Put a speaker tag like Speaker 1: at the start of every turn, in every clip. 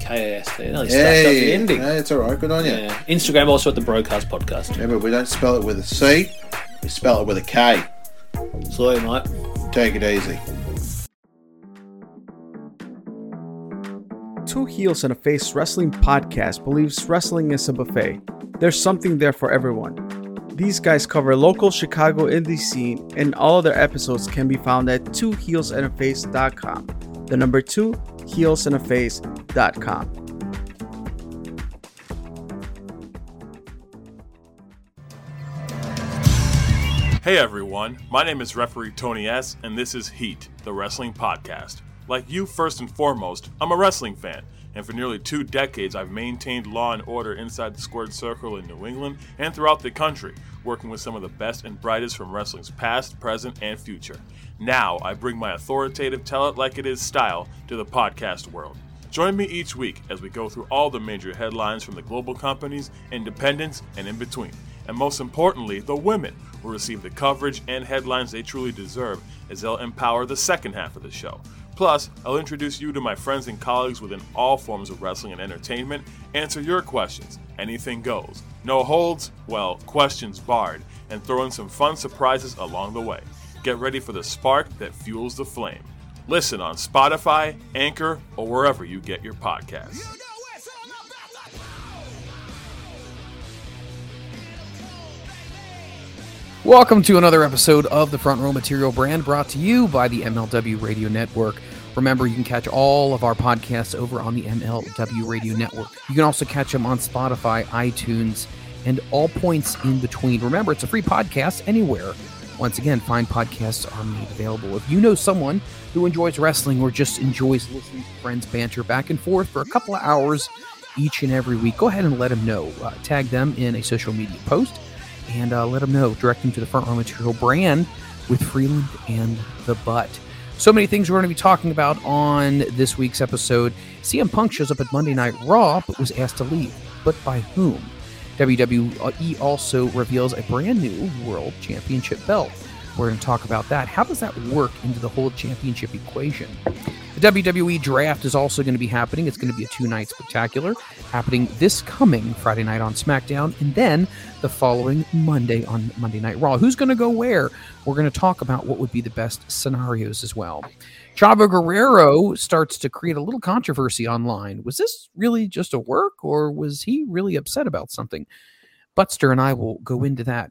Speaker 1: K A S T. Nearly stuffed up the ending.
Speaker 2: hey, it's all right. Good on you.
Speaker 1: Yeah. Instagram also at the Brokast Podcast.
Speaker 2: Remember, we don't spell it with a C. We spell it with a K.
Speaker 1: Sorry, mate.
Speaker 2: Take it easy.
Speaker 3: Two Heels and a Face Wrestling podcast believes wrestling is a buffet. There's something there for everyone. These guys cover local Chicago indie scene, and all of their episodes can be found at twoheelsandaface.com. The number two, heelsandaface.com.
Speaker 4: Hey everyone, my name is referee Tony S, and this is Heat, the wrestling podcast. Like you, first and foremost, I'm a wrestling fan, and for nearly two decades I've maintained law and order inside the squared circle in New England and throughout the country, working with some of the best and brightest from wrestling's past, present, and future. Now I bring my authoritative tell it like it is style to the podcast world. Join me each week as we go through all the major headlines from the global companies, independents, and in between. And most importantly, the women will receive the coverage and headlines they truly deserve as they'll empower the second half of the show. Plus, I'll introduce you to my friends and colleagues within all forms of wrestling and entertainment, answer your questions, anything goes. No holds, well, questions barred, and throw in some fun surprises along the way. Get ready for the spark that fuels the flame. Listen on Spotify, Anchor, or wherever you get your podcasts.
Speaker 5: Welcome to another episode of the Front Row Material Brand brought to you by the MLW Radio Network. Remember, you can catch all of our podcasts over on the MLW Radio Network. You can also catch them on Spotify, iTunes, and all points in between. Remember, it's a free podcast anywhere. Once again, fine podcasts are made available. If you know someone who enjoys wrestling or just enjoys listening to friends banter back and forth for a couple of hours each and every week, go ahead and let them know. Uh, tag them in a social media post and uh, let them know. Direct them to the Front Row Material brand with Freland and the Butt. So many things we're going to be talking about on this week's episode. CM Punk shows up at Monday Night Raw, but was asked to leave. But by whom? WWE also reveals a brand new World Championship belt. We're going to talk about that. How does that work into the whole championship equation? The WWE draft is also going to be happening. It's going to be a two night spectacular happening this coming Friday night on SmackDown and then the following Monday on Monday Night Raw. Who's going to go where? We're going to talk about what would be the best scenarios as well. Chavo Guerrero starts to create a little controversy online. Was this really just a work or was he really upset about something? Butster and I will go into that.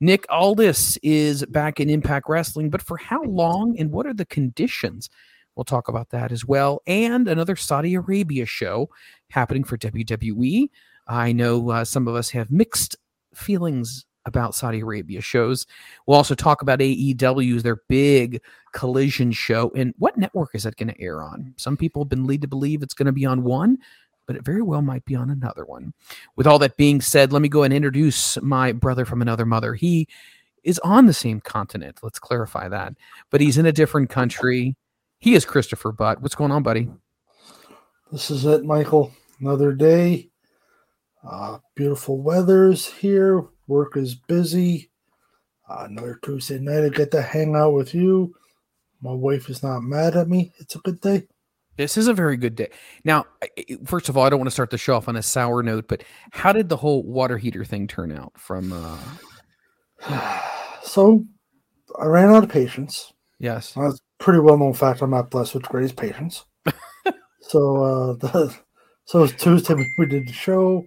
Speaker 5: Nick Aldis is back in Impact Wrestling, but for how long and what are the conditions? We'll talk about that as well. And another Saudi Arabia show happening for WWE. I know uh, some of us have mixed feelings about Saudi Arabia shows. We'll also talk about AEW's their big collision show and what network is that going to air on? Some people have been led to believe it's going to be on one, but it very well might be on another one. With all that being said, let me go and introduce my brother from another mother. He is on the same continent. Let's clarify that. But he's in a different country. He is Christopher Butt. What's going on, buddy?
Speaker 6: This is it, Michael. Another day. Uh, beautiful weather's here. Work is busy. Uh, another Tuesday night. I get to hang out with you. My wife is not mad at me. It's a good day.
Speaker 5: This is a very good day. Now, first of all, I don't want to start the show off on a sour note, but how did the whole water heater thing turn out from
Speaker 6: uh so I ran out of patience.
Speaker 5: Yes.
Speaker 6: That's pretty well known fact I'm not blessed with greatest patience. so uh the so it was Tuesday we did the show.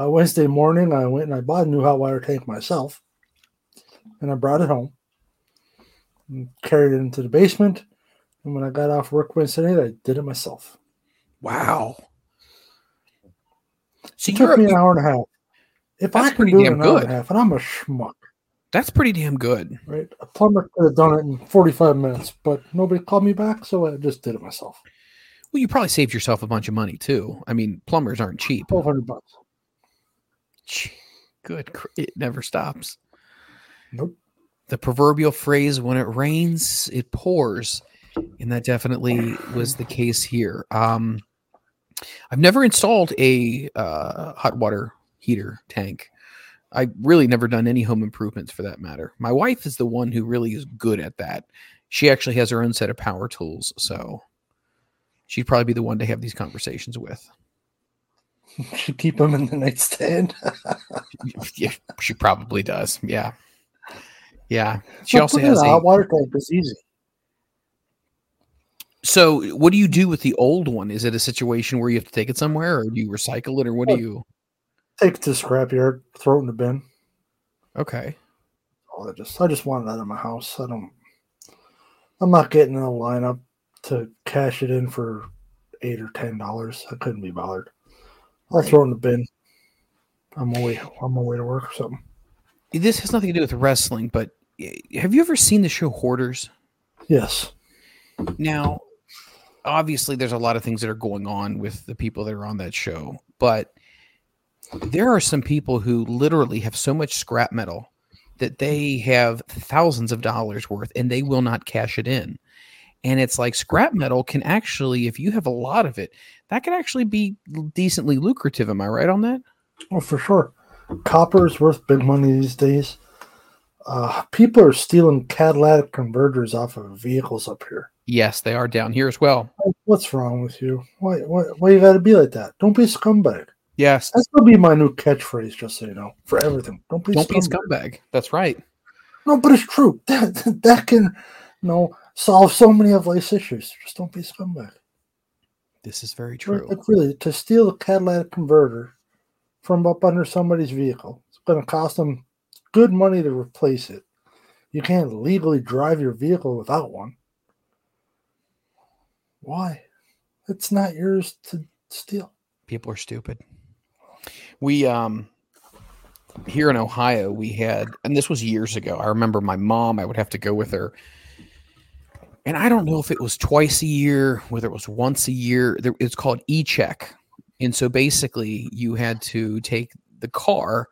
Speaker 6: Uh, Wednesday morning I went and I bought a new hot water tank myself. And I brought it home. And carried it into the basement and when I got off work Wednesday night, I did it myself.
Speaker 5: Wow.
Speaker 6: So it took me an hour and a half. If I can do it an good. hour and a half, and I'm a schmuck.
Speaker 5: That's pretty damn good.
Speaker 6: Right? A plumber could have done it in 45 minutes, but nobody called me back, so I just did it myself.
Speaker 5: Well, you probably saved yourself a bunch of money too. I mean, plumbers aren't cheap.
Speaker 6: 1200 bucks.
Speaker 5: Good. It never stops.
Speaker 6: Nope.
Speaker 5: The proverbial phrase when it rains, it pours and that definitely was the case here. Um, I've never installed a uh, hot water heater tank. I really never done any home improvements for that matter. My wife is the one who really is good at that. She actually has her own set of power tools, so she'd probably be the one to have these conversations with.
Speaker 6: She keep them in the nightstand.
Speaker 5: yeah, she probably does. Yeah, yeah. She also has a
Speaker 6: hot water tank. It's easy.
Speaker 5: So, what do you do with the old one? Is it a situation where you have to take it somewhere, or do you recycle it, or what do you
Speaker 6: take it to scrapyard, throw it in the bin?
Speaker 5: Okay.
Speaker 6: Oh, I just I just want it out of my house. I don't. I'm not getting in a lineup to cash it in for eight or ten dollars. I couldn't be bothered. I'll throw it in the bin. I'm away. I'm away to work or something.
Speaker 5: This has nothing to do with wrestling, but eh, have you ever seen the show Hoarders?
Speaker 6: Yes.
Speaker 5: Now, obviously there's a lot of things that are going on with the people that are on that show, but there are some people who literally have so much scrap metal that they have thousands of dollars worth and they will not cash it in. And it's like scrap metal can actually, if you have a lot of it, that could actually be decently lucrative. Am I right on that?
Speaker 6: Oh, for sure. Copper is worth big money these days. Uh, people are stealing catalytic converters off of vehicles up here.
Speaker 5: Yes, they are down here as well.
Speaker 6: What's wrong with you? Why why, why you got to be like that? Don't be a scumbag.
Speaker 5: Yes,
Speaker 6: that's gonna be my new catchphrase. Just so you know, for everything. Don't be
Speaker 5: don't
Speaker 6: scumbag.
Speaker 5: be scumbag. That's right.
Speaker 6: No, but it's true. That that can you know solve so many of life's issues. Just don't be a scumbag.
Speaker 5: This is very true.
Speaker 6: Like really, to steal a catalytic converter from up under somebody's vehicle, it's going to cost them good money to replace it. You can't legally drive your vehicle without one. Why? It's not yours to steal.
Speaker 5: People are stupid. We um here in Ohio, we had, and this was years ago. I remember my mom, I would have to go with her. And I don't know if it was twice a year, whether it was once a year. It's called e check. And so basically, you had to take the car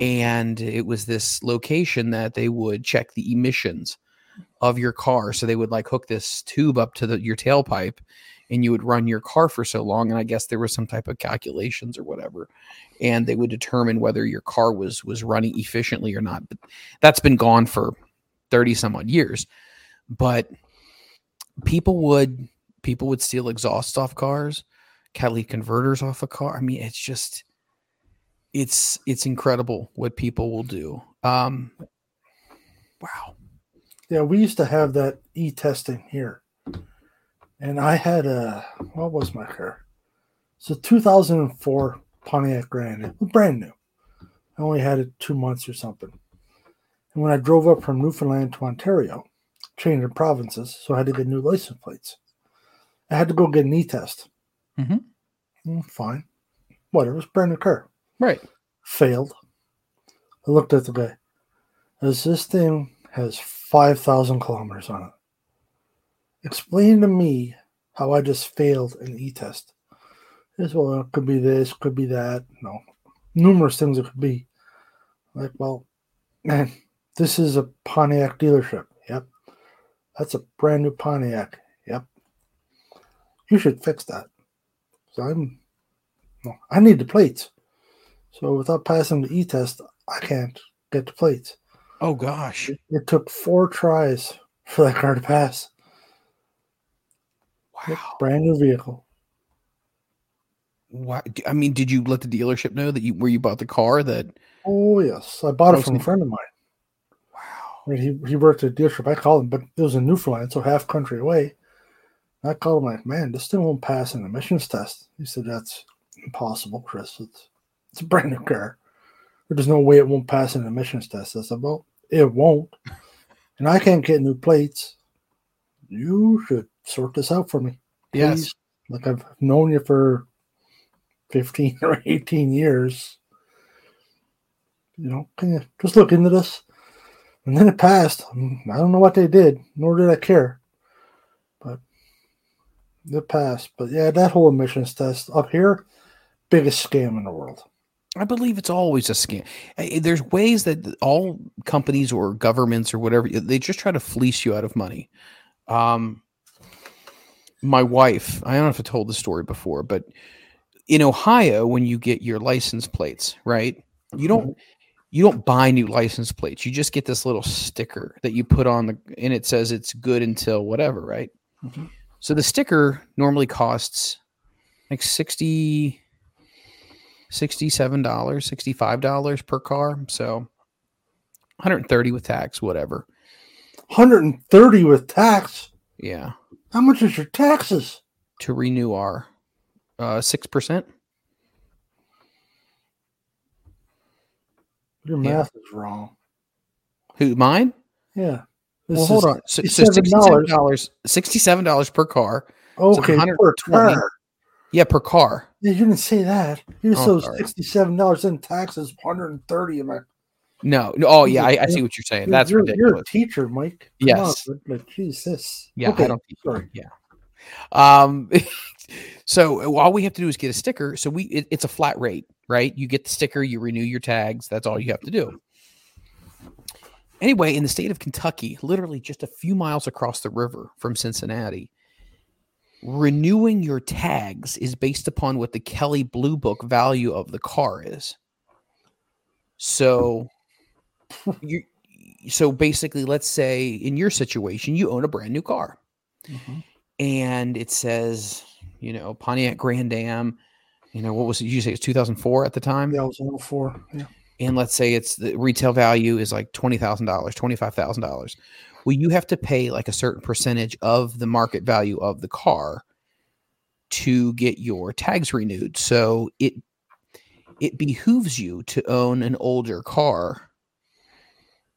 Speaker 5: and it was this location that they would check the emissions of your car. So they would like hook this tube up to the, your tailpipe and you would run your car for so long. And I guess there was some type of calculations or whatever. And they would determine whether your car was was running efficiently or not. But that's been gone for 30 some odd years. But people would people would steal exhausts off cars, catalytic converters off a car. I mean, it's just it's it's incredible what people will do. Um wow.
Speaker 6: Yeah, we used to have that e testing here. And I had a what was my car? It's a 2004 Pontiac Grand. It was brand new. I only had it two months or something. And when I drove up from Newfoundland to Ontario, changing provinces, so I had to get new license plates. I had to go get an e test.
Speaker 5: Mm-hmm.
Speaker 6: fine. Whatever. It's brand new car.
Speaker 5: Right.
Speaker 6: Failed. I looked at the guy. Is this thing has 5,000 kilometers on it. Explain to me how I just failed an e test. Yes, well, it could be this, could be that. No, numerous things it could be. Like, well, man, this is a Pontiac dealership. Yep. That's a brand new Pontiac. Yep. You should fix that. So I'm, no, I need the plates. So without passing the e test, I can't get the plates.
Speaker 5: Oh gosh.
Speaker 6: It, took four tries for that car to pass.
Speaker 5: Wow.
Speaker 6: Brand new vehicle.
Speaker 5: Why? I mean, did you let the dealership know that you where you bought the car? That
Speaker 6: Oh yes, I bought it from a friend of mine. Wow. I mean, he he worked at a dealership. I called him, but it was in Newfoundland, so half country away. I called him like, man, this thing won't pass an emissions test. He said that's impossible, Chris. It's it's a brand new car. There's no way it won't pass an emissions test. I said, well, it won't, and I can't get new plates. You should sort this out for me.
Speaker 5: Yes.
Speaker 6: Like I've known you for 15 or 18 years. You know, can you just look into this? And then it passed. Mm, I don't know what they did, nor did I care. But it passed. But yeah, that whole emissions test up here, biggest scam in the world.
Speaker 5: I believe it's always a scam. There's ways that all companies or governments or whatever they just try to fleece you out of money. Um, my wife, I don't know if I told the story before, but in Ohio, when you get your license plates, right, you don't you don't buy new license plates. You just get this little sticker that you put on the, and it says it's good until whatever, right? So the sticker normally costs like 60 $67, $65 per car. So 130 with tax, whatever.
Speaker 6: 130 with tax.
Speaker 5: Yeah.
Speaker 6: How much is your taxes?
Speaker 5: To renew our uh 6%.
Speaker 6: Your
Speaker 5: Yeah.
Speaker 6: math is wrong.
Speaker 5: Who mine?
Speaker 6: Yeah.
Speaker 5: Well, hold on. So, so
Speaker 6: $67.
Speaker 5: $67, $67 per car. So
Speaker 6: Okay, per car.
Speaker 5: Yeah, per car.
Speaker 6: Yeah, you didn't say that. You
Speaker 5: Oh,
Speaker 6: said
Speaker 5: sorry.
Speaker 6: sixty-seven dollars in taxes, one hundred and thirty. Am I?
Speaker 5: No. no oh, yeah, I, I see what you're saying. That's
Speaker 6: you're,
Speaker 5: ridiculous.
Speaker 6: You're a teacher, Mike. Come
Speaker 5: Yes.
Speaker 6: on, like, Jesus.
Speaker 5: Yeah,
Speaker 6: Okay,
Speaker 5: I don't.
Speaker 6: Sorry.
Speaker 5: Yeah. Um. so all we have to do is get a sticker. So we it, it's a flat rate, right? You get the sticker, you renew your tags. That's all you have to do. Anyway, in the state of Kentucky, literally just a few miles across the river from Cincinnati, renewing your tags is based upon what the Kelly Blue Book value of the car is. So you so basically let's say in your situation you own a brand new car mm-hmm. and it says you know pontiac grand am you know what was it you say it's 2004 at the time
Speaker 6: Yeah, I was in 04. Yeah.
Speaker 5: and let's say it's the retail value is like $20000 $25000 well you have to pay like a certain percentage of the market value of the car to get your tags renewed. So it it behooves you to own an older car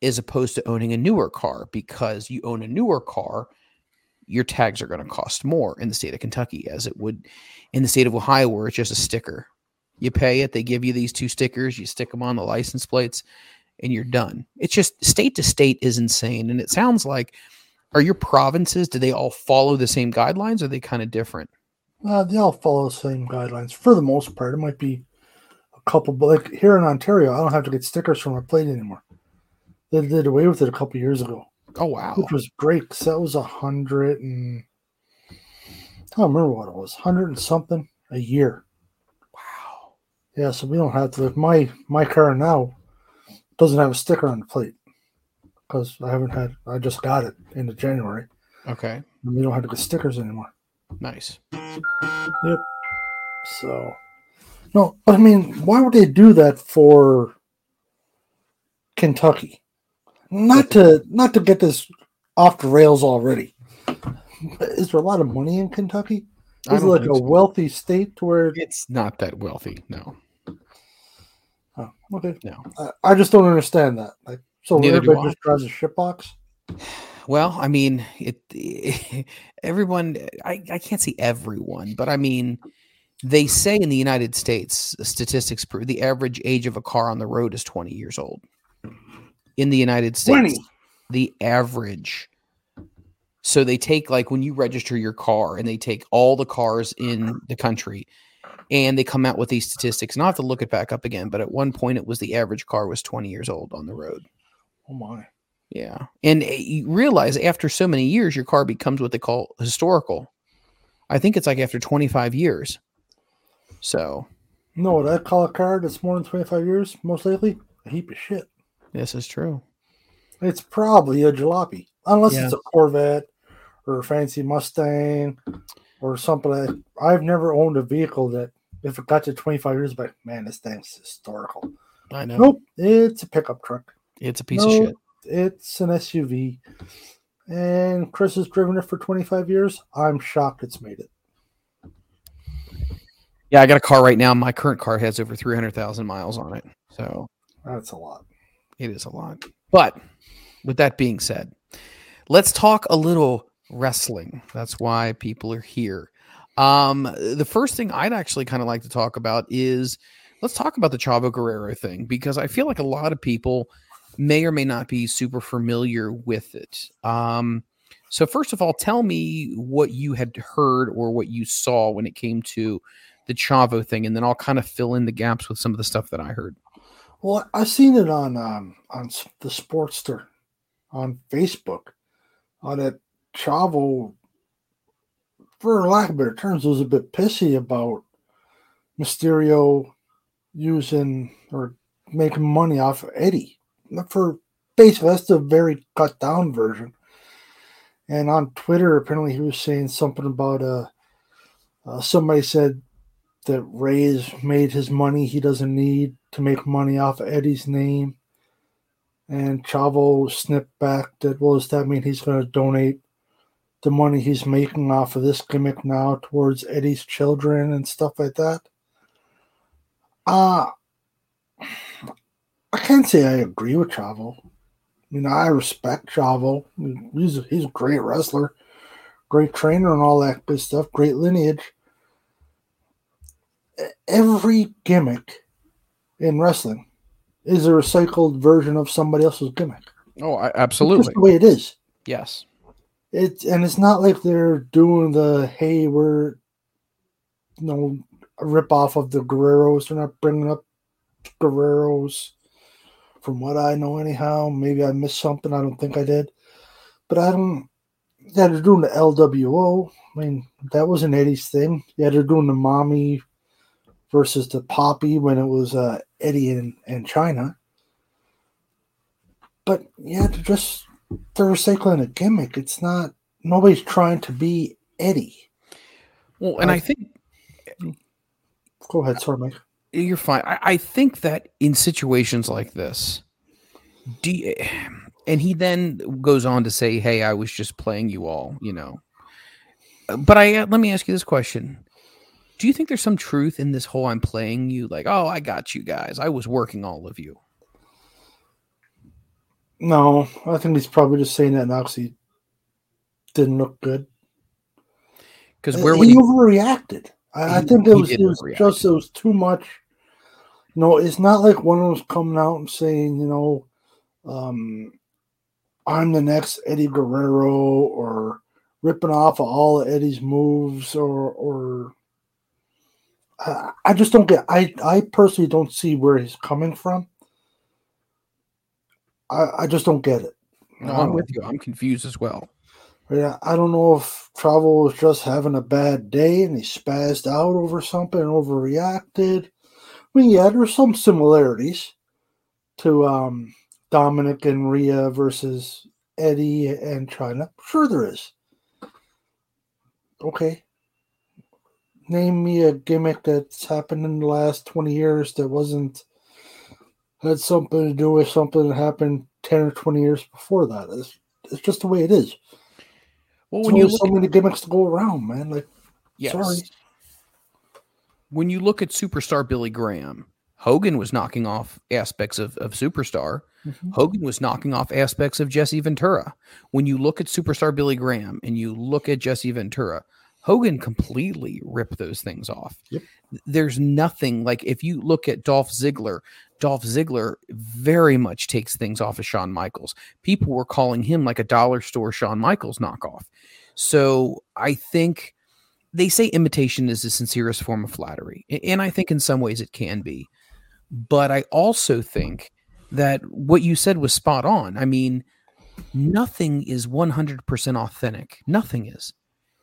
Speaker 5: as opposed to owning a newer car because you own a newer car your tags are going to cost more in the state of Kentucky as it would in the state of Ohio where it's just a sticker. You pay it they give you these two stickers you stick them on the license plates and you're done it's just state to state is insane and it sounds like are your provinces do they all follow the same guidelines or are they kind of different
Speaker 6: Uh, they all follow the same guidelines for the most part. It might be a couple, but like here in Ontario, I don't have to get stickers for my plate anymore. They did away with it a couple years ago.
Speaker 5: Oh wow,
Speaker 6: which was great because that was a hundred and I don't remember what it was, hundred and something a year.
Speaker 5: Wow.
Speaker 6: Yeah, so we don't have to. Like my my car now doesn't have a sticker on the plate because I haven't had. I just got it into January.
Speaker 5: Okay.
Speaker 6: And we don't have to get stickers anymore.
Speaker 5: Nice.
Speaker 6: Yep. So, no, but I mean, why would they do that for Kentucky? Not to not to get this off the rails already. Is there a lot of money in Kentucky? Is it like a
Speaker 5: so.
Speaker 6: wealthy state to where?
Speaker 5: It's not that wealthy. No.
Speaker 6: Oh, okay.
Speaker 5: No.
Speaker 6: I, I just don't understand that. Like, so
Speaker 5: Neither do
Speaker 6: everybody just drives a shitbox.
Speaker 5: Well, I mean, it. Everyone, I, I can't say everyone, but I mean, they say in the United States, the statistics prove the average age of a car on the road is 20 years old. In the United States,
Speaker 6: 20?
Speaker 5: the average. So they take like when you register your car and they take all the cars in the country and they come out with these statistics. And I'll have to look it back up again, but at one point it was the average car was 20 years old on the road.
Speaker 6: Oh my!
Speaker 5: Yeah. And uh, you realize after so many years, your car becomes what they call historical. I think it's like after 25 years. So
Speaker 6: No, what I call a car that's more than twenty five years, most likely a heap of shit.
Speaker 5: this is true.
Speaker 6: It's probably a jalopy, unless
Speaker 5: Yeah.
Speaker 6: it's a Corvette or a fancy Mustang or something. I've never owned a vehicle that, if it got to 25 years, but man, this thing's historical.
Speaker 5: I know.
Speaker 6: Nope, it's a pickup truck.
Speaker 5: It's a piece
Speaker 6: Nope,
Speaker 5: of shit.
Speaker 6: It's an SUV. And Chris has driven it for 25 years. I'm shocked it's made it.
Speaker 5: Yeah, I got a car right now. My current car has over 300,000 miles on it. So
Speaker 6: That's a lot.
Speaker 5: it is a lot. But with that being said, let's talk a little wrestling. That's why people are here. Um, the first thing I'd actually kind of like to talk about is let's talk about the Chavo Guerrero thing because I feel like a lot of people may or may not be super familiar with it. Um, so first of all, tell me what you had heard or what you saw when it came to the Chavo thing, and then I'll kind of fill in the gaps with some of the stuff that I heard.
Speaker 6: Well, I seen it on um, on the Sportster on Facebook. On that Chavo, for lack of better terms, was a bit pissy about Mysterio using or making money off of Eddie. For basically, that's the very cut down version. And on Twitter, apparently, he was saying something about uh, uh somebody said that Rey's made his money he doesn't need to make money off of Eddie's name. And Chavo snipped back that, well, does that mean he's going to donate the money he's making off of this gimmick now towards Eddie's children and stuff like that? Uh, I can't say I agree with Chavo. I mean, I respect Chavo. He's a, he's a great wrestler, great trainer, and all that good stuff, great lineage every gimmick in wrestling is a recycled version of somebody else's gimmick.
Speaker 5: Oh, I, absolutely.
Speaker 6: just the way it is.
Speaker 5: Yes.
Speaker 6: It's and it's not like they're doing the hey we're you know rip off of the Guerreros. They're not bringing up Guerreros. From what I know, anyhow, maybe I missed something. I don't think I did, but I don't. Yeah, they're doing the LWO. I mean, that was an Eddie's thing. Yeah, they're doing the mommy versus the Poppy when it was uh, Eddie and, and Chyna. But yeah, they're just they're recycling a gimmick. It's not nobody's trying to be Eddie.
Speaker 5: Well, and I think
Speaker 6: Go ahead, sorry, Mike.
Speaker 5: you're fine. I, I think that in situations like this, do you- and he then goes on to say, "Hey, I was just playing you all," you know. But I let me ask you this question: Do you think there's some truth in this whole "I'm playing you"? Like, oh, I got you guys. I was working all of you.
Speaker 6: No, I think he's probably just saying that now because he didn't look good.
Speaker 5: Because where
Speaker 6: he
Speaker 5: he?
Speaker 6: overreacted. I, I think
Speaker 5: he
Speaker 6: it was, it was just it was too much. No, it's not like one of them's coming out and saying, you know, um, I'm the next Eddie Guerrero or ripping off of all of Eddie's moves or or I, I just don't get. I I personally don't see where he's coming from. I I just don't get it.
Speaker 5: No, I'm with you. I'm confused as well.
Speaker 6: Yeah, I don't know if Chavo was just having a bad day and he spazzed out over something and overreacted. I mean, yeah, there's some similarities to um, Dominic and Rhea versus Eddie and Chyna. Sure, there is. Okay. Name me a gimmick that's happened in the last 20 years that wasn't had something to do with something that happened 10 or 20 years before that. It's, it's just the way it is.
Speaker 5: Well, when you look
Speaker 6: so
Speaker 5: at-
Speaker 6: many gimmicks to go around, man. Like,
Speaker 5: Yes.
Speaker 6: sorry.
Speaker 5: When you look at superstar Billy Graham, Hogan was knocking off aspects of, of superstar.
Speaker 6: Mhm.
Speaker 5: Hogan was knocking off aspects of Jesse Ventura. When you look at superstar Billy Graham and you look at Jesse Ventura, Hogan completely ripped those things off.
Speaker 6: Yep.
Speaker 5: There's nothing like if you look at Dolph Ziggler, Dolph Ziggler very much takes things off of Shawn Michaels. People were calling him like a dollar store Shawn Michaels knockoff. So I think they say imitation is the sincerest form of flattery. And I think in some ways it can be. But I also think that what you said was spot on. I mean, nothing is 100% authentic. Nothing is.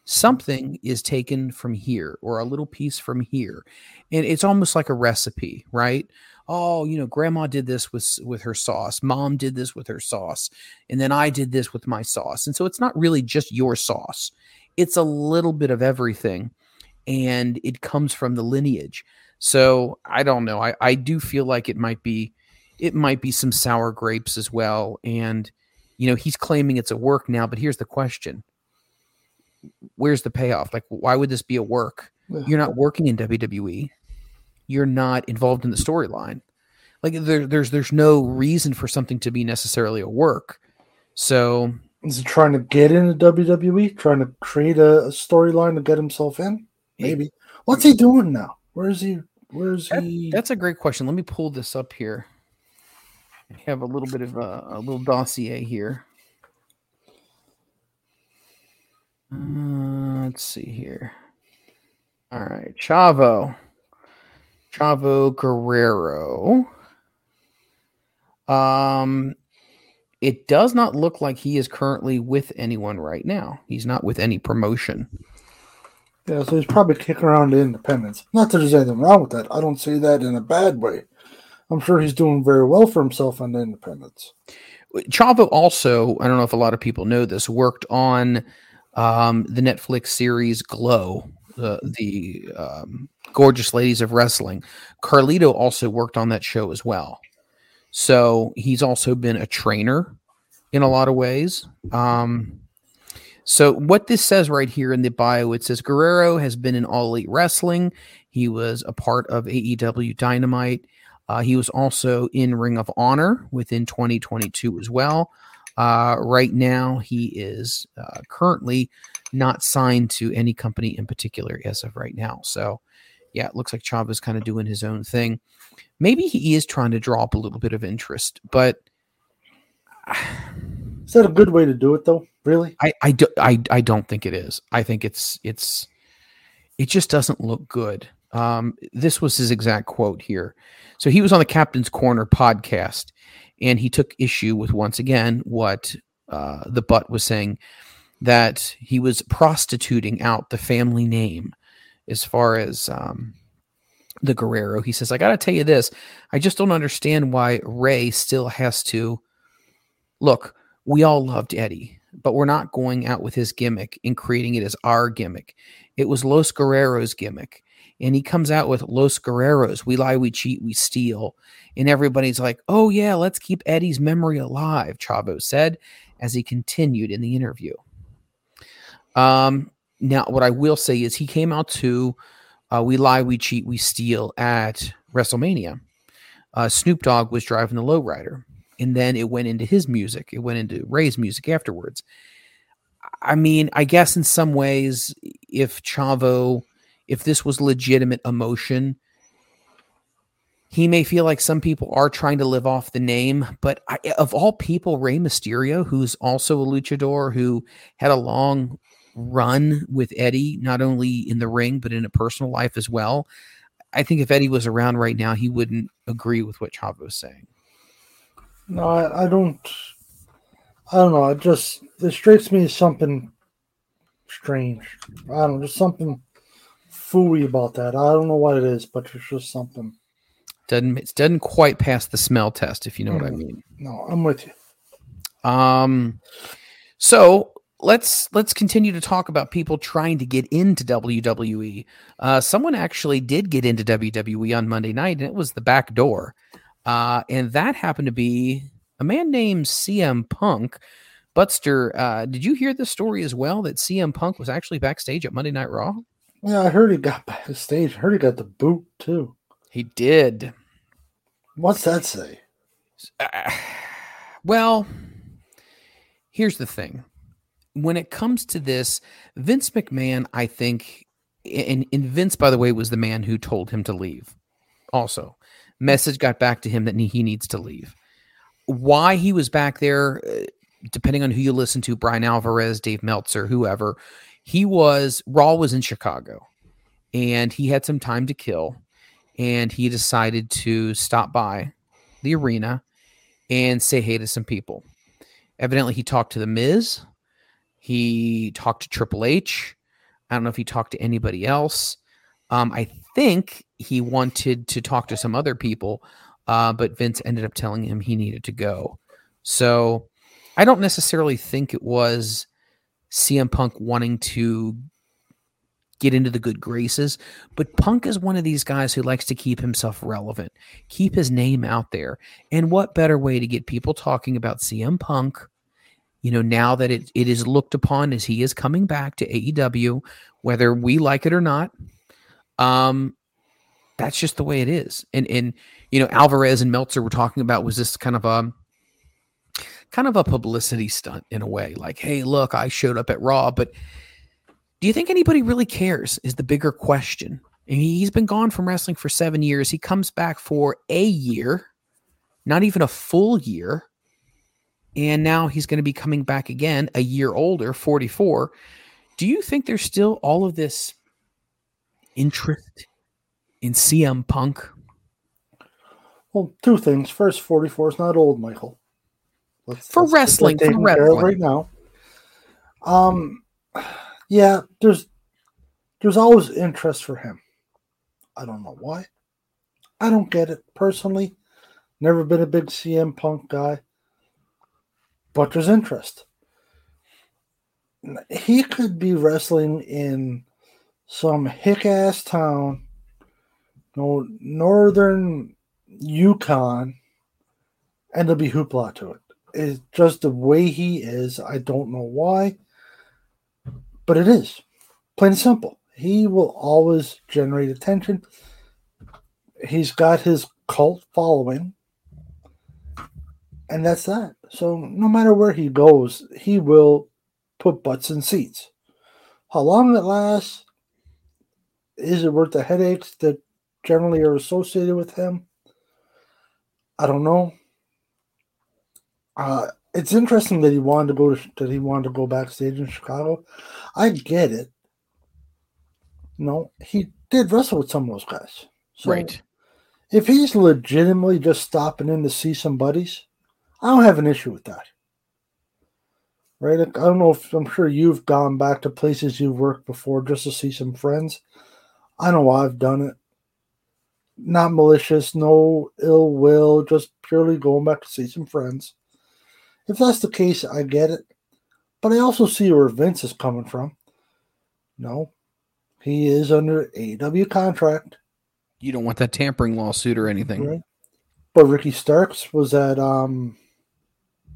Speaker 5: Something is taken from here or a little piece from here. And it's almost like a recipe, right? Oh, you know, grandma did this with with her sauce. Mom did this with her sauce. And then I did this with my sauce. And so it's not really just your sauce. It's a little bit of everything and it comes from the lineage. So I don't know. I, I do feel like it might be it might be some sour grapes as well. And you know, he's claiming it's a work now, but here's the question. Where's the payoff? Like why would this be a work? You're not working in WWE. You're not involved in the storyline. Like there, there's there's no reason for something to be necessarily a work. So
Speaker 6: Is he trying to get into WWE? Trying to create a, a storyline to get himself in? Maybe. What's he doing now? Where is he? Where is
Speaker 5: That-
Speaker 6: he?
Speaker 5: that's a great question. Let me pull this up here. I have a little bit of a, a little dossier here. Uh, let's see here. All right, Chavo, Chavo Guerrero. Um, it does not look like he is currently with anyone right now. He's not with any promotion.
Speaker 6: Yeah, so he's probably kicking around the independence. Not that there's anything wrong with that. I don't say that in a bad way. I'm sure he's doing very well for himself on the independence.
Speaker 5: Chavo also, I don't know if a lot of people know this, worked on um, the Netflix series Glow, uh, the um, Gorgeous Ladies of Wrestling. Carlito also worked on that show as well. So he's also been a trainer in a lot of ways. Um, so what this says right here in the bio, it says Guerrero has been in All Elite Wrestling. He was a part of AEW Dynamite. Uh, he was also in Ring of Honor within 2022 as well. Uh, right now, he is uh, currently not signed to any company in particular as of right now. So, yeah, it looks like Chavo's kind of doing his own thing. Maybe he is trying to draw up a little bit of interest, but
Speaker 6: Is that a good way to do it, though? Really?
Speaker 5: I, I, do, I, I don't think it is. I think it's it's it just doesn't look good. Um, this was his exact quote here. So he was on the Captain's Corner podcast, and he took issue with once again what uh, the butt was saying that he was prostituting out the family name as far as um, the Guerrero. He says, "I got to tell you this. I just don't understand why Rey still has to look." We all loved Eddie, but we're not going out with his gimmick and creating it as our gimmick. It was Los Guerreros' gimmick. And he comes out with Los Guerreros. We lie, we cheat, we steal. And everybody's like, oh, yeah, let's keep Eddie's memory alive, Chavo said as he continued in the interview. Um, now, what I will say is he came out to uh, We Lie, We Cheat, We Steal at WrestleMania. Uh, Snoop Dogg was driving the lowrider and then it went into his music. It went into Rey's music afterwards. I mean, I guess in some ways, if Chavo, if this was legitimate emotion, he may feel like some people are trying to live off the name. But I, of all people, Rey Mysterio, who's also a luchador, who had a long run with Eddie, not only in the ring but in a personal life as well. I think if Eddie was around right now, he wouldn't agree with what Chavo was saying.
Speaker 6: No, I, I don't. I don't know. It just it strikes me as something strange. I don't know, just something fooey about that. I don't know what it is, but it's just something.
Speaker 5: Doesn't it doesn't quite pass the smell test, if you know what I
Speaker 6: Mm.
Speaker 5: mean.
Speaker 6: No, I'm with you.
Speaker 5: Um, so let's let's continue to talk about people trying to get into WWE. Uh, someone actually did get into WWE on Monday night, and it was the back door. Uh, and that happened to be a man named CM Punk. Butster, uh, did you hear the story as well that CM Punk was actually backstage at Monday Night Raw?
Speaker 6: Yeah, I heard he got backstage. I heard he got the boot too.
Speaker 5: He did.
Speaker 6: What's that say?
Speaker 5: Well, here's the thing. When it comes to this, Vince McMahon, I think, and, and Vince, by the way, was the man who told him to leave. Also, message got back to him that he needs to leave. Why he was back there, uh, depending on who you listen to, Brian Alvarez, Dave Meltzer, whoever, he was, Raw was in Chicago and he had some time to kill and he decided to stop by the arena and say hey to some people. Evidently, he talked to The Miz. He talked to Triple H. I don't know if he talked to anybody else. Um, I think he wanted to talk to some other people, uh, but Vince ended up telling him he needed to go. So I don't necessarily think it was CM Punk wanting to get into the good graces, but Punk is one of these guys who likes to keep himself relevant, keep his name out there. And what better way to get people talking about CM Punk? You know, now that it, it is looked upon as he is coming back to AEW, whether we like it or not, um, that's just the way it is. And and you know, Alvarez and Meltzer were talking about was this kind of a kind of a publicity stunt in a way, like, hey, look, I showed up at Raw, but do you think anybody really cares? Is the bigger question. And he's been gone from wrestling for seven years. He comes back for a year, not even a full year. And now he's going to be coming back again, a year older, 44. Do you think there's still all of this interest in CM Punk?
Speaker 6: Well, two things. First, 44 is not old, Michael. Let's,
Speaker 5: For
Speaker 6: let's
Speaker 5: wrestling, for
Speaker 6: taken care of
Speaker 5: wrestling.
Speaker 6: right now. Um, yeah, there's there's always interest for him. I don't know why. I don't get it personally. Never been a big CM Punk guy, but there's interest. He could be wrestling in some hick ass town, no northern Yukon, and there'll be hoopla to it. It's just the way he is. I don't know why, but it is plain and simple. He will always generate attention. He's got his cult following, and that's that. So no matter where he goes, he will put butts in seats. How long it lasts, is it worth the headaches that generally are associated with him? I don't know. Uh, it's interesting that he wanted to go to that he wanted to go backstage in Chicago. I get it. No, he did wrestle with some of those guys. So
Speaker 5: Right.
Speaker 6: If he's legitimately just stopping in to see some buddies, I don't have an issue with that. Right? I don't know if I'm sure you've gone back to places you've worked before just to see some friends. I know I've done it. Not malicious, no ill will, just purely going back to see some friends. If that's the case, I get it. But I also see where Vince is coming from. No, he is under AW contract.
Speaker 5: You don't want that tampering lawsuit or anything.
Speaker 6: Right. But Ricky Starks was at um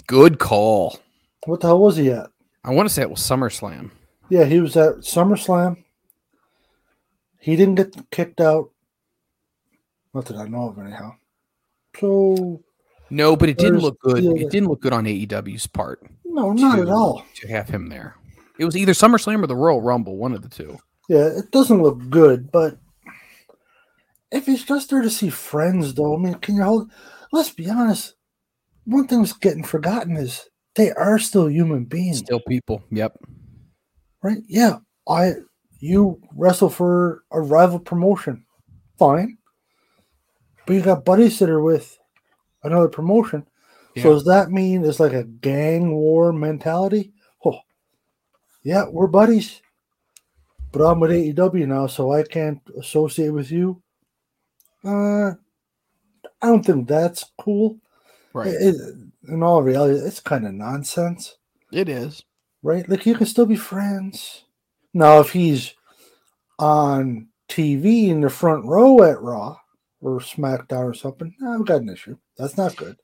Speaker 5: Good call.
Speaker 6: what the hell was he at?
Speaker 5: I want to say it was SummerSlam.
Speaker 6: Yeah, he was at SummerSlam. He didn't get kicked out. Not that I know of anyhow. So
Speaker 5: No, but it didn't look good. It didn't look good on AEW's part.
Speaker 6: no, not at all.
Speaker 5: To have him there. It was either SummerSlam or the Royal Rumble, one of the two.
Speaker 6: Yeah, it doesn't look good, but if he's just there to see friends, though, I mean, can you hold? Let's be honest. One thing that's getting forgotten is they are still human beings,
Speaker 5: Still people. Yep.
Speaker 6: right? Yeah, I you wrestle for a rival promotion. fine. But you got buddies that are with another promotion.
Speaker 5: Yeah.
Speaker 6: So does that mean it's like a gang war mentality? Oh, yeah, we're buddies. But I'm with AEW now, so I can't associate with you. Uh, I don't think that's cool.
Speaker 5: Right.
Speaker 6: It- it- in all reality, it's kind of nonsense,
Speaker 5: It is.
Speaker 6: right? Like you can still be friends. Now, if he's on TV in the front row at Raw or SmackDown or something, I've got an issue. That's not good.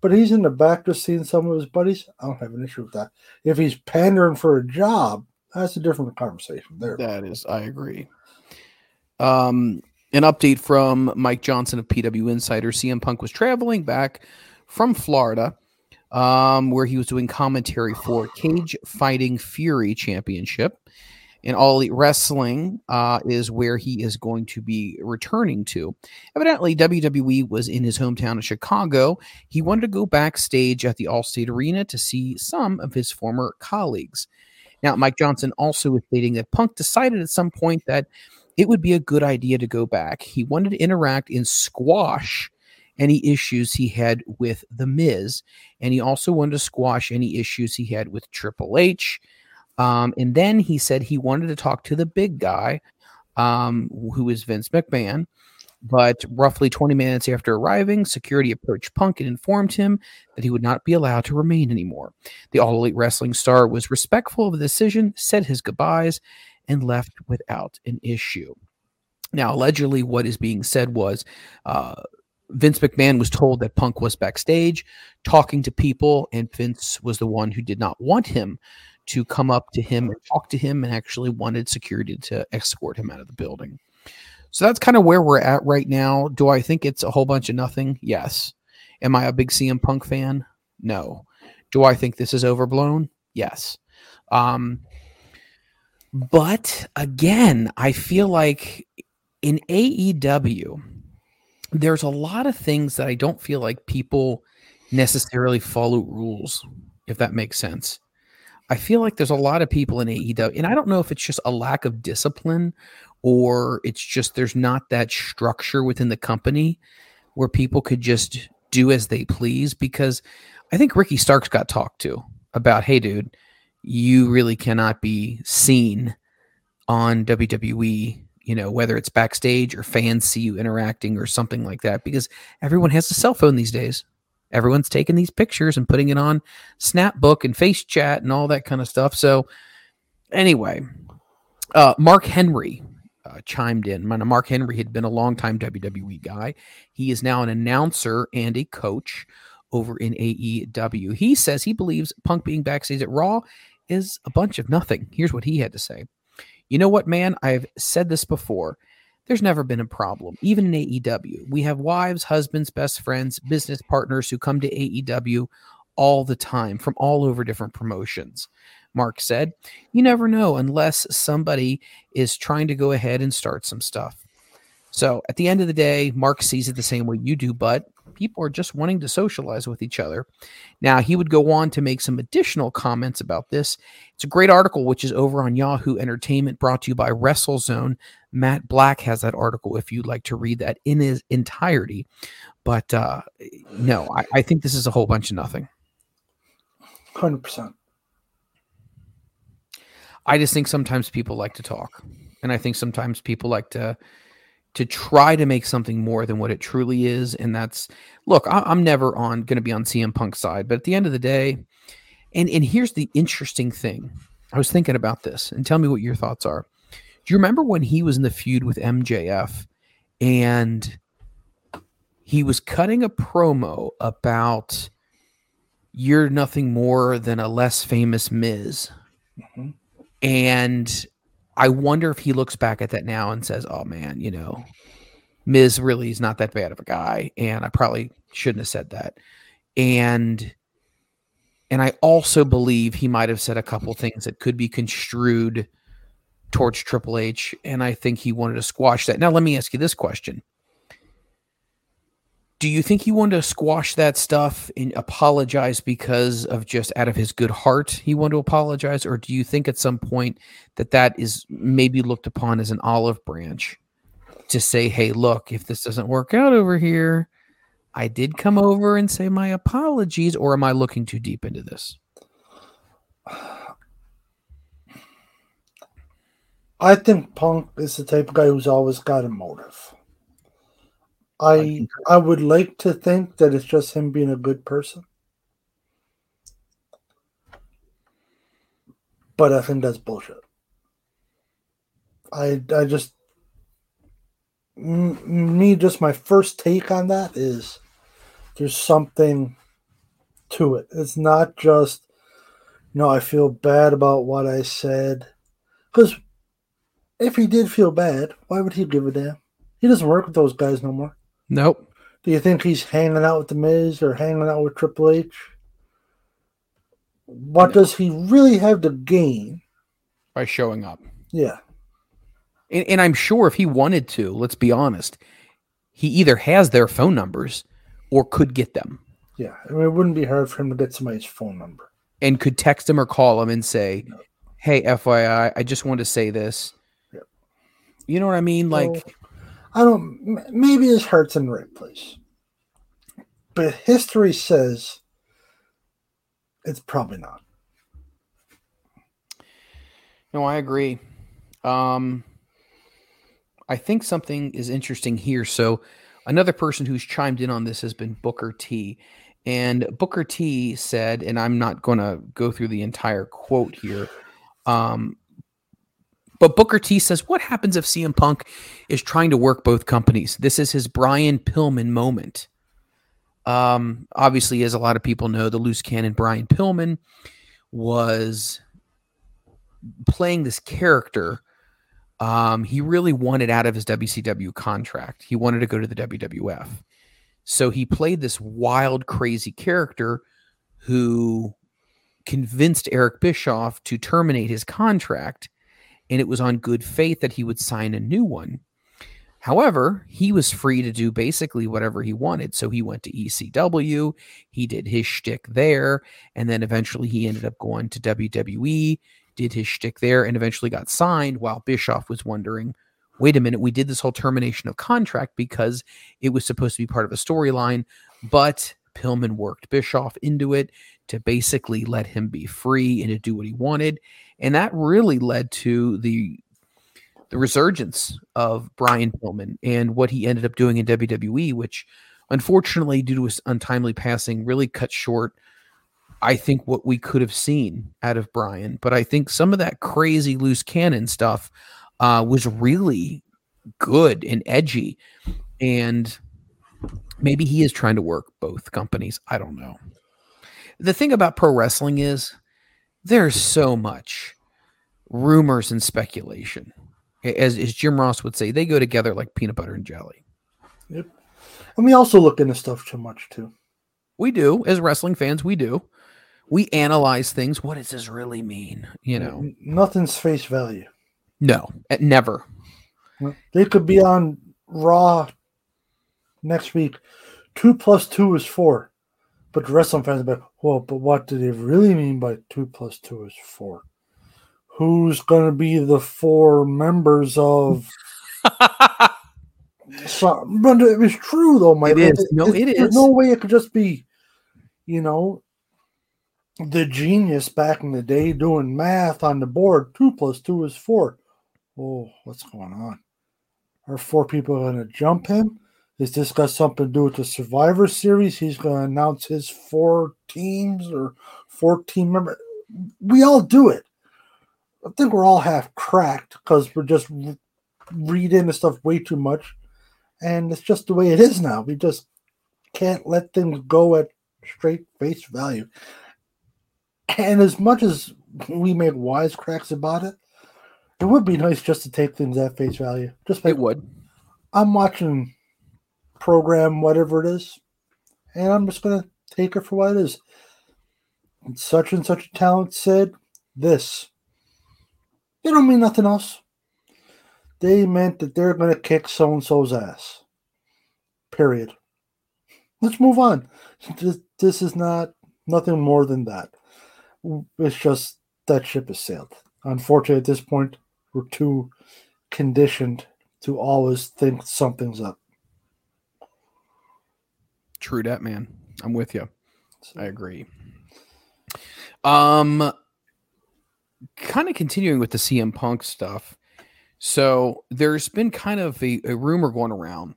Speaker 6: But he's in the back just seeing some of his buddies. I don't have an issue with that. If he's pandering for a job, that's a different conversation there.
Speaker 5: That is, I agree. Um, an update from Mike Johnson of PW Insider: CM Punk was traveling back from Florida, um, where he was doing commentary for Cage Fighting Fury Championship. And All Elite Wrestling uh, is where he is going to be returning to. Evidently, WWE was in his hometown of Chicago. He wanted to go backstage at the Allstate Arena to see some of his former colleagues. Now, Mike Johnson also was stating that Punk decided at some point that it would be a good idea to go back. He wanted to interact in squash any issues he had with The Miz, and he also wanted to squash any issues he had with Triple H. Um, and then he said he wanted to talk to the big guy, um, who is Vince McMahon. But roughly 20 minutes after arriving, security approached Punk and informed him that he would not be allowed to remain anymore. The All Elite Wrestling star was respectful of the decision, said his goodbyes, and left without an issue. Now, allegedly, what is being said was uh, Vince McMahon was told that Punk was backstage talking to people, and Vince was the one who did not want him to come up to him and talk to him and actually wanted security to escort him out of the building. So that's kind of where we're at right now. Do I think it's a whole bunch of nothing? Yes. Am I a big CM Punk fan? No. Do I think this is overblown? Yes. Um, but again, I feel like in AEW, there's a lot of things that I don't feel like people necessarily follow rules, if that makes sense. I feel like there's a lot of people in AEW, and I don't know if it's just a lack of discipline or it's just there's not that structure within the company where people could just do as they please. Because I think Ricky Starks got talked to about, hey, dude, you really cannot be seen on WWE, you know, whether it's backstage or fans see you interacting or something like that, because everyone has a cell phone these days. Everyone's taking these pictures and putting it on Snapbook and Face Chat and all that kind of stuff. So, anyway, uh, Mark Henry uh, chimed in. Mark Henry had been a longtime WWE guy. He is now an announcer and a coach over in AEW. He says he believes Punk being backstage at Raw is a bunch of nothing. Here's what he had to say. You know what, man? I've said this before. There's never been a problem, even in AEW. We have wives, husbands, best friends, business partners who come to AEW all the time from all over different promotions. Mark said, You never know unless somebody is trying to go ahead and start some stuff. So at the end of the day, Mark sees it the same way you do, but people are just wanting to socialize with each other. Now, he would go on to make some additional comments about this. It's a great article, which is over on Yahoo Entertainment, brought to you by WrestleZone. Matt Black has that article if you'd like to read that in his entirety. But uh, no, I, I think this is a whole bunch of nothing.
Speaker 6: 100%.
Speaker 5: I just think sometimes people like to talk, and I think sometimes people like to to try to make something more than what it truly is. And that's look, I, I'm never on going to be on CM Punk's side, but at the end of the day, and and here's the interesting thing. I was thinking about this, and tell me what your thoughts are. Do you remember when he was in the feud with MJF, and he was cutting a promo about you're nothing more than a less famous Miz. Mm-hmm. And I wonder if he looks back at that now and says, "Oh man, you know, Miz really is not that bad of a guy, and I probably shouldn't have said that." And and I also believe he might have said a couple things that could be construed towards Triple H, and I think he wanted to squash that. Now, let me ask you this question: Do you think he wanted to squash that stuff and apologize because of just out of his good heart he wanted to apologize, or do you think at some point that that is maybe looked upon as an olive branch? to say, hey, look, if this doesn't work out over here, I did come over and say my apologies, or am I looking too deep into this?
Speaker 6: I think Punk is the type of guy who's always got a motive. I I would like to think that it's just him being a good person. But I think that's bullshit. I I just m- me just my first take on that is there's something to it. It's not just you know I feel bad about what I said because if he did feel bad, why would he give a damn? He doesn't work with those guys no more.
Speaker 5: Nope.
Speaker 6: Do you think he's hanging out with the Miz or hanging out with Triple H? What does he really have to gain
Speaker 5: by showing up?
Speaker 6: Yeah.
Speaker 5: And, and, I'm sure if he wanted to, let's be honest, he either has their phone numbers or could get them.
Speaker 6: Yeah. I mean, it wouldn't be hard for him to get somebody's phone number.
Speaker 5: And could text him or call him and say, no. hey, FYI, I just want to say this. You know what I mean? Like,
Speaker 6: I don't. Maybe his heart's in the right place, but history says it's probably not.
Speaker 5: No, I agree. Um, I think something is interesting here. So, another person who's chimed in on this has been Booker T. And Booker T said, and I'm not going to go through the entire quote here, um, but Booker T says, What happens if CM Punk is trying to work both companies? This is his Brian Pillman moment. Um, obviously, as a lot of people know, the loose cannon Brian Pillman was playing this character. Um, he really wanted out of his WCW contract. He wanted to go to the WWF. So he played this wild, crazy character who convinced Eric Bischoff to terminate his contract and it was on good faith that he would sign a new one. However, he was free to do basically whatever he wanted. So he went to ECW, he did his shtick there, and then eventually he ended up going to WWE, did his shtick there, and eventually got signed while Bischoff was wondering, wait a minute, we did this whole termination of contract because it was supposed to be part of a storyline, but Pillman worked Bischoff into it to basically let him be free and to do what he wanted and that really led to the the resurgence of Brian Pillman and what he ended up doing in WWE, which unfortunately, due to his untimely passing, really cut short. I think what we could have seen out of Brian, but I think some of that crazy loose cannon stuff uh, was really good and edgy, and maybe he is trying to work both companies. I don't know. The thing about pro wrestling is there's so much rumors and speculation. As, as Jim Ross would say, they go together like peanut butter and jelly.
Speaker 6: Yep. And we also look into stuff too much too.
Speaker 5: We do. As wrestling fans, we do. We analyze things. What does this really mean? You know,
Speaker 6: nothing's face value.
Speaker 5: No, eh, never.
Speaker 6: They could be on Raw next week. Two plus two is four. But the wrestling fans are like, well, but what do they really mean by two plus two is four? Who's going to be the four members of? so, but it was true though, Mike.
Speaker 5: It is. No, it, it is.
Speaker 6: There's no way it could just be, you know, the genius back in the day doing math on the board. Two plus two is four. Oh, what's going on? Are four people going to jump him? Is this got something to do with the Survivor Series? He's going to announce his four teams or four team members. We all do it. I think we're all half cracked because we're just reading the stuff way too much, and it's just the way it is now. We just can't let things go at straight face value. And as much as we make wisecracks about it, it would be nice just to take things at face value. Just like
Speaker 5: it would.
Speaker 6: I'm watching program, whatever it is, and I'm just gonna take it for what it is. And such and such a talent said this. They don't mean nothing else. They meant that they're gonna kick so and so's ass. Period. Let's move on. This, this is not nothing more than that. It's just that ship has sailed. Unfortunately, at this point, we're too conditioned to always think something's up.
Speaker 5: True that, man. I'm with you. I agree. Um, kind of continuing with the CM Punk stuff. So there's been kind of a, a rumor going around,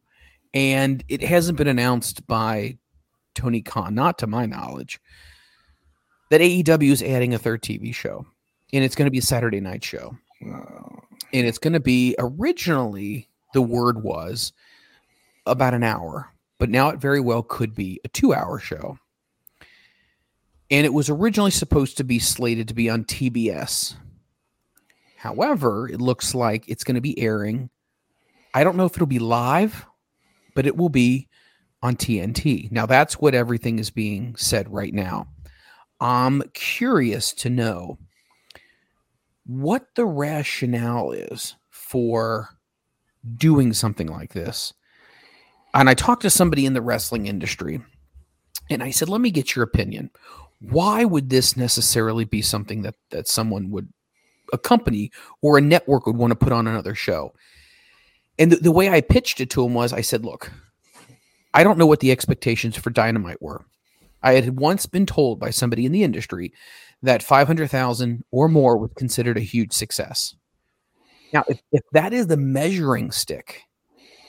Speaker 5: and it hasn't been announced by Tony Khan, not to my knowledge, that AEW is adding a third TV show, and it's going to be a Saturday night show, and it's going to be originally the word was about an hour, but now it very well could be a two-hour show and it was originally supposed to be slated to be on TBS. However, it looks like it's going to be airing. I don't know if it'll be live, but it will be on TNT. Now, that's what everything is being said right now. I'm curious to know what the rationale is for doing something like this. And I talked to somebody in the wrestling industry and I said, let me get your opinion. Why would this necessarily be something that that someone would a company or a network would want to put on another show? And the, the way i pitched it to him was i said look i don't know what the expectations for dynamite were. I had once been told by somebody in the industry that 500000 or more was considered a huge success. Now if, if that is the measuring stick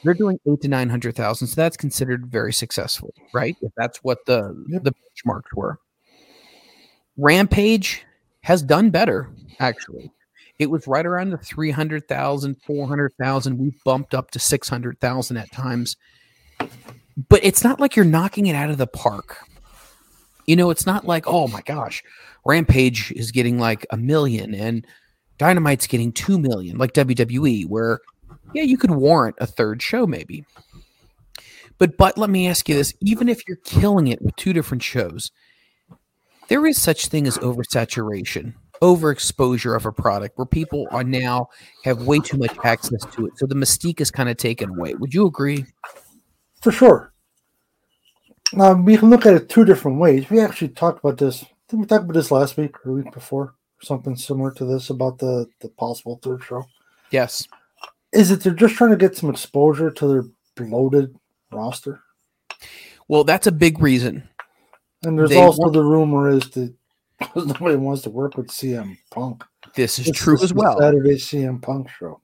Speaker 5: they're doing eight to nine hundred thousand so that's considered very successful right if that's what the yep. the benchmarks were Rampage has done better, actually. It was right around the 300,000, 400,000. We've bumped up to 600,000 at times. But it's not like you're knocking it out of the park. You know, it's not like, oh my gosh, Rampage is getting like a million and Dynamite's getting 2 million, like WWE, where, yeah, you could warrant a third show maybe. But, but let me ask you this. Even if you're killing it with two different shows, there is such thing as oversaturation overexposure of a product where people are now have way too much access to it. So the mystique is kind of taken away. Would you agree?
Speaker 6: For sure. Now we can look at it two different ways. We actually talked about this did we talk about this last week or week before? Something similar to this about the the possible third show.
Speaker 5: Yes
Speaker 6: is it they're just trying to get some exposure to their bloated roster
Speaker 5: well that's a big reason
Speaker 6: and there's also the rumor is that nobody wants to work with CM Punk.
Speaker 5: This is this true is as well.
Speaker 6: Saturday CM Punk show.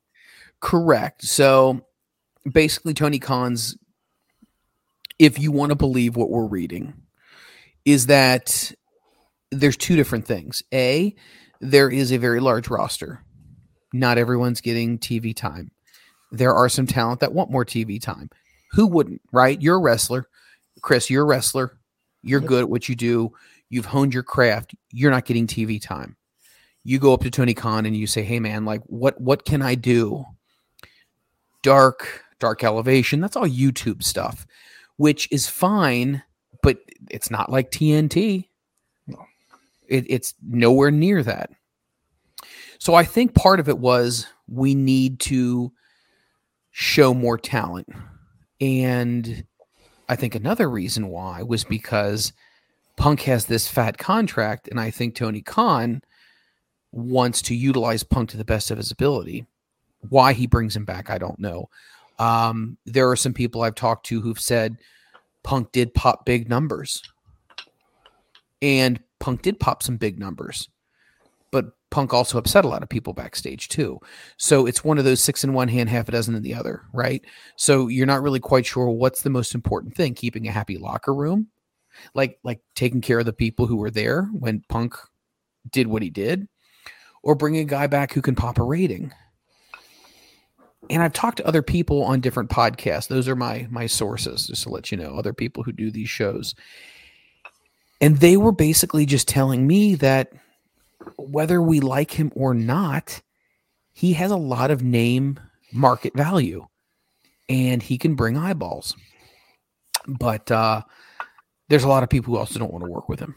Speaker 5: Correct. So basically, Tony Khan's, if you want to believe what we're reading, is that there's two different things. A, there is a very large roster. Not everyone's getting TV time. There are some talent that want more TV time. Who wouldn't, right? You're a wrestler. Chris, you're a wrestler. You're good at what you do. You've honed your craft. You're not getting TV time. You go up to Tony Khan and you say, "Hey, man, like, what what can I do?" Dark, dark elevation. That's all YouTube stuff, which is fine, but it's not like TNT. No. It, it's nowhere near that. So I think part of it was we need to show more talent. And I think another reason why was because Punk has this fat contract, and I think Tony Khan wants to utilize Punk to the best of his ability. Why he brings him back, I don't know. Um, there are some people I've talked to who've said Punk did pop big numbers, and Punk did pop some big numbers, but Punk also upset a lot of people backstage too. So it's one of those six in one hand, half a dozen in the other, right? So you're not really quite sure what's the most important thing: keeping a happy locker room, like like taking care of the people who were there when Punk did what he did, or bringing a guy back who can pop a rating. And I've talked to other people on different podcasts. Those are my my sources, just to let you know, other people who do these shows. And they were basically just telling me that whether we like him or not, he has a lot of name market value and he can bring eyeballs. But uh, there's a lot of people who also don't want to work with him.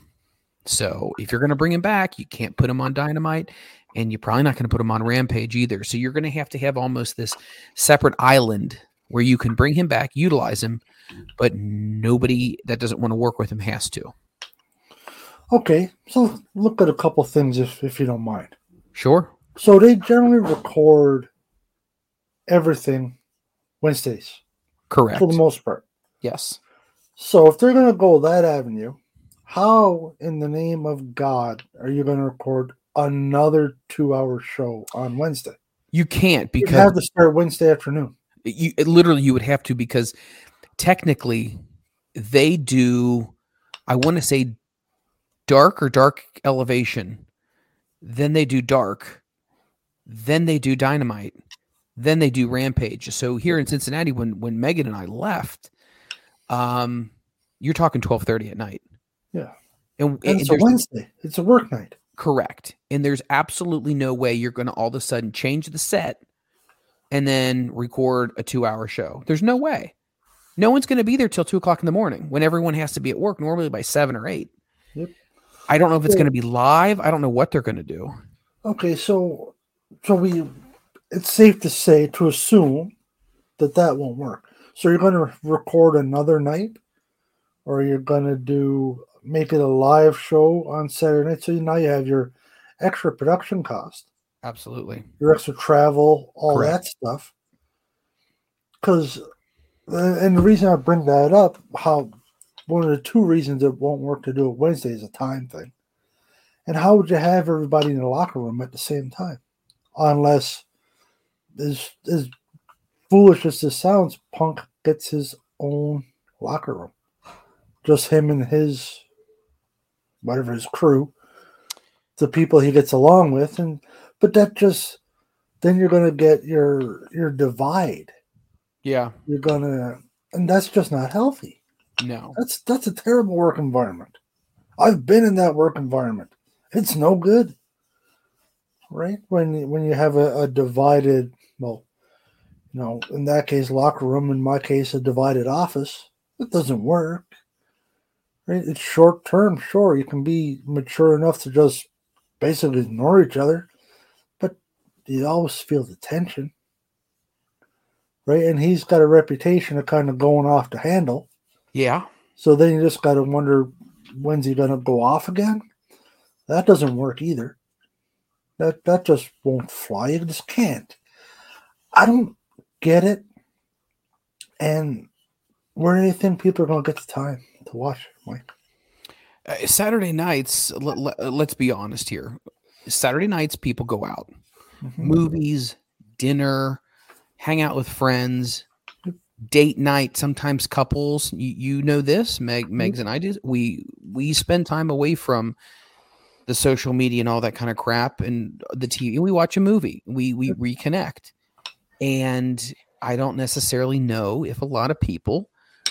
Speaker 5: So if you're going to bring him back, you can't put him on Dynamite and you're probably not going to put him on Rampage either. So you're going to have to have almost this separate island where you can bring him back, utilize him, but nobody that doesn't want to work with him has to.
Speaker 6: Okay, so look at a couple things if if you don't mind.
Speaker 5: Sure.
Speaker 6: So they generally record everything Wednesdays
Speaker 5: Correct.
Speaker 6: for the most part.
Speaker 5: Yes.
Speaker 6: So if they're going to go that avenue, how in the name of God are you going to record another two-hour show on Wednesday?
Speaker 5: You can't because You
Speaker 6: have to start Wednesday afternoon.
Speaker 5: you it literally you would have to because technically they do i want to say dark or dark elevation then they do dark then they do dynamite then they do rampage so here in cincinnati when when megan and i left um you're talking 12:30 at night
Speaker 6: Yeah.
Speaker 5: and,
Speaker 6: And
Speaker 5: and
Speaker 6: it's a Wednesday. It's a work night.
Speaker 5: Correct. And there's absolutely no way you're going to all of a sudden change the set and then record a two hour show. There's no way. No one's going to be there till two o'clock in the morning when everyone has to be at work normally by seven or eight. I don't know if it's going to be live. I don't know what they're going to do.
Speaker 6: Okay, so so we it's safe to say to assume that that won't work. So you're going to record another night, or you're going to do make it a live show on Saturday night. So now you have your extra production cost,
Speaker 5: Absolutely.
Speaker 6: your extra travel, all that stuff. Because, uh, and the reason I bring that up, how one of the two reasons it won't work to do it Wednesday is a time thing. And how would you have everybody in the locker room at the same time? Unless, as, as foolish as this sounds, Punk gets his own locker room. Just him and his, whatever his crew, the people he gets along with. And, but that just, then you're going to get your, your divide.
Speaker 5: Yeah.
Speaker 6: You're going to, and that's just not healthy.
Speaker 5: No.
Speaker 6: That's, that's a terrible work environment. I've been in that work environment. It's no good, right? When when you have a, a divided, well, you know, in that case, locker room. In my case, a divided office. It doesn't work, right? It's short term. Sure, you can be mature enough to just basically ignore each other, but you always feel the tension, right? And he's got a reputation of kind of going off the handle.
Speaker 5: Yeah.
Speaker 6: So then you just got to wonder when's he going to go off again? That doesn't work either. That that just won't fly. You just can't. I don't get it. And where do you think people are going to get the time to watch, Mike?
Speaker 5: Uh, Saturday nights, let, let, let's be honest here. Saturday nights, people go out, movies, dinner, hang out with friends, date night. Sometimes couples. You, you know this, Meg, mm-hmm. Megs and I do We we spend time away from the social media and all that kind of crap and the TV. We watch a movie. We we reconnect, and I don't necessarily know if a lot of people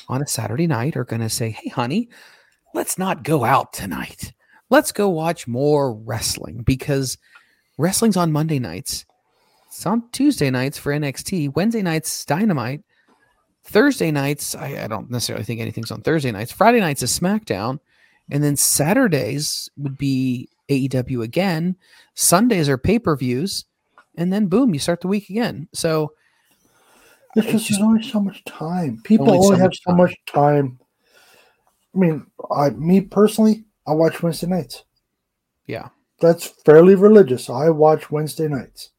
Speaker 5: on a Saturday night are going to say, "Hey, honey." let's not go out tonight. Let's go watch more wrestling because wrestling's on Monday nights. It's on Tuesday nights for NXT. Wednesday nights, Dynamite. Thursday nights, I, I don't necessarily think anything's on Thursday nights. Friday nights is SmackDown. And then Saturdays would be AEW again. Sundays are pay per views. And then boom, you start the week again. So
Speaker 6: It's just, there's only so much time. People
Speaker 5: Only
Speaker 6: only,
Speaker 5: so
Speaker 6: have
Speaker 5: much
Speaker 6: so much time. I mean, I me personally, I watch Wednesday nights.
Speaker 5: yeah.
Speaker 6: That's fairly religious. I watch Wednesday nights,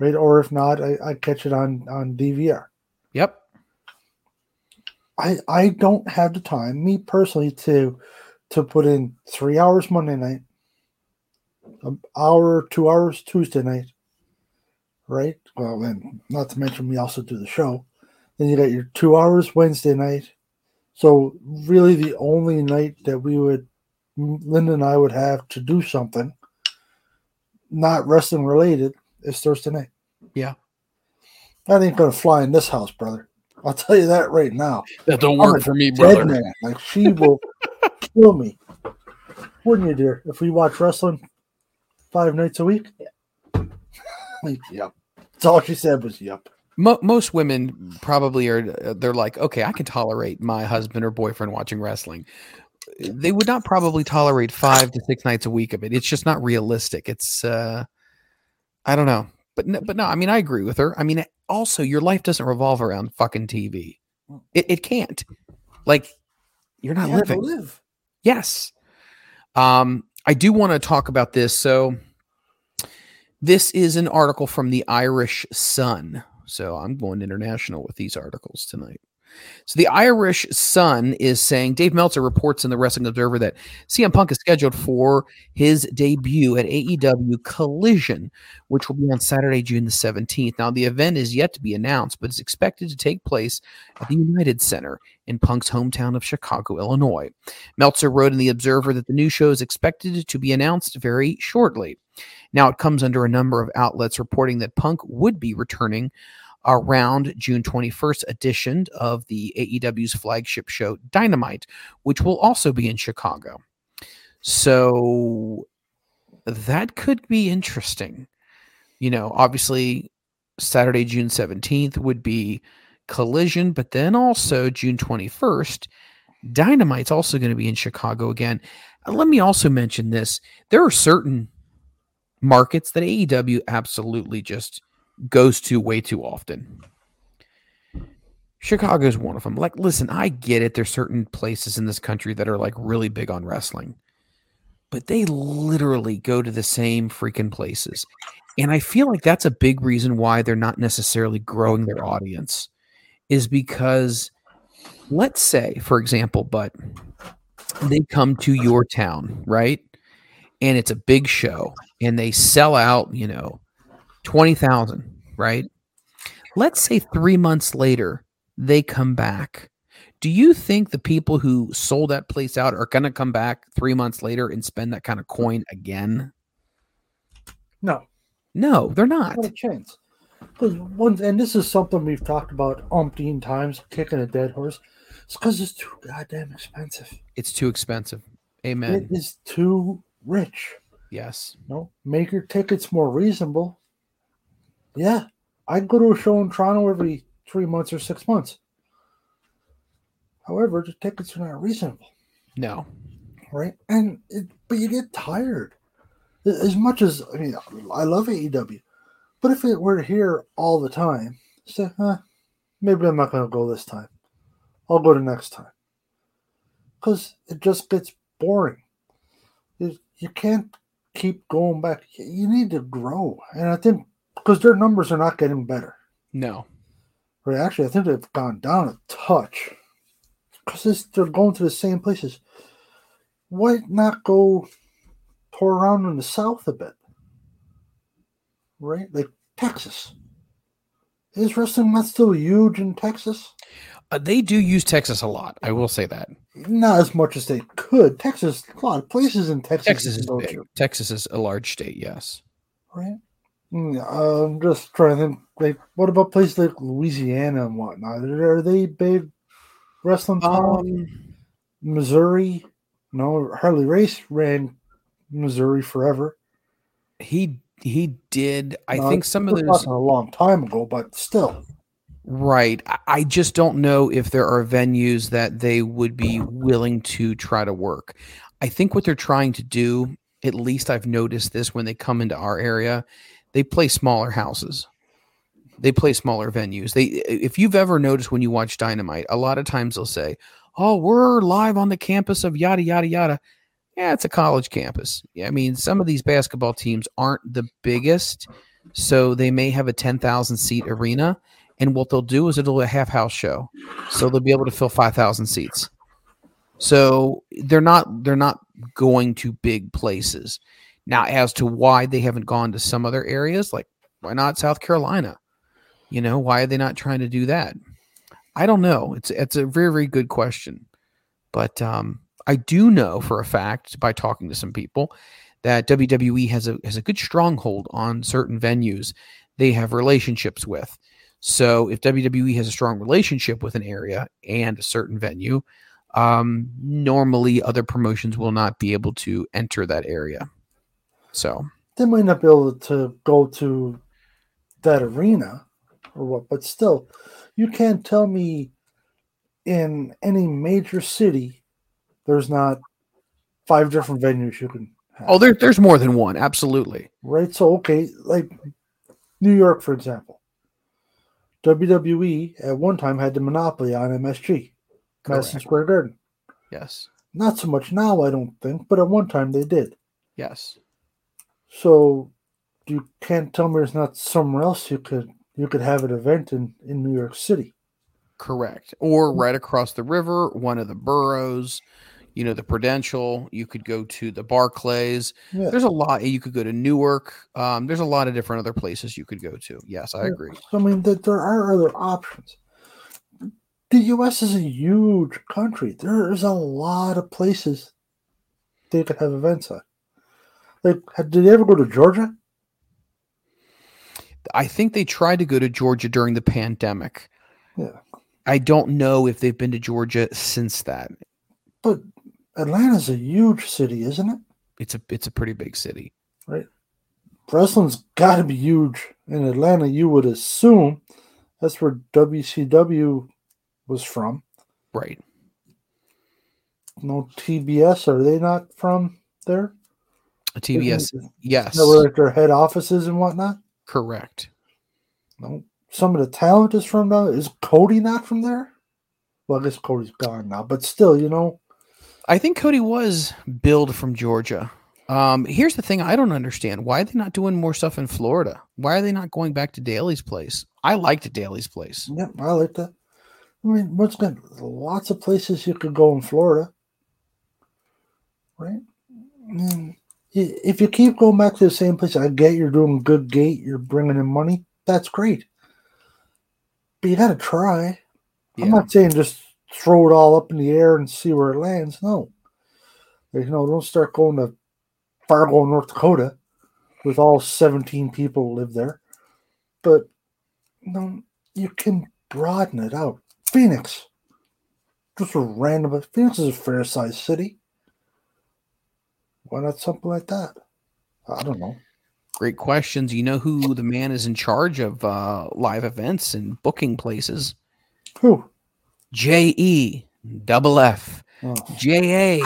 Speaker 6: right? Or if not, I, I catch it on on DVR.
Speaker 5: Yep.
Speaker 6: I I don't have the time, me personally, to to put in three hours Monday night, an hour, two hours Tuesday night, right? Well, and not to mention we also do the show. Then you got your two hours Wednesday night. So really, the only night that we would, Linda and I would have to do something, not wrestling related, is Thursday night.
Speaker 5: Yeah.
Speaker 6: That ain't gonna fly in this house, brother. I'll tell you that right now.
Speaker 5: That don't
Speaker 6: I'm
Speaker 5: work
Speaker 6: a
Speaker 5: for me,
Speaker 6: dead
Speaker 5: brother.
Speaker 6: man. Like she will kill me. Wouldn't you, dear? If we watch wrestling five nights a week? Like, yep. That's all she said was yep.
Speaker 5: Mo- most women probably are uh, they're like okay i can tolerate my husband or boyfriend watching wrestling they would not probably tolerate five to six nights a week of it it's just not realistic it's uh i don't know but no, but no i mean i agree with her i mean also your life doesn't revolve around fucking tv it, it can't like you're not
Speaker 6: You have to
Speaker 5: living
Speaker 6: live.
Speaker 5: Yes. Um, I do want to talk about this. So, this is an article from the Irish Sun. So I'm going international with these articles tonight. So the Irish Sun is saying Dave Meltzer reports in the Wrestling Observer that CM Punk is scheduled for his debut at AEW Collision, which will be on Saturday, June the 17th. Now the event is yet to be announced, but it's expected to take place at the United Center in Punk's hometown of Chicago, Illinois. Meltzer wrote in the Observer that the new show is expected to be announced very shortly. Now it comes under a number of outlets reporting that Punk would be returning around June 21st edition of the AEW's flagship show Dynamite, which will also be in Chicago. So that could be interesting. You know, obviously Saturday, June 17th would be Collision, but then also June 21st, Dynamite's also going to be in Chicago again. Let me also mention this there are certain markets that AEW absolutely just goes to way too often. Chicago is one of them. Like, listen, I get it. There's certain places in this country that are like really big on wrestling, but they literally go to the same freaking places. And I feel like that's a big reason why they're not necessarily growing their audience, is because let's say, for example, but they come to your town, right? And it's a big show and they sell out, you know, 20,000, right? Let's say three months later, they come back. Do you think the people who sold that place out are going to come back three months later and spend that kind of coin again?
Speaker 6: No.
Speaker 5: No, they're not.
Speaker 6: Not a chance. Because one, and this is something we've talked about umpteen times, kicking a dead horse. It's because it's too goddamn expensive.
Speaker 5: It's too expensive. Amen.
Speaker 6: It is too rich.
Speaker 5: Yes.
Speaker 6: No, make your tickets more reasonable. Yeah, I go to a show in Toronto every three months or six months. However, the tickets are not reasonable.
Speaker 5: No.
Speaker 6: Right? And it, but you get tired. As much as I mean, I love AEW, but if it were here all the time, say, huh, maybe I'm not going to go this time. I'll go to next time. Because it just gets boring. It, you can't keep going back. You need to grow. And I think because their numbers are not getting better.
Speaker 5: No.
Speaker 6: Right, actually, I think they've gone down a touch because they're going to the same places. Why not go tour around in the south a bit? Right, like Texas. Is wrestling not still huge in Texas?
Speaker 5: Uh, they do use Texas a lot. I will say that.
Speaker 6: Not as much as they could. Texas, a lot of places in Texas.
Speaker 5: Texas is big. Texas is a large state. Yes.
Speaker 6: Right. Mm, I'm just trying to think. Like, what about places like Louisiana and whatnot? Are they big wrestling Um, Missouri? No, Harley Race ran Missouri forever.
Speaker 5: He he did. I no, think some of
Speaker 6: those a long time ago, but still.
Speaker 5: Right. I just don't know if there are venues that they would be willing to try to work. I think what they're trying to do, at least I've noticed this when they come into our area, they play smaller houses. They play smaller venues. They if you've ever noticed when you watch Dynamite, a lot of times they'll say, "Oh, we're live on the campus of yada yada yada." Yeah, it's a college campus. Yeah, I mean, some of these basketball teams aren't the biggest, so they may have a 10,000 seat arena and what they'll do is it'll a half house show, so they'll be able to fill five thousand seats. So they're not they're not going to big places. Now, as to why they haven't gone to some other areas, like why not South Carolina? You know, why are they not trying to do that? I don't know. It's it's a very very good question, but um, I do know for a fact by talking to some people that WWE has a has a good stronghold on certain venues they have relationships with. So if WWE has a strong relationship with an area and a certain venue, um, normally other promotions will not be able to enter that area. So
Speaker 6: they might not be able to go to that arena or what, but still, you can't tell me in any major city there's not five different venues you can
Speaker 5: have. Oh, there, there's more than one, absolutely.
Speaker 6: Right. So okay, like New York, for example. WWE at one time had the monopoly on MSG, Correct. Madison Square Garden.
Speaker 5: Yes.
Speaker 6: Not so much now, I don't think, but at one time they did.
Speaker 5: Yes.
Speaker 6: So you can't tell me there's not somewhere else you could you could have an event in, in New York City.
Speaker 5: Correct. Or right across the river, one of the boroughs, you know, the Prudential. You could go to the Barclays.
Speaker 6: Yeah.
Speaker 5: There's a lot. You could go to Newark. Um, there's a lot of different other places you could go to. Yes, I
Speaker 6: Yeah.
Speaker 5: agree.
Speaker 6: I mean, that there are other options. The U.S. is a huge country. There's a lot of places they could have events at. Did they ever go to Georgia?
Speaker 5: I think they tried to go to Georgia during the pandemic.
Speaker 6: Yeah.
Speaker 5: I don't know if they've been to Georgia since that.
Speaker 6: But Atlanta's a huge city, isn't it?
Speaker 5: It's a it's a pretty big city.
Speaker 6: Right. Wrestling's got to be huge in Atlanta. You would assume that's where WCW was from.
Speaker 5: Right.
Speaker 6: No TBS, are they not from there?
Speaker 5: TBS. Yes.
Speaker 6: At their head offices and whatnot.
Speaker 5: Correct.
Speaker 6: No, some of the talent is from there. Is Cody not from there? Well, I guess Cody's gone now, but still, you know,
Speaker 5: I think Cody was billed from Georgia. Um, here's the thing I don't understand. Why are they not doing more stuff in Florida? Why are they not going back to Daily's Place? I liked Daily's Place.
Speaker 6: yeah, I like that. I mean, what's good? Lots of places you could go in Florida, right? I mean, if you keep going back to the same place, I get you're doing good gate, you're bringing in money. That's great, but you got to try. I'm not saying just throw it all up in the air and see where it lands. No, you know, don't start going to Fargo, North Dakota, with all 17 people who live there. But no, you can broaden it out. Phoenix, just a random. Phoenix is a fair sized city. Why not something like that? I don't know.
Speaker 5: Great questions. You know who the man is in charge of uh, live events and booking places?
Speaker 6: Who?
Speaker 5: J E double F
Speaker 6: Oh,
Speaker 5: J A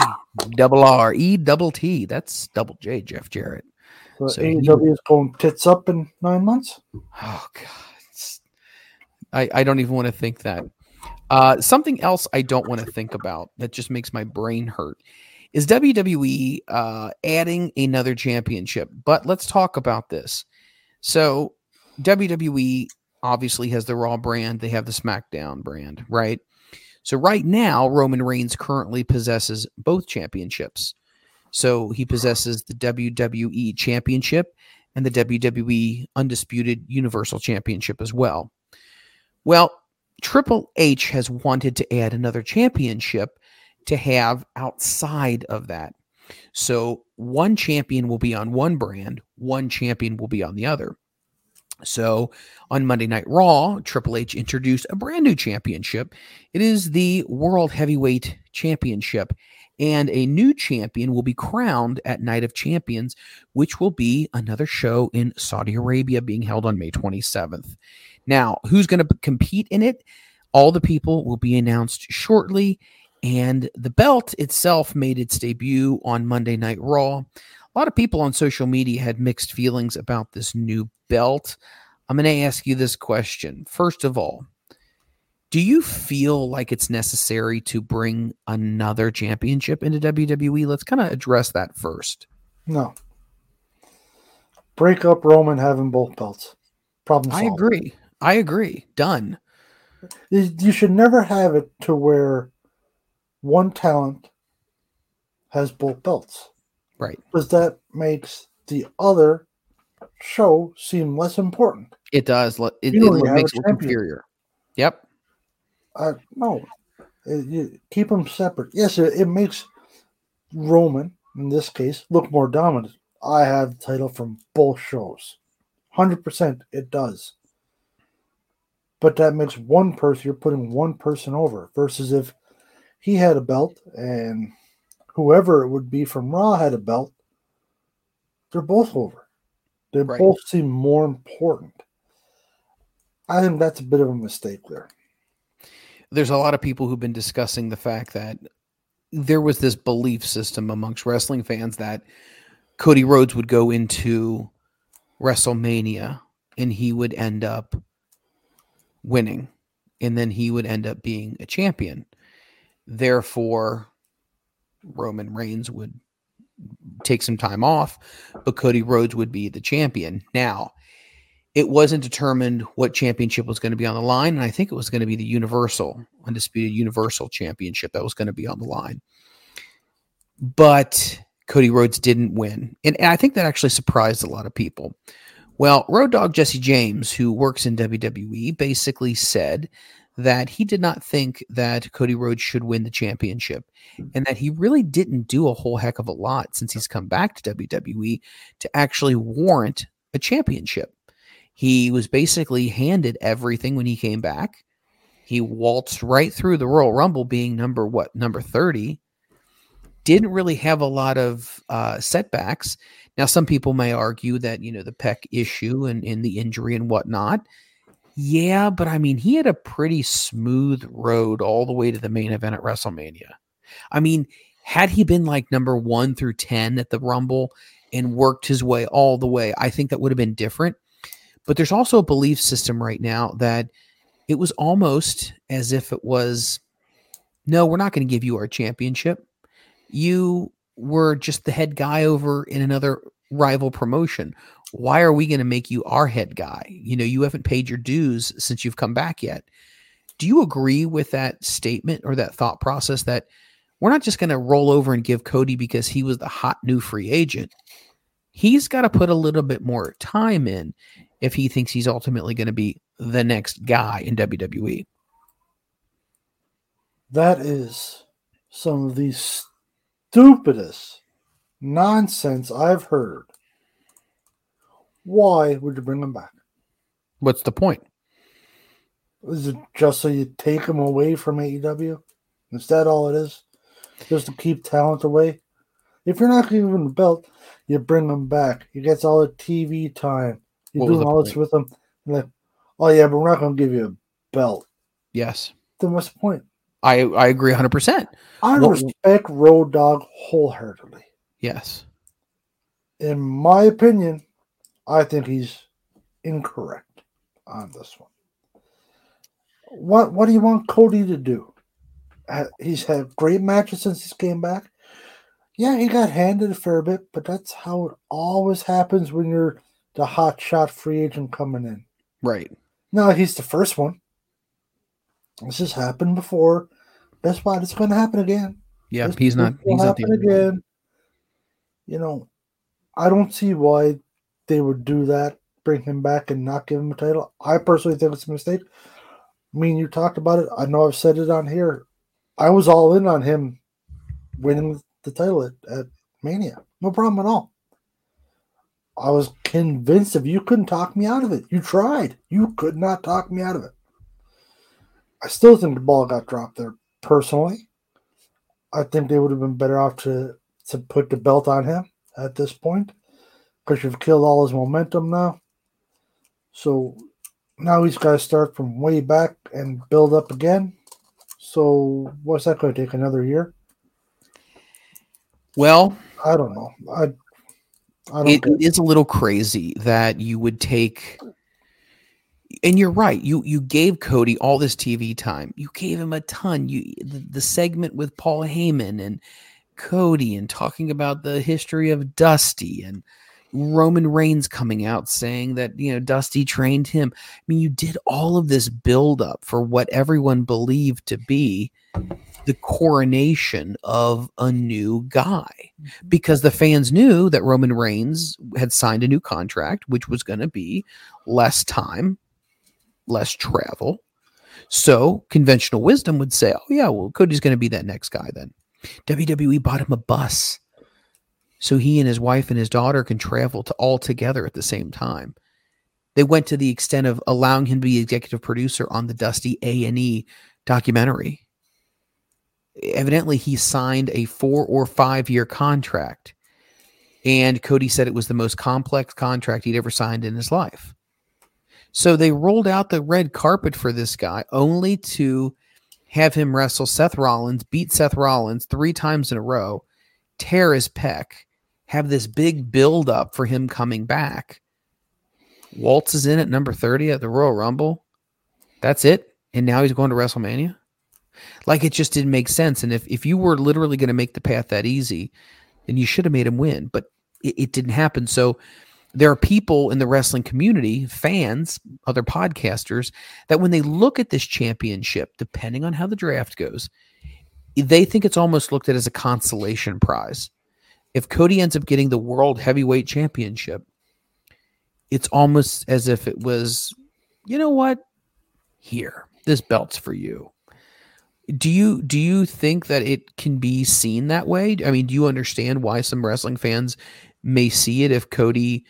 Speaker 5: double R E double T. That's double J, Jeff Jarrett.
Speaker 6: so
Speaker 5: So he-
Speaker 6: AEW is going tits up in nine months.
Speaker 5: Oh God, it's- I I don't even want to think that. Uh, something else I don't want to think about that just makes my brain hurt is WWE uh, adding another championship. But let's talk about this. So WWE obviously has the Raw brand, they have the SmackDown brand, right? So right now, Roman Reigns currently possesses both championships. So he possesses the WWE Championship and the WWE Undisputed Universal Championship as well. Well, Triple H has wanted to add another championship to have outside of that. So one champion will be on one brand, one champion will be on the other. So on Monday Night Raw, Triple H introduced a brand new championship. It is the World Heavyweight Championship, and a new champion will be crowned at Night of Champions, which will be another show in Saudi Arabia being held on May 27th. Now, who's going to compete in it? All the people will be announced shortly, and the belt itself made its debut on Monday Night Raw. A lot of people on social media had mixed feelings about this new belt. I'm going to ask you this question. First of all, do you feel like it's necessary to bring another championship into WWE? Let's kind of address that first.
Speaker 6: No. Break up Roman having both belts. Problem
Speaker 5: I agree. I agree. Done.
Speaker 6: You you should never have it to where one talent has both belts
Speaker 5: Right.
Speaker 6: because that makes the other show seem less important.
Speaker 5: It does. It, it,
Speaker 6: You don't even have
Speaker 5: makes it inferior. Yep.
Speaker 6: Uh, no, you keep them separate. Yes, it, it makes Roman in this case look more dominant. I have the title from both shows, hundred percent. It does, but that makes one person. You're putting one person over versus if he had a belt and whoever it would be from Raw had a belt. They're both over. They
Speaker 5: Right.
Speaker 6: both seem more important. I think that's a bit of a mistake there.
Speaker 5: There's a lot of people who've been discussing the fact that there was this belief system amongst wrestling fans that Cody Rhodes would go into WrestleMania and he would end up winning and then he would end up being a champion. Therefore, Roman Reigns would take some time off, but Cody Rhodes would be the champion. Now, it wasn't determined what championship was going to be on the line. And I think it was going to be the Universal, Undisputed Universal Championship that was going to be on the line. But Cody Rhodes didn't win. And, I think that actually surprised a lot of people. Well, Road Dog Jesse James, who works in WWE, basically said that he did not think that Cody Rhodes should win the championship and that he really didn't do a whole heck of a lot since he's come back to WWE to actually warrant a championship. He was basically handed everything when he came back. He waltzed right through the Royal Rumble being number what, number 30. Didn't really have a lot of uh, setbacks. Now, some people may argue that, you know, the pec issue and, and the injury and whatnot yeah, but I mean, he had a pretty smooth road all the way to the main event at WrestleMania. I mean, had he been like number one through 10 at the Rumble and worked his way all the way, I think that would have been different. But there's also a belief system right now that it was almost as if it was no, we're not going to give you our championship. You were just the head guy over in another rival promotion why are we going to make you our head guy? You know, you haven't paid your dues since you've come back yet. Do you agree with that statement or that thought process that we're not just going to roll over and give Cody because he was the hot new free agent? He's got to put a little bit more time in if he thinks he's ultimately going to be the next guy in WWE.
Speaker 6: That is some of the stupidest nonsense I've heard why would you bring him back?
Speaker 5: What's the point?
Speaker 6: Is it just so you take him away from AEW? Is that all it is? Just to keep talent away? If you're not giving him the belt, you bring him back. He gets all the TV time. You do all this with him. Like, oh yeah, but we're not going to give you a belt.
Speaker 5: Yes.
Speaker 6: Then what's the point?
Speaker 5: I I agree 100. percent
Speaker 6: I well, respect Road Dog wholeheartedly.
Speaker 5: Yes.
Speaker 6: In my opinion, I think he's incorrect on this one. What what do you want Cody to do? He's had great matches since he came back. Yeah, he got handed a fair bit, but that's how it always happens when you're the hot shot free agent coming in.
Speaker 5: Right.
Speaker 6: No, he's the first one. This has happened before. That's why it's going to happen again.
Speaker 5: Yeah, this he's not. He's not the again.
Speaker 6: You know, I don't see why they would do that, bring him back and not give him a title. I personally think it's a mistake. I mean, you talked about it. I know I've said it on here. I was all in on him winning the title at, at Mania. No problem at all. I was convinced if you couldn't talk me out of it. You tried. You could not talk me out of it. I still think the ball got dropped there personally. I think they would have been better off to to put the belt on him at this point because you've killed all his momentum now. So now he's got to start from way back and build up again. So what's that going to take? Another year?
Speaker 5: Well,
Speaker 6: I don't know. I,
Speaker 5: I don't it, it is a little crazy that you would take. And you're right. You you gave Cody all this TV time. You gave him a ton. You the, the segment with Paul Heyman and Cody and talking about the history of Dusty and Roman Reigns coming out saying that, you know, Dusty trained him. I mean, you did all of this build up for what everyone believed to be the coronation of a new guy mm-hmm. because the fans knew that Roman Reigns had signed a new contract, which was going to be less time, less travel. So conventional wisdom would say, oh, yeah, well, Cody's going to be that next guy then. WWE bought him a bus so he and his wife and his daughter can travel to all together at the same time. They went to the extent of allowing him to be executive producer on the Dusty A and E documentary. Evidently, he signed a four or five year contract, and Cody said it was the most complex contract he'd ever signed in his life. So they rolled out the red carpet for this guy, only to have him wrestle Seth Rollins, beat Seth Rollins three times in a row, tear his pec, have this big build up for him coming back. Waltz is in at number 30 at the Royal Rumble. That's it. And now he's going to WrestleMania. Like it just didn't make sense. And if, if you were literally going to make the path that easy, then you should have made him win. But it, it didn't happen. So there are people in the wrestling community, fans, other podcasters, that when they look at this championship, depending on how the draft goes, they think it's almost looked at as a consolation prize. If Cody ends up getting the world heavyweight championship, it's almost as if it was, you know what? Here, this belt's for you. Do you do you think that it can be seen that way? I mean, do you understand why some wrestling fans may see it if Cody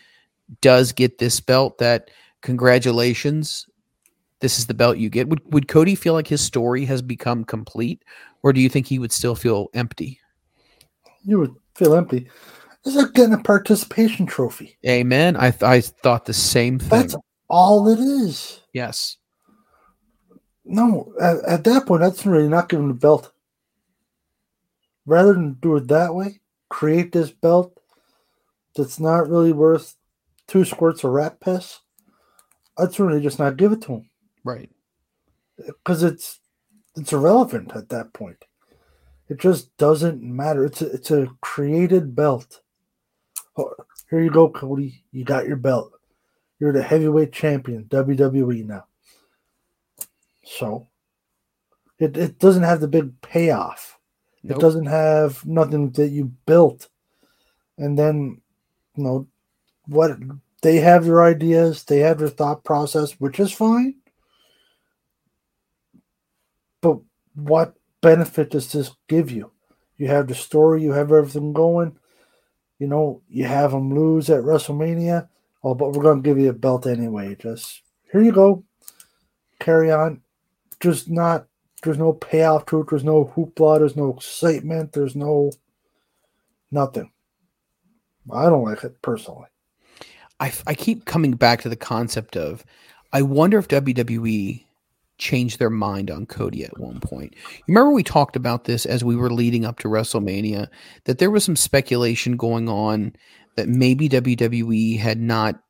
Speaker 5: does get this belt that congratulations this is the belt you get would, would cody feel like his story has become complete or do you think he would still feel empty
Speaker 6: You would feel empty. It's like getting a participation trophy.
Speaker 5: amen i, th- I thought the same thing
Speaker 6: That's all it is.
Speaker 5: yes
Speaker 6: No, at, at that point, that's really not giving the belt. Rather than do it that way, create this belt that's not really worth two squirts of rat piss. I'd really just not give it to him
Speaker 5: right
Speaker 6: because it's it's irrelevant at that point. It just doesn't matter. It's a, it's a created belt. Oh, here you go, Cody. You got your belt. You're the heavyweight champion, WWE now. So it, it doesn't have the big payoff.
Speaker 5: Nope.
Speaker 6: It doesn't have nothing that you built. And then, you know, what they have their ideas, they have their thought process, which is fine. But what benefit does this give you? You have the story, you have everything going. You know, you have them lose at WrestleMania. Oh, but we're going to give you a belt anyway. Just here you go. Carry on. Just not, there's no payoff to it. There's no hoopla. There's no excitement. There's no nothing. I don't like it personally.
Speaker 5: I, I keep coming back to the concept of I wonder if WWE changed their mind on Cody at one point. You remember we talked about this as we were leading up to WrestleMania that there was some speculation going on that maybe WWE had not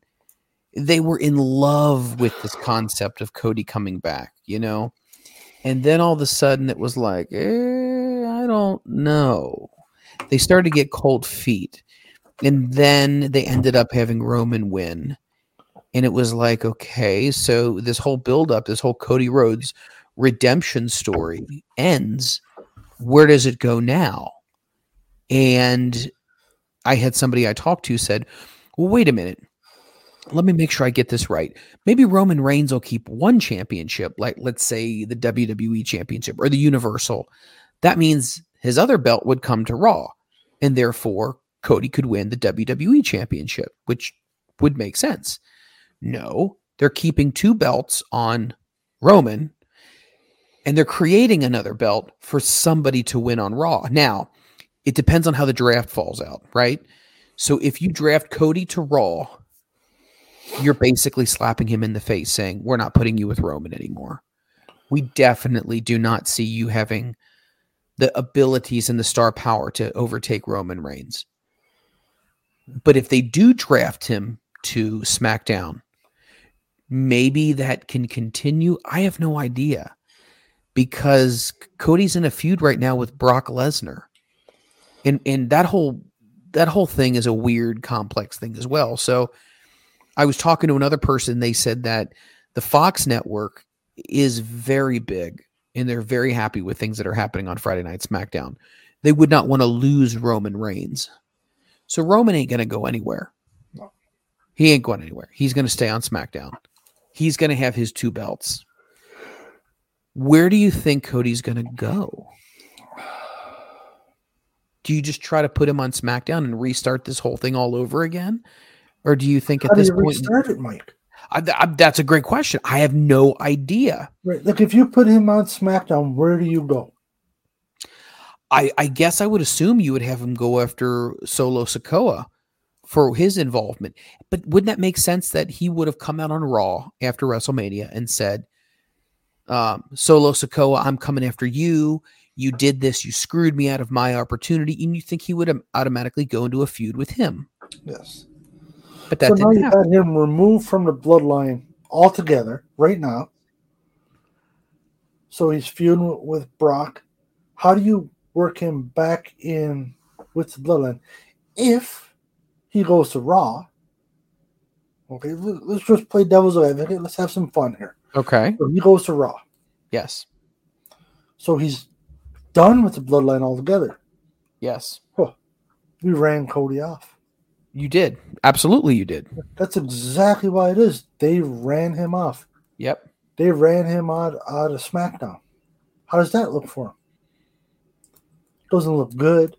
Speaker 5: they were in love with this concept of Cody coming back, you know? And then all of a sudden it was like, eh, I don't know. They started to get cold feet. And then they ended up having Roman win. And it was like, okay, so this whole buildup, this whole Cody Rhodes redemption story ends. Where does it go now? And I had somebody I talked to said, well, wait a minute. Let me make sure I get this right. Maybe Roman Reigns will keep one championship, like let's say the WWE championship or the Universal. That means his other belt would come to Raw. And therefore, Cody could win the WWE championship, which would make sense. No, they're keeping two belts on Roman and they're creating another belt for somebody to win on Raw. Now, it depends on how the draft falls out, right? So if you draft Cody to Raw, you're basically slapping him in the face saying, We're not putting you with Roman anymore. We definitely do not see you having the abilities and the star power to overtake Roman Reigns. But if they do draft him to SmackDown, maybe that can continue. I have no idea because Cody's in a feud right now with Brock Lesnar. And and that whole that whole thing is a weird complex thing as well. So I was talking to another person they said that the Fox network is very big and they're very happy with things that are happening on Friday night SmackDown. They would not want to lose Roman Reigns. So Roman ain't going to go anywhere. He ain't going anywhere. He's going to stay on SmackDown. He's going to have his two belts. Where do you think Cody's going to go? Do you just try to put him on SmackDown and restart this whole thing all over again? Or do you think at
Speaker 6: How do
Speaker 5: this
Speaker 6: you
Speaker 5: point
Speaker 6: restart it, Mike?
Speaker 5: I, I- that's a great question. I have no idea.
Speaker 6: Right. Like if you put him on SmackDown, where do you go?
Speaker 5: I, I guess I would assume you would have him go after Solo Sikoa for his involvement. But wouldn't that make sense that he would have come out on Raw after WrestleMania and said, um, Solo Sikoa, I'm coming after you. You did this. You screwed me out of my opportunity. And you think he would automatically go into a feud with him.
Speaker 6: Yes.
Speaker 5: But that
Speaker 6: so now
Speaker 5: didn't
Speaker 6: you
Speaker 5: happen.
Speaker 6: got him removed from the bloodline altogether right now. So he's feuding with Brock. How do you work him back in with the bloodline? If he goes to Raw, Okay, let- let's just play devil's advocate. Let's have some fun here.
Speaker 5: Okay.
Speaker 6: So he goes to Raw.
Speaker 5: Yes.
Speaker 6: So he's done with the bloodline altogether.
Speaker 5: Yes.
Speaker 6: We ran Cody off.
Speaker 5: You did. Absolutely, you did.
Speaker 6: That's exactly why it is. They ran him off.
Speaker 5: Yep.
Speaker 6: They ran him out, out of SmackDown. How does that look for him? Doesn't look good.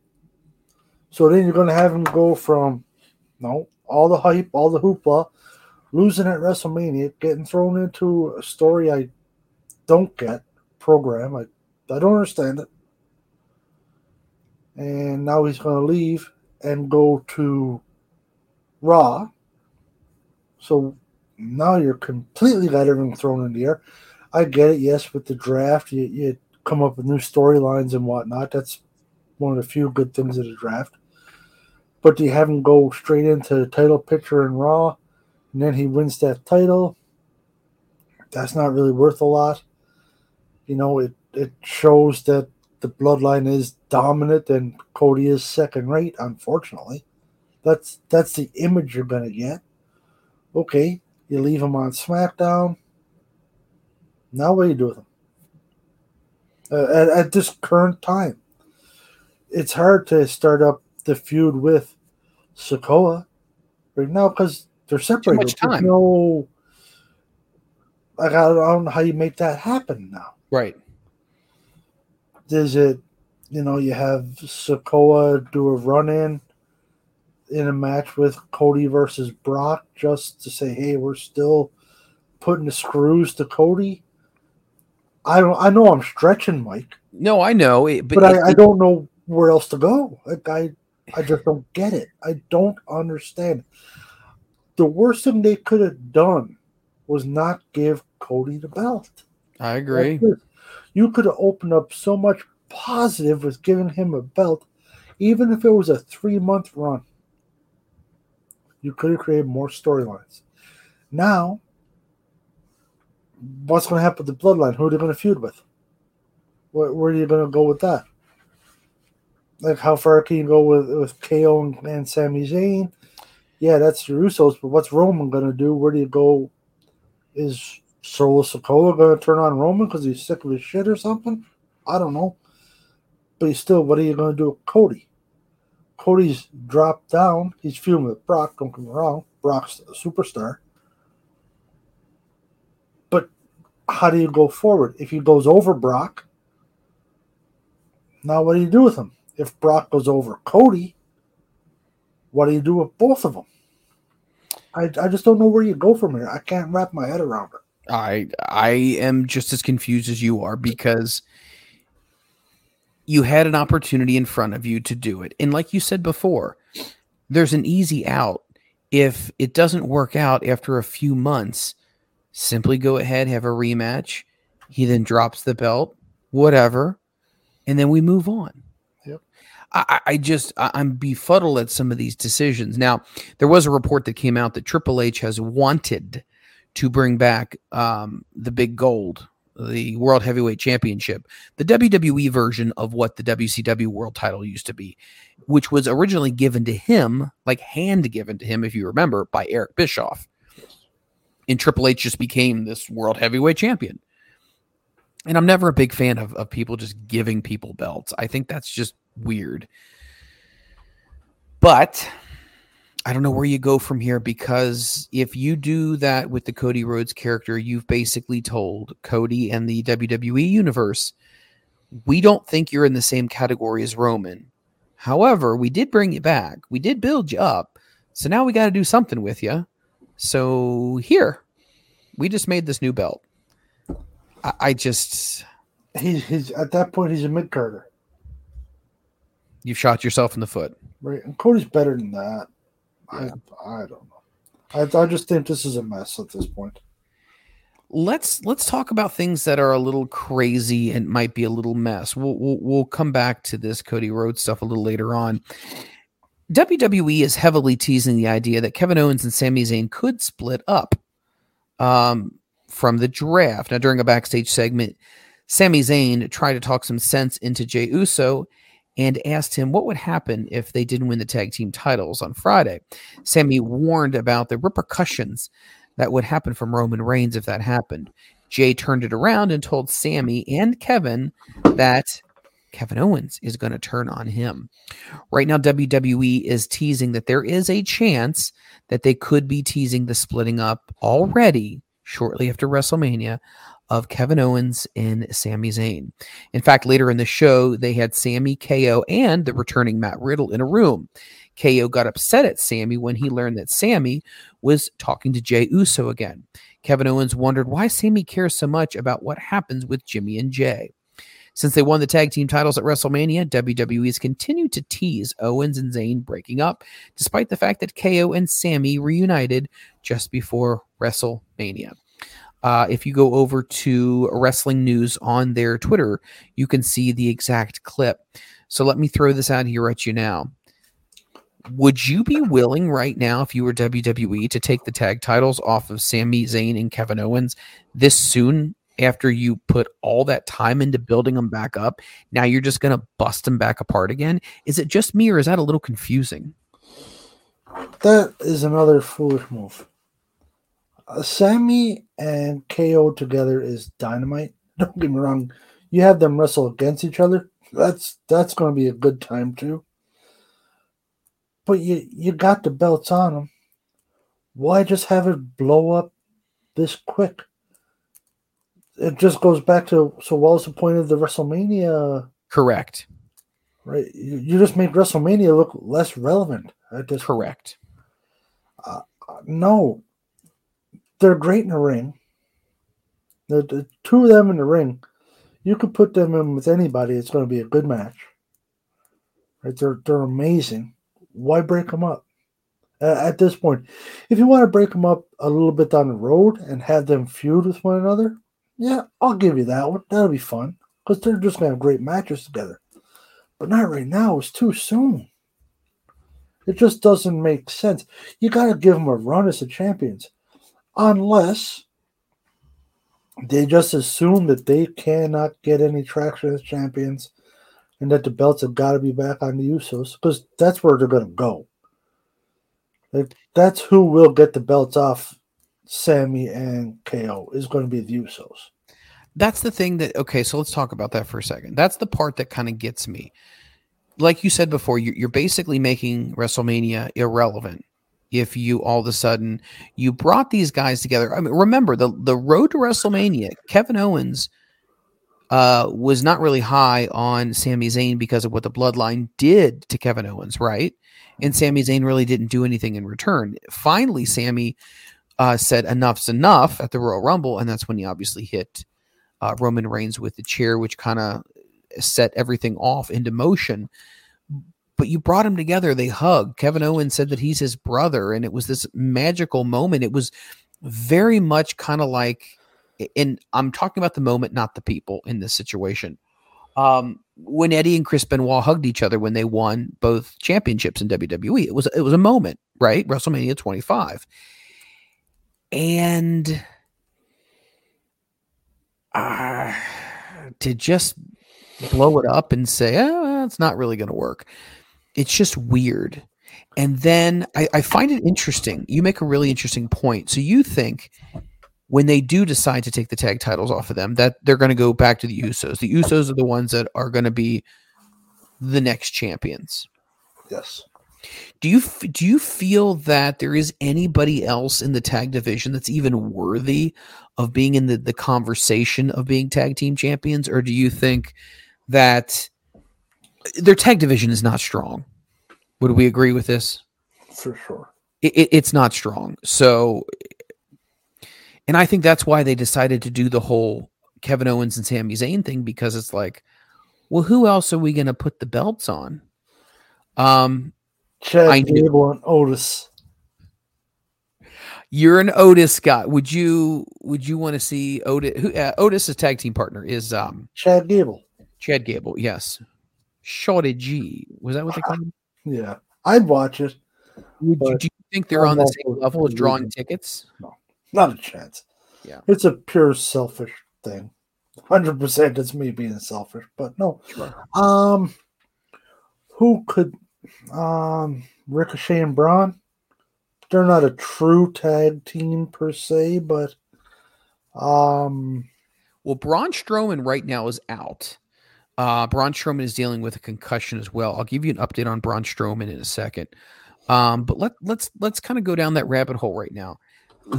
Speaker 6: So then you're going to have him go from, no, all the hype, all the hoopla, losing at WrestleMania, getting thrown into a story I don't get, program. I, I don't understand it. And now he's going to leave and go to Raw. So now you're completely got everything thrown in the air. I get it, yes, with the draft, you, you come up with new storylines and whatnot. That's one of the few good things of the draft. But do you have him go straight into the title picture in Raw, and then he wins that title? That's not really worth a lot. You know, it, it shows that the bloodline is dominant and Cody is second rate, unfortunately. That's that's the image you're gonna get. Okay, you leave him on SmackDown. Now what do you do with him? Uh, at, at this current time, it's hard to start up the feud with Sikoa right now because they're separated.
Speaker 5: much
Speaker 6: There's
Speaker 5: time.
Speaker 6: No, like I don't know how you make that happen now.
Speaker 5: Right.
Speaker 6: Is it, you know, you have Sikoa do a run in in a match with Cody versus Brock just to say, hey, we're still putting the screws to Cody. I don't. I know I'm stretching, Mike,
Speaker 5: No, I know, eh, but,
Speaker 6: but,
Speaker 5: it-
Speaker 6: I, I don't know where else to go. Like I, I just don't get it. I don't understand. The worst thing they could have done was not give Cody the belt.
Speaker 5: I agree.
Speaker 6: You could have opened up so much positive with giving him a belt, even if it was a three month run. You could have created more storylines. Now, what's going to happen with the bloodline? Who are they going to feud with? Where, where are you going to go with that? Like, how far can you go with, with KO and, and Sami Zayn? Yeah, that's the Usos, but what's Roman to do? Where do you go? Is Solo Sokola to turn on Roman because he's sick of his shit or something? I don't know. But he's still, what are you to do with Cody? Cody's dropped down. He's feuding with Brock. Don't get me wrong. Brock's a superstar. But how do you go forward? If he goes over Brock, now what do you do with him? If Brock goes over Cody, what do you do with both of them? I, I just don't know where you go from here. I can't wrap my head around it.
Speaker 5: I I am just as confused as you are because you had an opportunity in front of you to do it. And like you said before, there's an easy out. If it doesn't work out after a few months, simply go ahead, have a rematch. He then drops the belt, whatever, and then we move on. I, I- just I'm befuddled at some of these decisions. Now, there was a report that came out that Triple H has wanted to bring back um, the big gold, the World Heavyweight Championship, the WWE version of what the WCW World Title used to be, which was originally given to him, like hand given to him, if you remember, by Eric Bischoff. And Triple H just became this World Heavyweight Champion. And I'm never a big fan of, of people just giving people belts. I think that's just weird. But I don't know where you go from here because if you do that with the Cody Rhodes character, you've basically told Cody and the WWE universe, we don't think you're in the same category as Roman. However, we did bring you back. We did build you up. So now we got to do something with you. So here, we just made this new belt. I, I just,
Speaker 6: He's, he's at that point, he's a mid carder,
Speaker 5: you shot yourself in the foot.
Speaker 6: right? And Cody's better than that. I, I don't know. I, I just think this is a mess at this point.
Speaker 5: let's let's talk about things that are a little crazy and might be a little mess. We'll we'll, we'll come back to this Cody Rhodes stuff a little later on. WWE is heavily teasing the idea that Kevin Owens and Sami Zayn could split up um, from the draft. Now, during a backstage segment, Sami Zayn tried to talk some sense into Jey Uso, and asked him what would happen if they didn't win the tag team titles on Friday. Sami warned about the repercussions that would happen from Roman Reigns if that happened. Jey turned it around and told Sami and Kevin that Kevin Owens is going to turn on him. Right now, WWE is teasing that there is a chance that they could be teasing the splitting up already shortly after WrestleMania of Kevin Owens and Sami Zayn. In fact, later in the show, they had Sami, KO, and the returning Matt Riddle in a room. KO got upset at Sami when he learned that Sami was talking to Jey Uso again. Kevin Owens wondered why Sami cares so much about what happens with Jimmy and Jey. Since they won the tag team titles at WrestleMania, WWE has continued to tease Owens and Zayn breaking up, despite the fact that KO and Sami reunited just before WrestleMania. Uh, if you go over to Wrestling News on their Twitter, you can see the exact clip. So let me throw this out here at you now. Would you be willing right now, if you were WWE, to take the tag titles off of Sami Zayn and Kevin Owens this soon after you put all that time into building them back up? Now you're just going to bust them back apart again? Is it just me or is that a little confusing?
Speaker 6: That is another foolish move. Uh, Sami and KO together is dynamite. Don't get me wrong. You have them wrestle against each other. That's that's going to be a good time too. But you you got the belts on them. Why just have it blow up this quick? It just goes back to so what was the point of the WrestleMania?
Speaker 5: Correct.
Speaker 6: Right. You, you just made WrestleMania look less relevant at this.
Speaker 5: Correct.
Speaker 6: Uh, no, they're great in the ring. The, the two of them in the ring, you could put them in with anybody. It's going to be a good match. Right? They're they're amazing. Why break them up? Uh, at this point, if you want to break them up a little bit down the road and have them feud with one another, yeah, I'll give you that one. That'll be fun because they're just going to have great matches together. But not right now. It's too soon. It just doesn't make sense. You got to give them a run as the champions unless they just assume that they cannot get any traction as champions and that the belts have got to be back on the Usos because that's where they're going to go. Like, that's who will get the belts off Sami and KO is going to be the Usos.
Speaker 5: That's the thing that, okay, so let's talk about that for a second. That's the part that kind of gets me. Like you said before, you're basically making WrestleMania irrelevant if you all of a sudden you brought these guys together. I mean, remember the the road to WrestleMania. Kevin Owens uh, was not really high on Sami Zayn because of what the Bloodline did to Kevin Owens, right? And Sami Zayn really didn't do anything in return. Finally, Sami uh, said enough's enough at the Royal Rumble, and that's when he obviously hit uh, Roman Reigns with the chair, which kind of set everything off into motion but you brought them together. They hugged. Kevin Owens said that he's his brother, and it was this magical moment. It was very much kind of like, and I'm talking about the moment, not the people in this situation. Um, when Eddie and Chris Benoit hugged each other when they won both championships in WWE, it was it was a moment, right? WrestleMania 25, and uh, to just blow it up and say, oh, it's not really going to work it's just weird. And then I, I find it interesting. You make a really interesting point. So you think when they do decide to take the tag titles off of them, that they're going to go back to the Usos. The Usos are the ones that are going to be the next champions.
Speaker 6: Yes.
Speaker 5: Do you do you feel that there is anybody else in the tag division that's even worthy of being in the, the conversation of being tag team champions, or do you think that their tag division is not strong. Would we agree with this?
Speaker 6: For sure.
Speaker 5: It, it, it's not strong. So, and I think that's why they decided to do the whole Kevin Owens and Sami Zayn thing because it's like, well, who else are we going to put the belts on? Um,
Speaker 6: Chad I Gable and Otis.
Speaker 5: You're an Otis guy. Would you would you want to see Otis? Who uh, Otis' tag team partner is um
Speaker 6: Chad Gable.
Speaker 5: Chad Gable, yes. Shorty G. Was that what they called him?
Speaker 6: Yeah, I'd watch it.
Speaker 5: Would you, do you think they're on the same level as drawing tickets?
Speaker 6: No, not a chance.
Speaker 5: Yeah,
Speaker 6: it's a pure selfish thing. Hundred percent, it's me being selfish, but no.
Speaker 5: Sure.
Speaker 6: Um, who could um Ricochet and Braun? They're not a true tag team per se, but um
Speaker 5: Well, Braun Strowman right now is out. Uh, Braun Strowman is dealing with a concussion as well. I'll give you an update on Braun Strowman in a second. Um, but let let's let's kind of go down that rabbit hole right now.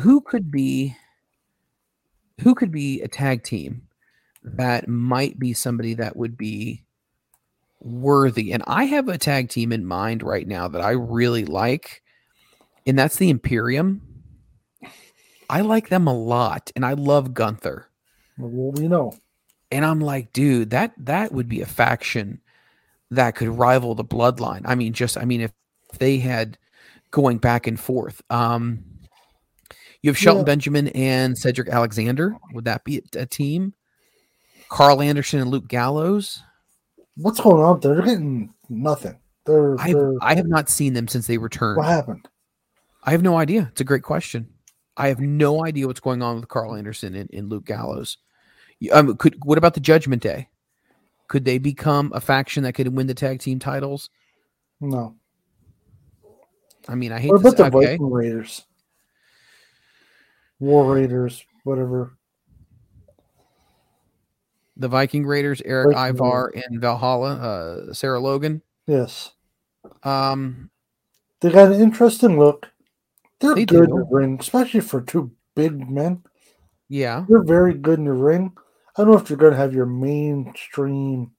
Speaker 5: Who could be who could be a tag team that might be somebody that would be worthy? And I have a tag team in mind right now that I really like, and that's the Imperium. I like them a lot, and I love Gunther.
Speaker 6: well, we know.
Speaker 5: And I'm like, dude, that that would be a faction that could rival the bloodline. I mean, just I mean, if they had going back and forth. Um you have Shelton
Speaker 6: Yeah.
Speaker 5: Benjamin and Cedric Alexander. Would that be a, team? Karl Anderson and Luke Gallows.
Speaker 6: What's going on there? They're getting nothing. They're,
Speaker 5: I
Speaker 6: they're
Speaker 5: I have not seen them since they returned.
Speaker 6: what happened?
Speaker 5: I have no idea. It's a great question. I have no idea what's going on with Karl Anderson and, and Luke Gallows. Um, could what about the Judgment Day? Could they become a faction that could win the tag team titles?
Speaker 6: No.
Speaker 5: I mean, I hate
Speaker 6: What about the
Speaker 5: okay.
Speaker 6: Viking Raiders? War Raiders, whatever.
Speaker 5: the Viking Raiders, Erik
Speaker 6: Viking
Speaker 5: Ivar and Valhalla, uh, Sarah Logan.
Speaker 6: Yes.
Speaker 5: Um,
Speaker 6: They got an interesting look. They're
Speaker 5: They
Speaker 6: good
Speaker 5: do.
Speaker 6: in the ring, especially for two big men.
Speaker 5: yeah,
Speaker 6: They're very good in the ring. I don't know if you're going to have your mainstream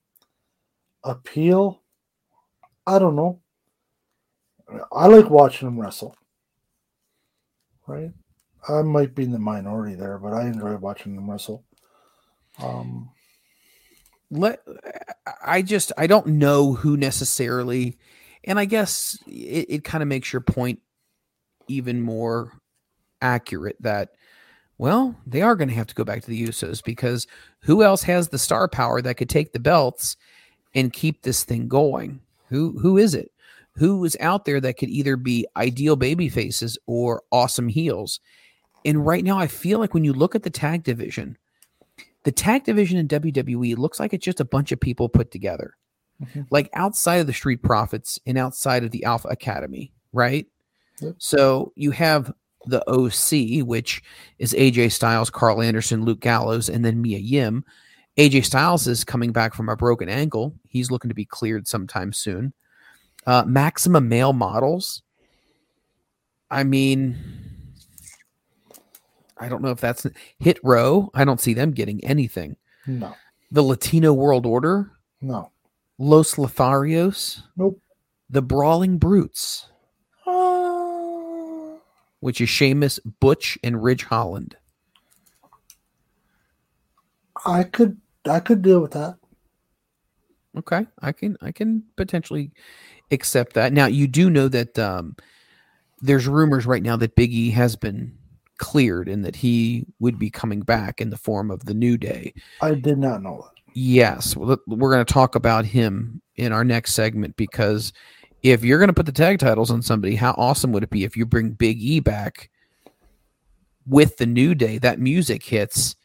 Speaker 6: appeal. I don't know. I like watching them wrestle. Right? I might be in the minority there, but I enjoy watching them wrestle. Um,
Speaker 5: let I just I don't know who necessarily, and I guess it, it kind of makes your point even more accurate that well they are going to have to go back to the Usos because who else has the star power that could take the belts and keep this thing going? Who who is it? Who is out there that could either be ideal baby faces or awesome heels? And right now, I feel like when you look at the tag division, the tag division in WWE looks like it's just a bunch of people put together.
Speaker 6: Mhm.
Speaker 5: Like outside of the Street Profits and outside of the Alpha Academy, right?
Speaker 6: Yep.
Speaker 5: So you have the OC, which is AJ Styles, Karl Anderson, Luke Gallows, and then Mia Yim. AJ Styles is coming back from a broken ankle. He's looking to be cleared sometime soon. Uh, Maximum Male Models. I mean, I don't know if that's Hit Row. I don't see them getting anything.
Speaker 6: no,
Speaker 5: The Latino World Order,
Speaker 6: no.
Speaker 5: Los Lotharios,
Speaker 6: Nope.
Speaker 5: the Brawling Brutes, which is Sheamus, Butch, and Ridge Holland.
Speaker 6: I could I could deal with that.
Speaker 5: Okay, I can I can potentially accept that. Now you do know that um, there's rumors right now that Big E has been cleared and that he would be coming back in the form of the New Day.
Speaker 6: I did not know that.
Speaker 5: Yes, we're going to talk about him in our next segment because if you're going to put the tag titles on somebody, how awesome would it be if you bring Big E back with the New Day? That music hits,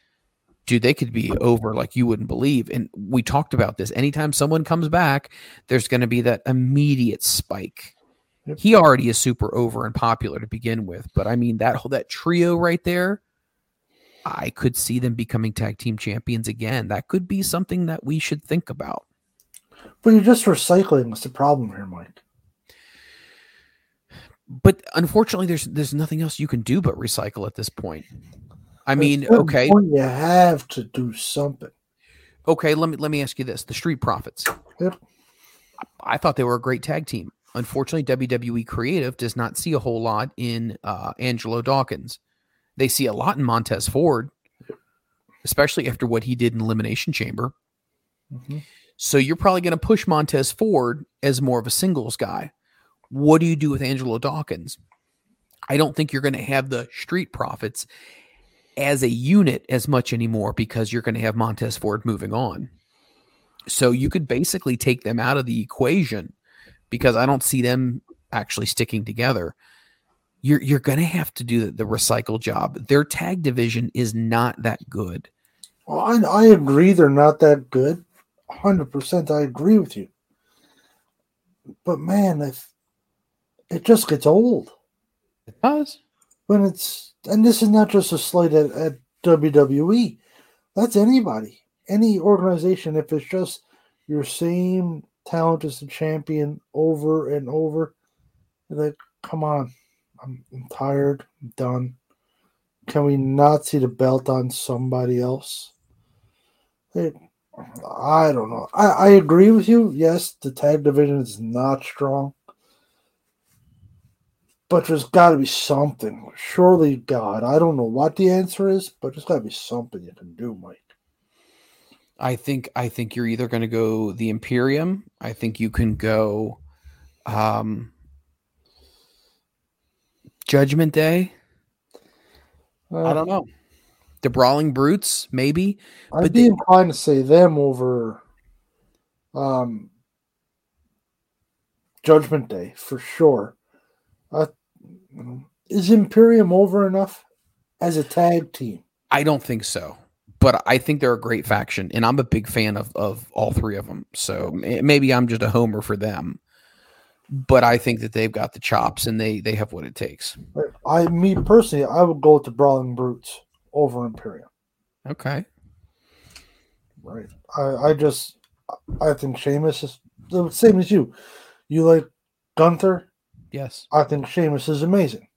Speaker 5: dude, they could be over like you wouldn't believe. And we talked about this. Anytime someone comes back, there's going to be that immediate spike.
Speaker 6: Yep.
Speaker 5: He already is super over and popular to begin with, but I mean that whole that trio right there. I could see them becoming tag team champions again. That could be something that we should think about.
Speaker 6: But you're just recycling. What's the problem here, Mike?
Speaker 5: But unfortunately, there's there's nothing else you can do but recycle at this point. I mean, okay,
Speaker 6: point, you have to do something.
Speaker 5: okay. Let me let me ask you this: the Street Profits.
Speaker 6: Yep.
Speaker 5: I thought they were a great tag team. Unfortunately, WWE Creative does not see a whole lot in uh, Angelo Dawkins. They see a lot in Montez Ford, especially after what he did in Elimination Chamber.
Speaker 6: Mhm.
Speaker 5: So you're probably going to push Montez Ford as more of a singles guy. What do you do with Angelo Dawkins? I don't think you're going to have the Street Profits as a unit as much anymore because you're going to have Montez Ford moving on. So you could basically take them out of the equation because I don't see them actually sticking together. You're you're going to have to do the, the recycle job. Their tag division is not that good.
Speaker 6: Well, I, I agree they're not that good. 100% I agree with you. but man, if it just gets old.
Speaker 5: It does.
Speaker 6: When it's and this is not just a slight at, at WWE. That's anybody, any organization. If it's just your same talent as the champion over and over, like, come on, I'm, I'm tired, I'm done. Can we not see the belt on somebody else? It, I don't know. I, I agree with you. Yes, the tag division is not strong. But there's got to be something. Surely, God, I don't know what the answer is, but there's got to be something you can do, Mike.
Speaker 5: I think I think you're either going to go the Imperium. I think you can go um, Judgment Day.
Speaker 6: Uh,
Speaker 5: I don't know. The Brawling Brutes, maybe.
Speaker 6: I'd
Speaker 5: But
Speaker 6: be
Speaker 5: they-
Speaker 6: inclined to say them over um, Judgment Day for sure. Uh, is Imperium over enough as a tag team?
Speaker 5: I don't think so, but I think they're a great faction, and I'm a big fan of of all three of them. So maybe I'm just a homer for them, but I think that they've got the chops and they they have what it takes.
Speaker 6: I, me personally, I would go with the Brawling Brutes over Imperium.
Speaker 5: Okay.
Speaker 6: Right. I, I just, I think Sheamus is the same as you. You like Gunther.
Speaker 5: Yes.
Speaker 6: I think Sheamus is amazing.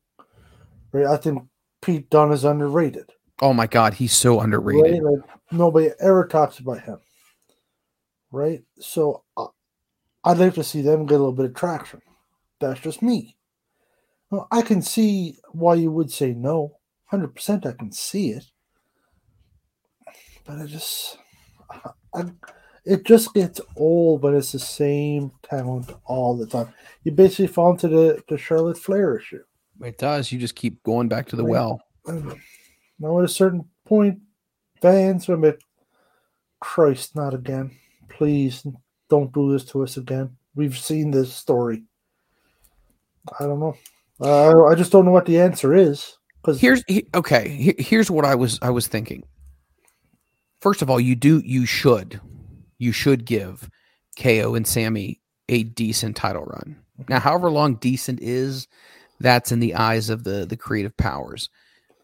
Speaker 6: Right. I think Pete Dunne is underrated.
Speaker 5: Oh my God, he's so underrated.
Speaker 6: Right? Like nobody ever talks about him. Right. So uh, I'd like to see them get a little bit of traction. That's just me. Well, I can see why you would say no. Hundred percent, I can see it. But I just, I, it just gets old. But it's the same talent all the time. You basically fall into the the Charlotte Flair issue.
Speaker 5: It does. You just keep going back to the
Speaker 6: Right.
Speaker 5: well.
Speaker 6: Now, at a certain point, fans are bit, Christ, not again. Please don't do this to us again. We've seen this story. I don't know. Uh, I just don't know what the answer is. Because
Speaker 5: Here's he, okay. he- here's what I was I was thinking. First of all, you do you should you should give KO and Sami a decent title run. Now, however long decent is, that's in the eyes of the the creative powers.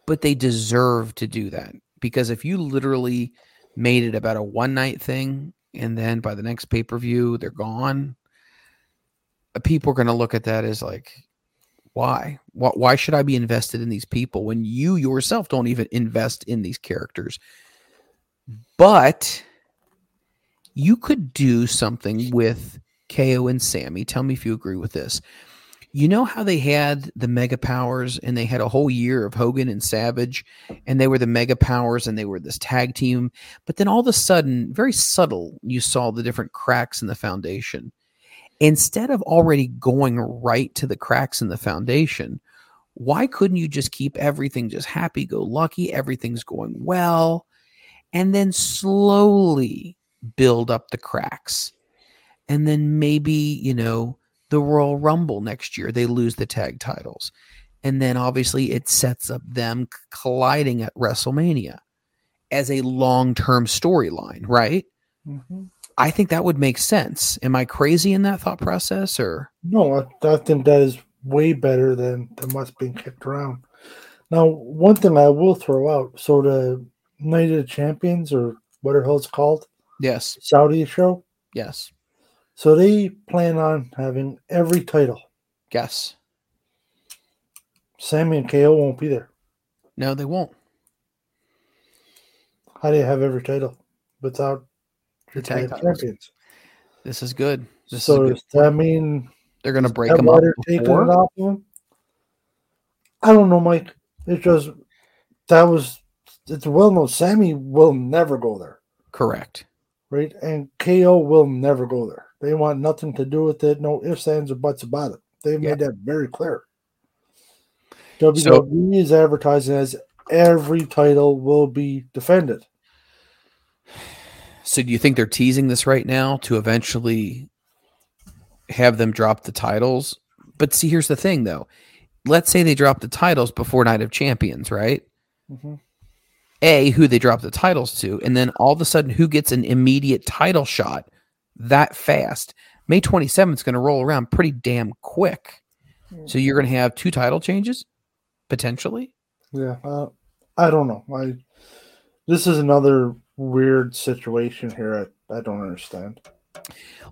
Speaker 5: But they deserve to do that because if you literally made it about a one night thing and then by the next pay per view they're gone, uh, people are going to look at that as like, why? why? Why should I be invested in these people when you yourself don't even invest in these characters? But you could do something with KO and Sami. Tell me if you agree with this. You know how they had the mega powers and they had a whole year of Hogan and Savage and they were the mega powers and they were this tag team. But then all of a sudden, very subtle, you saw the different cracks in the foundation. Instead of already going right to the cracks in the foundation, why couldn't you just keep everything just happy go lucky? Everything's going well. And then slowly build up the cracks. And then maybe, you know, the Royal Rumble next year, they lose the tag titles. And then obviously it sets up them colliding at WrestleMania as a long term storyline, right?
Speaker 6: Mhm.
Speaker 5: I think that would make sense. Am I crazy in that thought process or?
Speaker 6: no, I, I think that is way better than, than what's being kicked around. Now, one thing I will throw out so the Night of the Champions, or whatever the hell it's called,
Speaker 5: Yes.
Speaker 6: Saudi show,
Speaker 5: Yes.
Speaker 6: so they plan on having every title.
Speaker 5: Yes.
Speaker 6: Sami and KO won't be there.
Speaker 5: No, they won't.
Speaker 6: How do you have every title without your
Speaker 5: The tag
Speaker 6: champions?
Speaker 5: This is good. This
Speaker 6: so
Speaker 5: is
Speaker 6: does that
Speaker 5: point.
Speaker 6: mean
Speaker 5: they're going to break them up
Speaker 6: taking
Speaker 5: before?
Speaker 6: it off them? I don't know, Mike. It's just that was it's well known. Sami will never go there,
Speaker 5: Correct.
Speaker 6: Right? And KO will never go there. They want nothing to do with it. No ifs, ands, or buts about it. They've
Speaker 5: Yeah.
Speaker 6: made that very clear. WWE is advertising as every title will be defended.
Speaker 5: So do you think they're teasing this right now to eventually have them drop the titles? But see, here's the thing though. Let's say they drop the titles before Night of Champions, right?
Speaker 6: Mhm.
Speaker 5: A, who they drop the titles to, and then all of a sudden who gets an immediate title shot that fast. May 27th is going to roll around pretty damn quick. So you're going to have two title changes potentially.
Speaker 6: Yeah, uh, I don't know. I this is another weird situation here. I, I don't understand.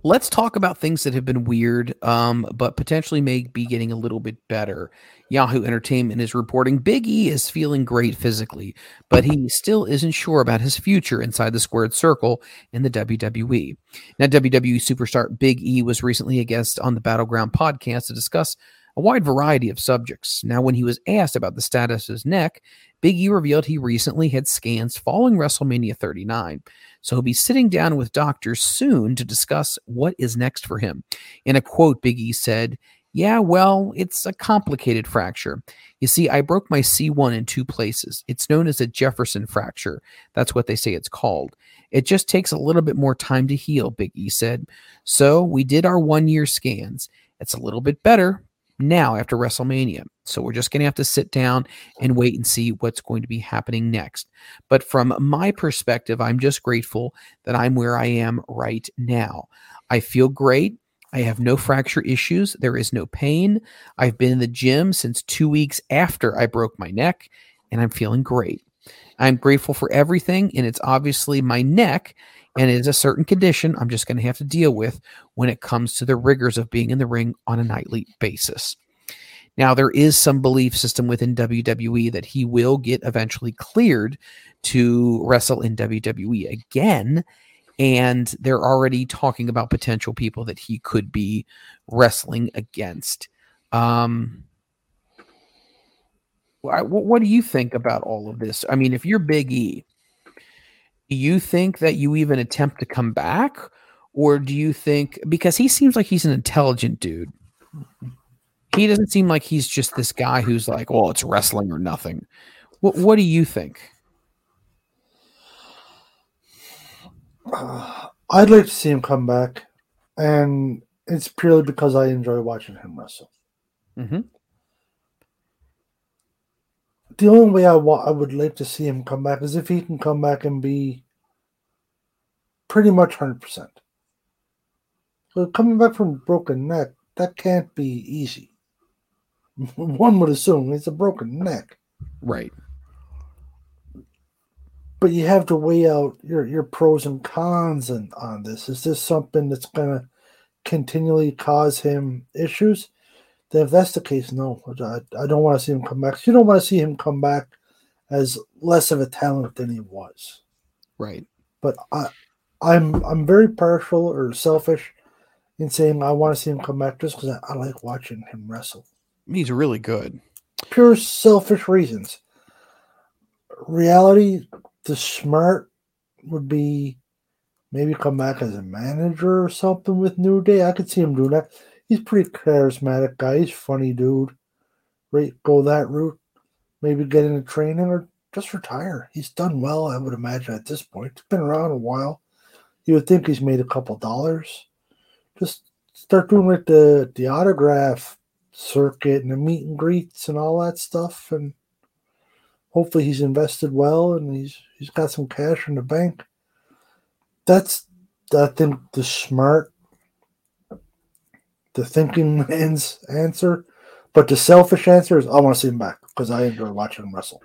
Speaker 5: Let's talk about things that have been weird, um, but potentially may be getting a little bit better. Yahoo Entertainment is reporting Big E is feeling great physically, but he still isn't sure about his future inside the squared circle in the WWE. Now, WWE superstar Big E was recently a guest on the Battleground podcast to discuss a wide variety of subjects. Now, when he was asked about the status of his neck, Big E revealed he recently had scans following WrestleMania 39. So he'll be sitting down with doctors soon to discuss what is next for him. In a quote, Big E said, yeah, well, it's a complicated fracture. You see, I broke my C1 in two places. It's known as a Jefferson fracture. That's what they say it's called. It just takes a little bit more time to heal, Big E said. So we did our one year scans. It's a little bit better, now after WrestleMania. So we're just going to have to sit down and wait and see what's going to be happening next. But from my perspective, I'm just grateful that I'm where I am right now. I feel great. I have no fracture issues. There is no pain. I've been in the gym since two weeks after I broke my neck, and I'm feeling great. I'm grateful for everything, and it's obviously my neck and it is a certain condition I'm just going to have to deal with when it comes to the rigors of being in the ring on a nightly basis. Now, there is some belief system within WWE that he will get eventually cleared to wrestle in WWE again. And they're already talking about potential people that he could be wrestling against. Um, what, what do you think about all of this? I mean, if you're Big E, do you think that you even attempt to come back? Or do you think because he seems like he's an intelligent dude? He doesn't seem like he's just this guy who's like, "Oh, it's wrestling or nothing." What What do you think?
Speaker 6: Uh, I'd like to see him come back, and it's purely because I enjoy watching him wrestle.
Speaker 5: Mm-hmm.
Speaker 6: The only way I wa- I would like to see him come back is if he can come back and be pretty much hundred percent. So coming back from broken neck, that can't be easy. One would assume it's a broken neck.
Speaker 5: Right.
Speaker 6: But you have to weigh out your, your pros and cons and on this. Is this something that's gonna continually cause him issues? Then if that's the case, no. I, I don't want to see him come back. You don't want to see him come back as less of a talent than he was.
Speaker 5: Right.
Speaker 6: But I I'm I'm very partial or selfish in saying I want to see him come back just because I, I like watching him wrestle.
Speaker 5: He's really good.
Speaker 6: Pure selfish reasons. Reality, the smart would be maybe come back as a manager or something with New Day. I could see him doing that. He's pretty charismatic guy. He's funny dude. Right, go that route. Maybe get into training or just retire. He's done well, I would imagine at this point. He's been around a while. You would think he's made a couple dollars. Just start doing like the the autograph circuit and the meet and greets and all that stuff, and hopefully he's invested well and he's he's got some cash in the bank. That's I think the smart, the thinking man's answer. But the selfish answer is I want to see him back because I enjoy watching him wrestle.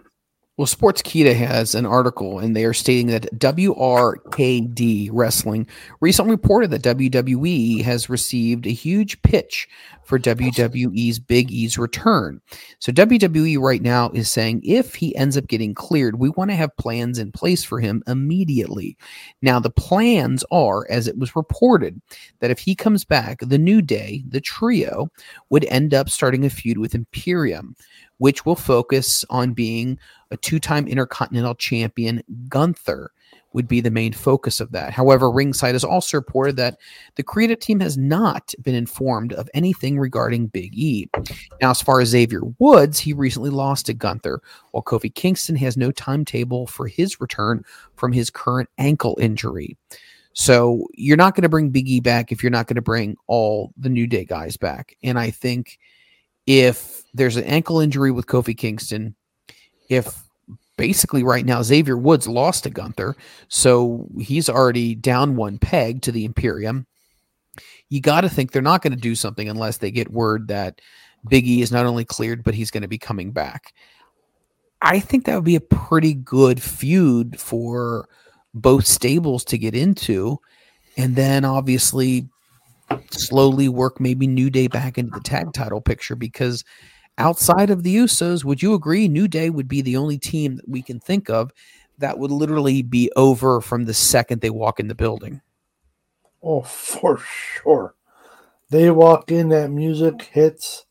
Speaker 5: Well, Sportskeeda has an article, and they are stating that WRKD Wrestling recently reported that WWE has received a huge pitch for WWE's Big E's return. So, WWE right now is saying if he ends up getting cleared, we want to have plans in place for him immediately. Now, the plans are, as it was reported, that if he comes back, the New Day, the trio, would end up starting a feud with Imperium which will focus on being a two time Intercontinental Champion. Gunther would be the main focus of that. However, Ringside has also reported that the creative team has not been informed of anything regarding Big E. Now, as far as Xavier Woods, he recently lost to Gunther, while Kofi Kingston has no timetable for his return from his current ankle injury. So you're not going to bring Big E back if you're not going to bring all the New Day guys back. And I think if there's an ankle injury with Kofi Kingston, if basically right now Xavier Woods lost to Gunther, so he's already down one peg to the Imperium. you got to think they're not going to do something unless they get word that Biggie is not only cleared, but he's going to be coming back. I think that would be a pretty good feud for both stables to get into. And then obviously slowly work maybe New Day back into the tag title picture because outside of the Usos, would you agree New Day would be the only team that we can think of that would literally be over from the second they walk in the building?
Speaker 6: Oh, for sure. They walk in, that music hits,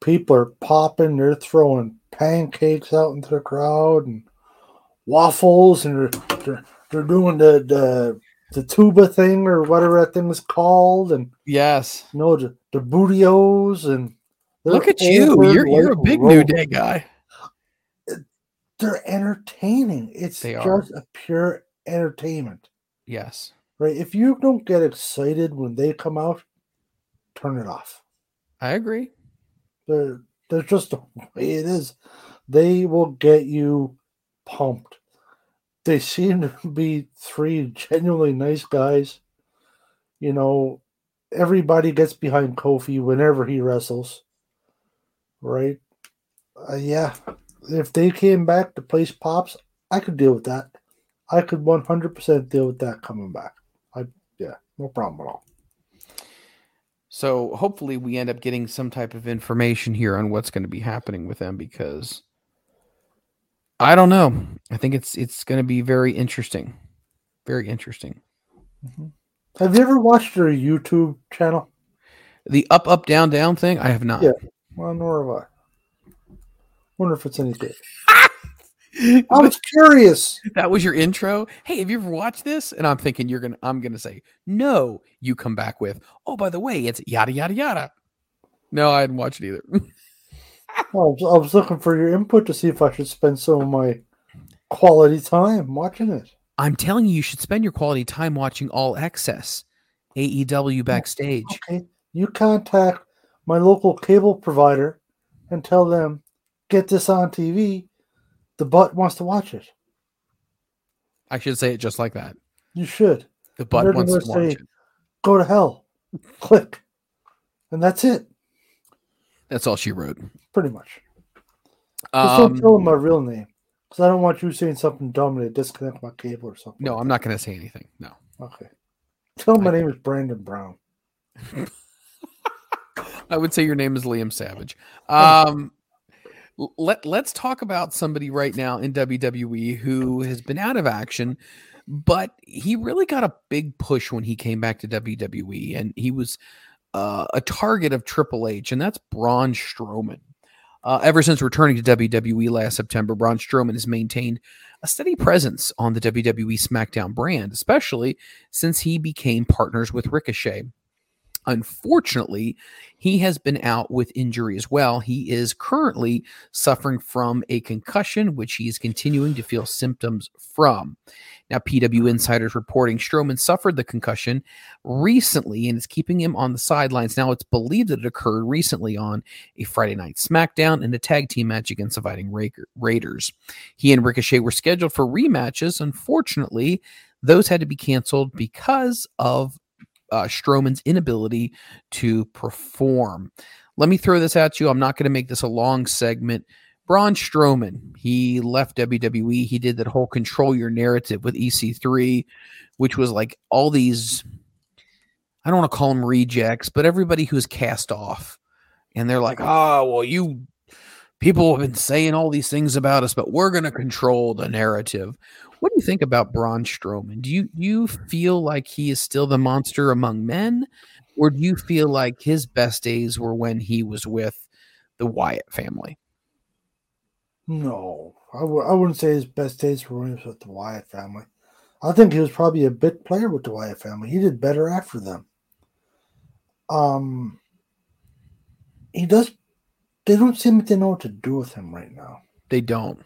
Speaker 6: people are popping, they're throwing pancakes out into the crowd and waffles, and they're, they're, they're doing the, the the tuba thing or whatever that thing was called, and
Speaker 5: yes,
Speaker 6: you know the, the bootios and
Speaker 5: look at you, you're you're a big New Day guy.
Speaker 6: They're entertaining. It's
Speaker 5: They
Speaker 6: just a pure entertainment,
Speaker 5: Yes.
Speaker 6: right? If you don't get excited when they come out, turn it off.
Speaker 5: I agree.
Speaker 6: They're they're just the way it is. They will get you pumped. They seem to be three genuinely nice guys. You know, everybody gets behind Kofi whenever he wrestles. Right? Uh, yeah. If they came back, the place pops, I could deal with that. I could 100% deal with that coming back. I yeah, no problem at all.
Speaker 5: So hopefully we end up getting some type of information here on what's going to be happening with them because I don't know. I think it's it's going to be very interesting. Very interesting. Mm-hmm.
Speaker 6: Have you ever watched their YouTube channel?
Speaker 5: The up up down down thing, I have not.
Speaker 6: Yeah. Well, nor have I. Wonder if it's any good. I was curious.
Speaker 5: That was your intro. Hey, have you ever watched this? And I'm thinking you're gonna. I'm gonna say no. You come back with. Oh, by the way, it's yada yada yada. No, I hadn't watched it either.
Speaker 6: Well, I was- I was looking for your input to see if I should spend some of my quality time watching it.
Speaker 5: I'm telling you, you should spend your quality time watching All Access, AEW oh, backstage.
Speaker 6: Okay. You contact my local cable provider and tell them, get this on TV. The butt wants to watch it.
Speaker 5: I should say it just like that.
Speaker 6: You should.
Speaker 5: The butt wants to watch
Speaker 6: say,
Speaker 5: it.
Speaker 6: Go to hell. Click. And that's it,
Speaker 5: That's all she wrote.
Speaker 6: Pretty much. Just
Speaker 5: Um,
Speaker 6: don't tell him my real name. Because I don't want you saying something dumb and they disconnect my cable or something.
Speaker 5: no, I'm not going to say anything. No.
Speaker 6: Okay. Tell them my name is Brandon Brown.
Speaker 5: I would say your name is Liam Savage. Um, let let's talk about somebody right now in WWE who has been out of action, but he really got a big push when he came back to WWE, and he was uh, a target of Triple H, and that's Braun Strowman. Uh, ever since returning to WWE last September, Braun Strowman has maintained a steady presence on the WWE SmackDown brand, especially since he became partners with Ricochet. Unfortunately, he has been out with injury as well. He is currently suffering from a concussion, which he is continuing to feel symptoms from. Now, PWInsider's reporting Strowman suffered the concussion recently and is keeping him on the sidelines. Now, it's believed that it occurred recently on a Friday night SmackDown in a tag team match against the Ra- Raiders. He and Ricochet were scheduled for rematches. Unfortunately, those had to be canceled because of uh, Strowman's inability to perform. Let me throw this at you. I'm not going to make this a long segment. Braun Strowman, he left WWE. He did that whole control your narrative with EC3, which was like all these, I don't want to call them rejects, but everybody who's cast off. And they're like, oh, well, you people have been saying all these things about us, but we're going to control the narrative. What do you think about Braun Strowman? Do you you feel like he is still the monster among men, or do you feel like his best days were when he was with the Wyatt family?
Speaker 6: No, I w- I wouldn't say his best days were when he was with the Wyatt family. I think he was probably a bit player with the Wyatt family. He did better after them. Um, he does. They don't seem to know what to do with him right now.
Speaker 5: They don't.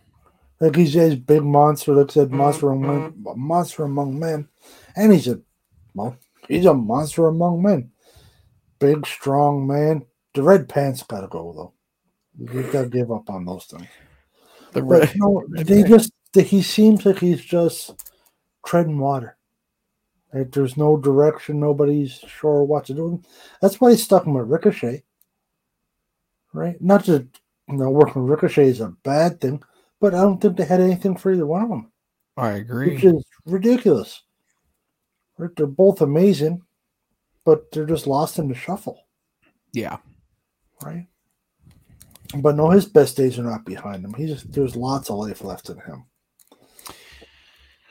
Speaker 6: Like he's a big monster, like I said, monster among monster among men, and he's a well, he's a monster among men. Big, strong man. The red pants gotta go though. You gotta give up on those things.
Speaker 5: The
Speaker 6: But
Speaker 5: red-
Speaker 6: no, they just he seems like he's just treading water. Right? There's no direction. Nobody's sure what to do. That's why he's stuck with Ricochet. Right? Not that you know working Ricochet is a bad thing, but I don't think they had anything for either one of them.
Speaker 5: I agree.
Speaker 6: Which is ridiculous. They're both amazing, but they're just lost in the shuffle.
Speaker 5: Yeah.
Speaker 6: Right? But no, his best days are not behind him. He's there's lots of life left in him.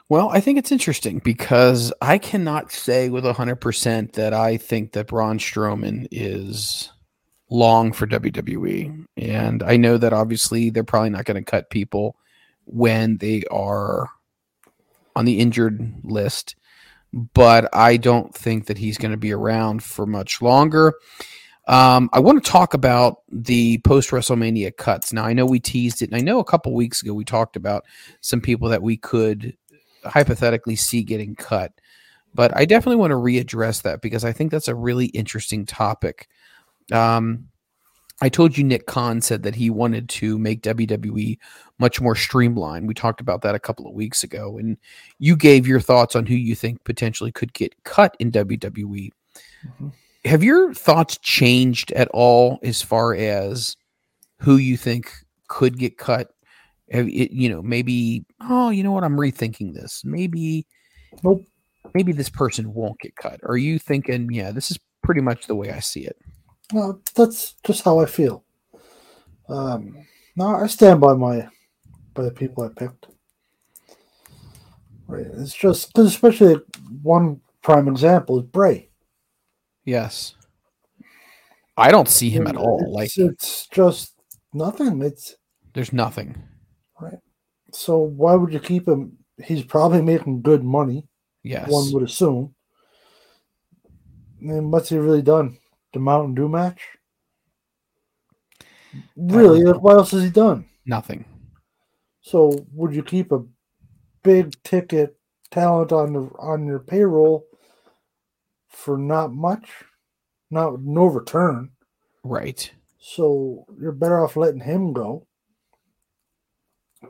Speaker 5: Well, I think it's interesting because I cannot say with 100% that I think that Braun Strowman is long for WWE. And I know that obviously they're probably not going to cut people when they are on the injured list, but I don't think that he's going to be around for much longer. Um, I want to talk about the post WrestleMania cuts. Now, I know we teased it, and I know a couple weeks ago we talked about some people that we could hypothetically see getting cut. But I definitely want to readdress that because I think that's a really interesting topic. Um, I told you Nick Khan said that he wanted to make WWE much more streamlined. We talked about that a couple of weeks ago, and you gave your thoughts on who you think potentially could get cut in WWE. Mm-hmm. Have your thoughts changed at all as far as who you think could get cut have it, you know, maybe, oh, you know what? I'm rethinking this. Maybe,
Speaker 6: nope.
Speaker 5: maybe this person won't get cut. Are you thinking, yeah, this is pretty much the way I see it?
Speaker 6: Well, that's just how I feel. Um, no, I stand by my by the people I picked. Right. It's just because, especially one prime example is Bray.
Speaker 5: Yes. I don't see him at all.
Speaker 6: It's,
Speaker 5: like
Speaker 6: it's just nothing. It's
Speaker 5: there's nothing.
Speaker 6: Right. So why would you keep him? He's probably making good money.
Speaker 5: Yes.
Speaker 6: One would assume. And what's he really done? The Mountain Dew match? Really? Um, what else has he done?
Speaker 5: Nothing.
Speaker 6: So would you keep a big ticket talent on the on your payroll for not much? Not no return.
Speaker 5: Right.
Speaker 6: So you're better off letting him go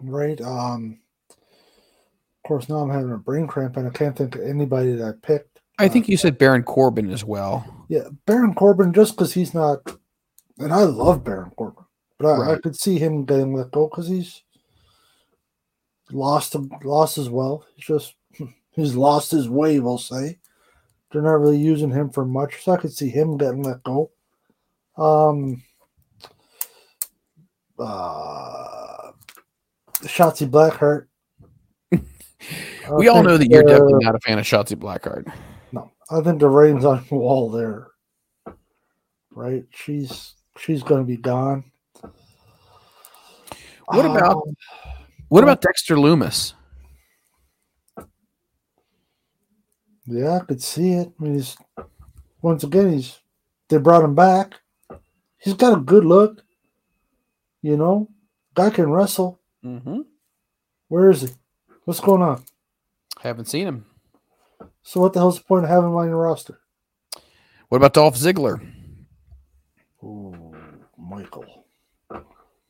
Speaker 6: right? Um, of course, now I'm having a brain cramp, and I can't think of anybody that I picked.
Speaker 5: I think you said Baron Corbin as well.
Speaker 6: Yeah, Baron Corbin, just because he's not, and I love Baron Corbin, but I, right. I could see him getting let go because he's lost lost as well. He's just he's lost his way, we'll say. They're not really using him for much, so I could see him getting let go. Um, uh, Shotzi Blackheart.
Speaker 5: we all know that you're definitely not a fan of Shotzi Blackheart.
Speaker 6: I think the rain's on the wall there. Right? She's she's going to be gone.
Speaker 5: What about um, what about Dexter Lumis?
Speaker 6: Yeah, I could see it. I mean, he's once again he's they brought him back. He's got a good look. You know, guy can wrestle.
Speaker 5: Mm-hmm.
Speaker 6: Where is he? What's going on?
Speaker 5: Haven't seen him.
Speaker 6: So what the hell's the point of having him on your roster?
Speaker 5: What about Dolph Ziggler?
Speaker 6: Ooh, Michael.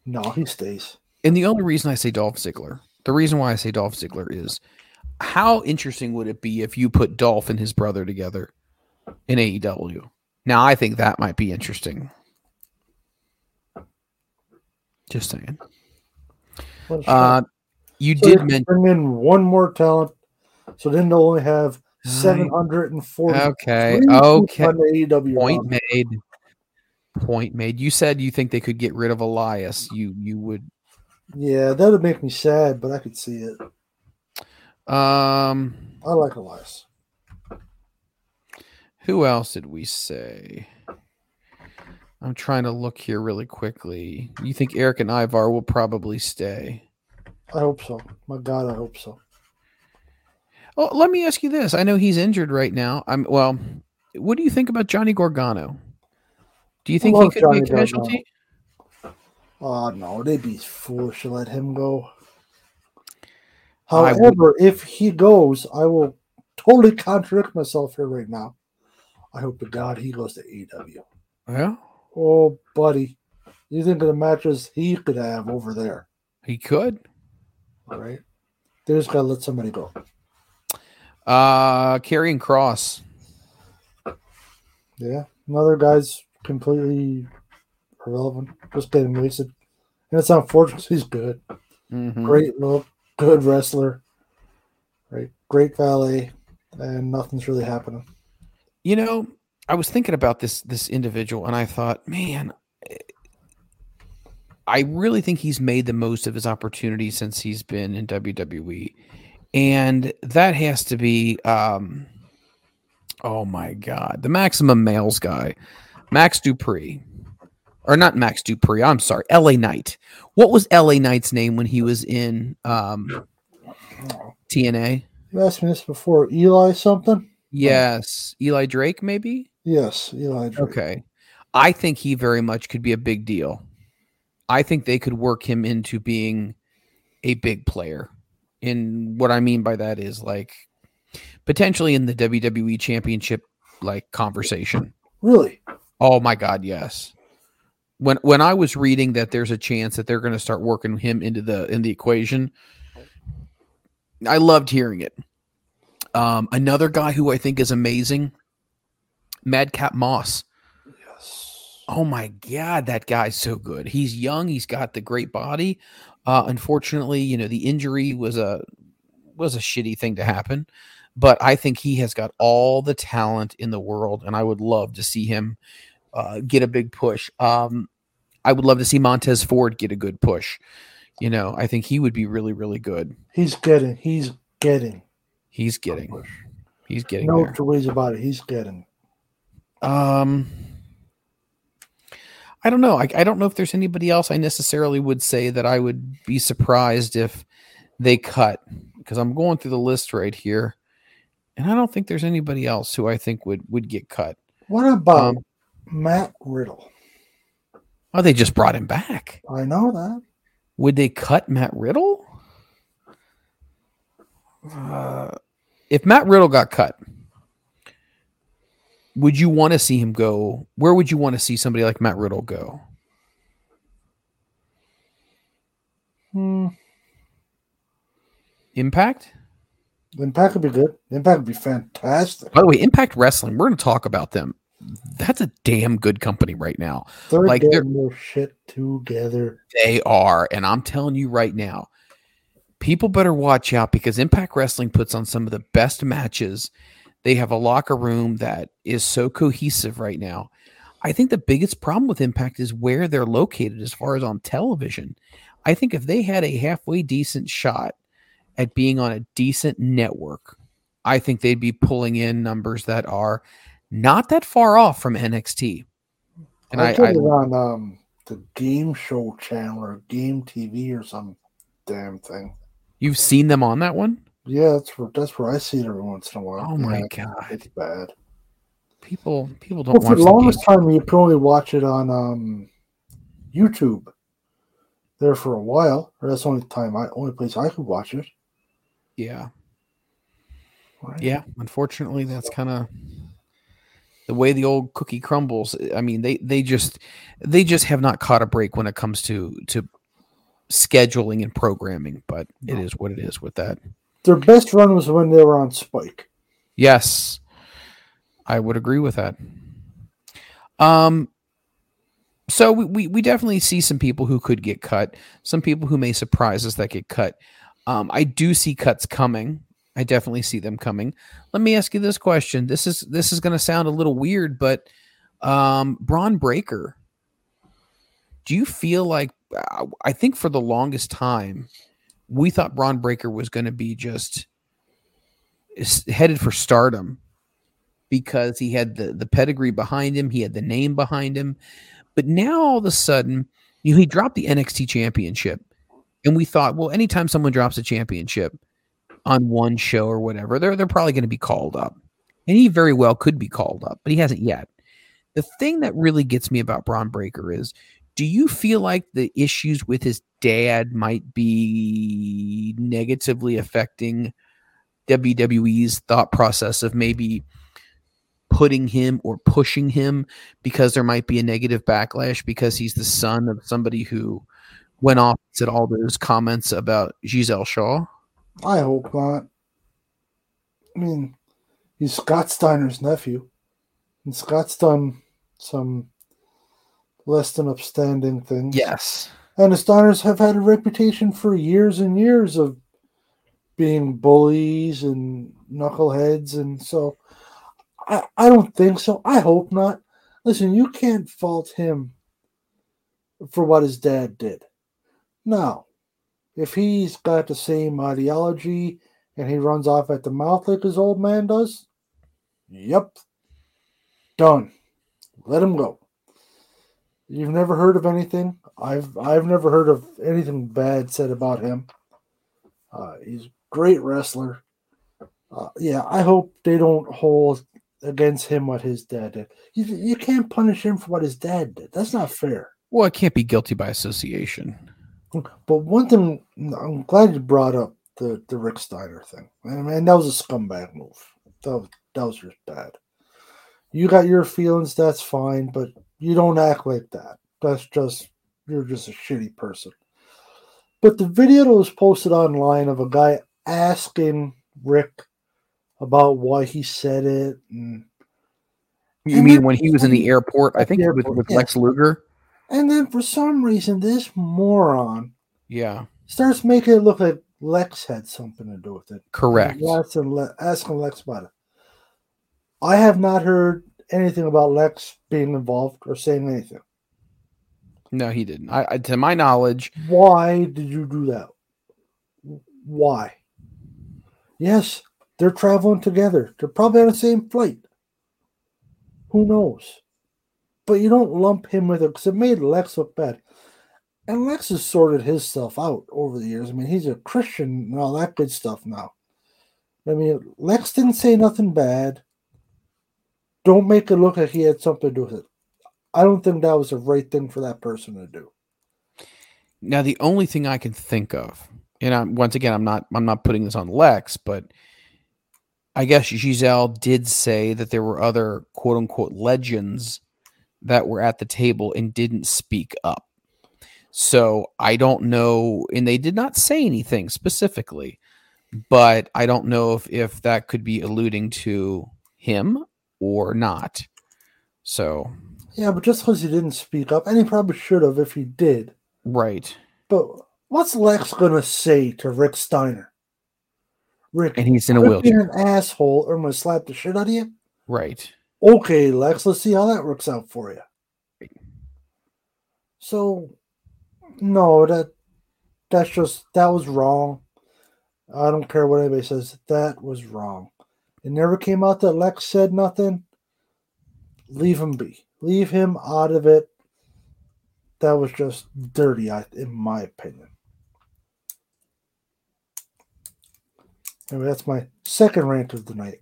Speaker 6: No, he stays.
Speaker 5: And the only reason I say Dolph Ziggler, the reason why I say Dolph Ziggler is how interesting would it be if you put Dolph and his brother together in AEW? Now, I think that might be interesting. Just saying. Uh, you so did mention
Speaker 6: bring in one more talent, so then they'll only have seven hundred and forty.
Speaker 5: Okay, okay. Point made. Point made. You said you think they could get rid of Elias. You you would.
Speaker 6: Yeah, that would make me sad, but I could see it.
Speaker 5: Um,
Speaker 6: I like Elias.
Speaker 5: Who else did we say? I'm trying to look here really quickly. You think Erik and Ivar will probably stay?
Speaker 6: I hope so. My God, I hope so.
Speaker 5: Oh, let me ask you this. I know he's injured right now. I'm well. What do you think about Johnny Gargano? Do you think he could Johnny be a casualty?
Speaker 6: Oh no, they'd be foolish to let him go. However, if he goes, I will totally contradict myself here right now. I hope to God he goes to AEW.
Speaker 5: Yeah.
Speaker 6: Oh, buddy, you think of the matches he could have over there?
Speaker 5: He could.
Speaker 6: All right. They just gotta let somebody go.
Speaker 5: Uh, Karrion Kross.
Speaker 6: Yeah, another guy's completely irrelevant, just getting wasted. And it's unfortunate. He's good,
Speaker 5: Mhm.
Speaker 6: great look, good wrestler, right? Great valet, and nothing's really happening.
Speaker 5: You know, I was thinking about this this individual, and I thought, man, I really think he's made the most of his opportunity since he's been in WWE, and that has to be, um, oh my god, the maximum males guy, Max Dupri, or not Max Dupri. I'm sorry, L.A. Knight. What was L.A. Knight's name when he was in um, TNA?
Speaker 6: You asked me this before. Eli something?
Speaker 5: Yes, Eli Drake, maybe.
Speaker 6: Yes, Eli. Drake.
Speaker 5: Okay. I think he very much could be a big deal. I think they could work him into being a big player. And what I mean by that is like potentially in the WWE championship like conversation.
Speaker 6: Really?
Speaker 5: Oh my god, yes. When when I was reading that there's a chance that they're going to start working him into the in the equation, I loved hearing it. Um, another guy who I think is amazing, Madcap Moss. Yes. Oh my god, that guy's so good. He's young. He's got the great body. Uh, unfortunately, you know the injury was a was a shitty thing to happen, but I think he has got all the talent in the world, and I would love to see him uh, get a big push. Um, I would love to see Montez Ford get a good push. You know, I think he would be really, really good.
Speaker 6: He's getting. He's getting.
Speaker 5: He's getting. He's getting
Speaker 6: No
Speaker 5: there.
Speaker 6: two ways about it. He's getting.
Speaker 5: Um, I don't know. I, I don't know if there's anybody else I necessarily would say that I would be surprised if they cut because I'm going through the list right here, and I don't think there's anybody else who I think would would get cut.
Speaker 6: What about
Speaker 5: Um,
Speaker 6: Matt Riddle?
Speaker 5: Oh, they just brought him back.
Speaker 6: I know that.
Speaker 5: Would they cut Matt Riddle? Uh, if Matt Riddle got cut, would you want to see him go? Where would you want to see somebody like Matt Riddle go?
Speaker 6: Hmm.
Speaker 5: Impact?
Speaker 6: Impact would be good. Impact would be fantastic.
Speaker 5: By the way, Impact Wrestling, we're going to talk about them. That's a damn good company right now.
Speaker 6: They're
Speaker 5: like they're,
Speaker 6: getting their shit together.
Speaker 5: they are, and I'm telling you right now, people better watch out because Impact Wrestling puts on some of the best matches. They have a locker room that is so cohesive right now. I think the biggest problem with Impact is where they're located as far as on television. I think if they had a halfway decent shot at being on a decent network, I think they'd be pulling in numbers that are not that far off from NXT. And
Speaker 6: I,
Speaker 5: I, I
Speaker 6: on um, the game show channel or game TV or some damn thing.
Speaker 5: you've seen them on that one?
Speaker 6: Yeah, that's where that's where I see it every once in a while.
Speaker 5: Oh my
Speaker 6: Yeah,
Speaker 5: God.
Speaker 6: it's bad.
Speaker 5: People people don't
Speaker 6: Well, for the longest
Speaker 5: game.
Speaker 6: time, you could only watch it on um, YouTube. There for a while, or that's the only time I only place I could watch it.
Speaker 5: Yeah.
Speaker 6: Right.
Speaker 5: Yeah, unfortunately, that's kind of the way the old cookie crumbles. I mean, they they just they just have not caught a break when it comes to to scheduling and programming. But it is what it is with that.
Speaker 6: Their best run was when they were on Spike.
Speaker 5: Yes, I would agree with that. Um, so we, we we definitely see some people who could get cut, some people who may surprise us that get cut. Um, I do see cuts coming. I definitely see them coming. Let me ask you this question. This is this is going to sound a little weird, but um, Bron Breakker. Do you feel like uh, I think for the longest time we thought Bron Breakker was going to be just headed for stardom because he had the the pedigree behind him, he had the name behind him. But now all of a sudden, you know, he dropped the NXT championship. And we thought, well, anytime someone drops a championship on one show or whatever, they're they're probably going to be called up. And he very well could be called up, but he hasn't yet. The thing that really gets me about Bron Breakker is do you feel like the issues with his dad might be negatively affecting WWE's thought process of maybe putting him or pushing him because there might be a negative backlash because he's the son of somebody who went off and said all those comments about Gisele Shaw?
Speaker 6: I hope not. I mean, he's Scott Steiner's nephew, and Scott's done some less than upstanding things.
Speaker 5: Yes.
Speaker 6: And the Steiners have had a reputation for years and years of being bullies and knuckleheads, and so I, I don't think so. I hope not. Listen, you can't fault him for what his dad did. Now, if he's got the same ideology and he runs off at the mouth like his old man does, yep, done. Let him go. You've never heard of anything. I've I've never heard of anything bad said about him. Uh, he's a great wrestler. Uh, yeah, I hope they don't hold against him what his dad did. You, you can't punish him for what his dad did. That's not fair.
Speaker 5: Well, it can't be guilty by association.
Speaker 6: But one thing, I'm glad you brought up the, the Rick Steiner thing. I mean, that was a scumbag move. That was, that was just bad. You got your feelings, that's fine, but you don't act like that. That's just, you're just a shitty person. But the video that was posted online of a guy asking Rick about why he said it. And,
Speaker 5: You
Speaker 6: and
Speaker 5: mean
Speaker 6: then-
Speaker 5: when he was in the airport? I think
Speaker 6: the
Speaker 5: it was
Speaker 6: airport,
Speaker 5: with
Speaker 6: yeah.
Speaker 5: Lex Luger.
Speaker 6: And then for some reason, this moron
Speaker 5: Yeah,
Speaker 6: starts making it look like Lex had something to do with it.
Speaker 5: correct.
Speaker 6: Asking, Le- asking Lex about it. I have not heard anything about Lex being involved or saying anything.
Speaker 5: No, he didn't. I, I to my knowledge,
Speaker 6: Why did you do that? Why? Yes, they're traveling together. They're probably on the same flight. Who knows? But you don't lump him with it because it made Lex look bad. And Lex has sorted his stuff out over the years. I mean, he's a Christian and all that good stuff now. I mean, Lex didn't say nothing bad. Don't make it look like he had something to do with it. I don't think that was the right thing for that person to do.
Speaker 5: Now the only thing I can think of, and I'm once again I'm not I'm not putting this on Lex, but I guess Gisele did say that there were other quote unquote legends that were at the table and didn't speak up. So I don't know, and they did not say anything specifically, but I don't know if if that could be alluding to him or not. So
Speaker 6: Yeah, but just because he didn't speak up, and he probably should have if he did.
Speaker 5: right,
Speaker 6: But what's Lex gonna say to Rick Steiner? Rick,
Speaker 5: and he's in a
Speaker 6: quit being
Speaker 5: wheelchair.
Speaker 6: an asshole, or I'm gonna slap the shit out of you.
Speaker 5: Right.
Speaker 6: Okay, Lex, let's see how that works out for you. So, no, that that's just that was wrong. I don't care what anybody says. That was wrong. It never came out that Lex said nothing. Leave him be. Leave him out of it. That was just dirty, in my opinion. Anyway, that's my second rant of the night.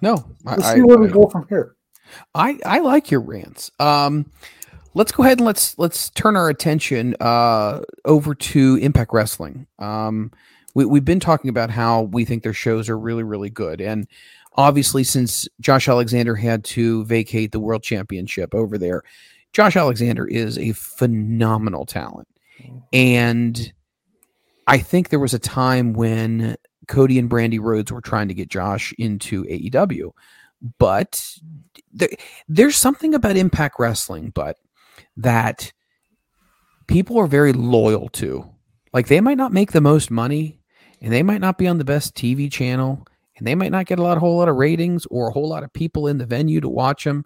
Speaker 5: No,
Speaker 6: Let's
Speaker 5: I-
Speaker 6: see where we
Speaker 5: I-
Speaker 6: go from here.
Speaker 5: I I like your rants. Um, let's go ahead and let's let's turn our attention uh over to Impact Wrestling. Um, we we've been talking about how we think their shows are really really good, and obviously since Josh Alexander had to vacate the World Championship over there, Josh Alexander is a phenomenal talent, mm-hmm. and I think there was a time when Cody and Brandi Rhodes were trying to get Josh into AEW, but there, there's something about Impact Wrestling, but that people are very loyal to. Like they might not make the most money, and they might not be on the best TV channel, and they might not get a lot, a whole lot of ratings or a whole lot of people in the venue to watch them.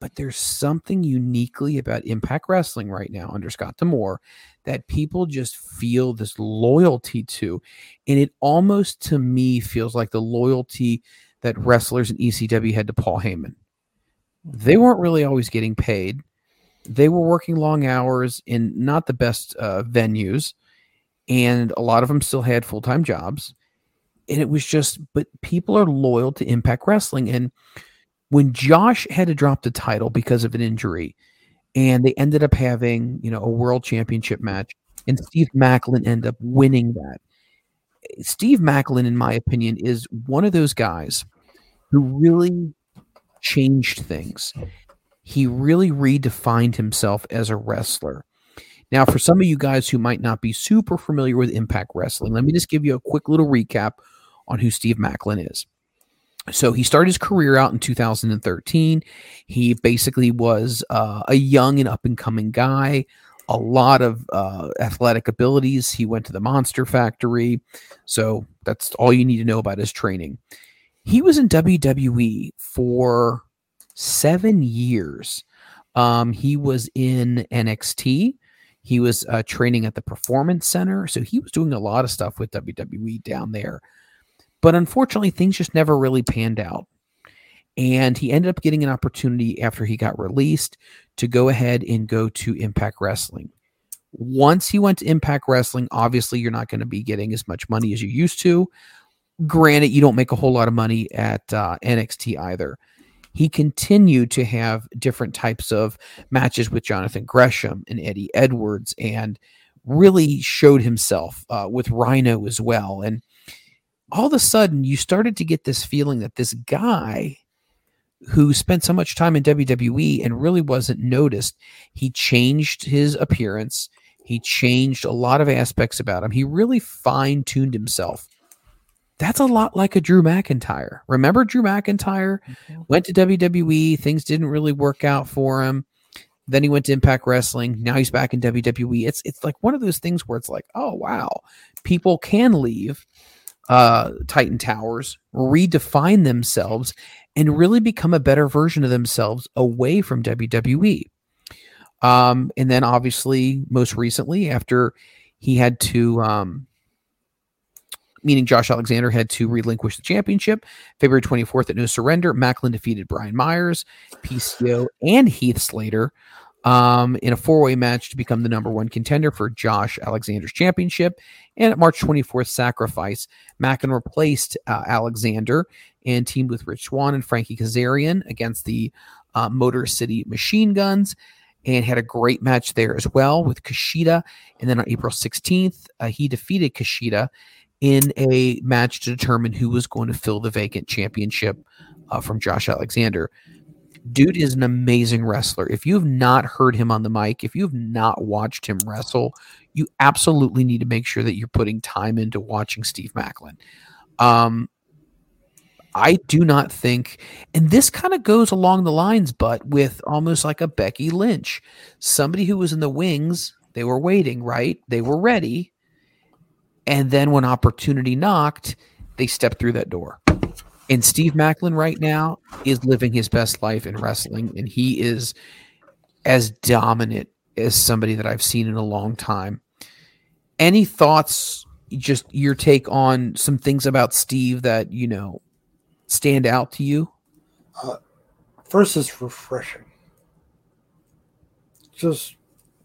Speaker 5: But there's something uniquely about Impact Wrestling right now under Scott D'Amore that people just feel this loyalty to. And it almost to me feels like the loyalty that wrestlers in ECW had to Paul Heyman. They weren't really always getting paid. They were working long hours in not the best uh, venues, and a lot of them still had full time jobs. And it was just, but people are loyal to Impact Wrestling. And when Josh had to drop the title because of an injury, and they ended up having, you know, a world championship match, and Steve Maclin ended up winning that. Steve Maclin, in my opinion, is one of those guys who really changed things. He really redefined himself as a wrestler. Now, for some of you guys who might not be super familiar with Impact Wrestling, let me just give you a quick little recap on who Steve Maclin is. So he started his career out in 2013. He basically was uh, a young and up and coming guy, a lot of uh, athletic abilities. He went to the Monster Factory. So that's all you need to know about his training. He was in WWE for seven years. Um, he was in NXT. He was uh, training at the Performance Center. So he was doing a lot of stuff with WWE down there. But unfortunately, things just never really panned out. And he ended up getting an opportunity after he got released to go ahead and go to Impact Wrestling. Once he went to Impact Wrestling, obviously you're not going to be getting as much money as you used to. Granted, you don't make a whole lot of money at uh, NXT either. He continued to have different types of matches with Jonathan Gresham and Eddie Edwards and really showed himself uh, with Rhino as well. And all of a sudden, you started to get this feeling that this guy who spent so much time in WWE and really wasn't noticed, he changed his appearance. He changed a lot of aspects about him. He really fine tuned himself. That's a lot like a Drew McIntyre. Remember Drew McIntyre mm-hmm. went to WWE, things didn't really work out for him. Then he went to Impact Wrestling. Now he's back in WWE. It's it's like one of those things where it's like, oh wow, people can leave uh, Titan Towers, redefine themselves, and really become a better version of themselves away from WWE. Um, and then obviously, most recently, after he had to, um, meaning Josh Alexander had to relinquish the championship, February 24th at No Surrender, Maclin defeated Brian Myers, PCO, and Heath Slater um, in a four way match to become the number one contender for Josh Alexander's championship. And at March 24th, Sacrifice, Maclin replaced uh, Alexander and teamed with Rich Swann and Frankie Kazarian against the uh, Motor City Machine Guns and had a great match there as well with Kushida. And then on April 16th, uh, he defeated Kushida in a match to determine who was going to fill the vacant championship uh, from Josh Alexander. Dude is an amazing wrestler. If you have not heard him on the mic, if you have not watched him wrestle, you absolutely need to make sure that you're putting time into watching Steve Maclin. Um, I do not think, and this kind of goes along the lines, but with almost like a Becky Lynch, somebody who was in the wings, they were waiting, right? They were ready. And then when opportunity knocked, they stepped through that door. And Steve Maclin right now is living his best life in wrestling, and he is as dominant as somebody that I've seen in a long time. Any thoughts? Just your take on some things about Steve that you know stand out to you.
Speaker 6: Uh, first, it's refreshing. Just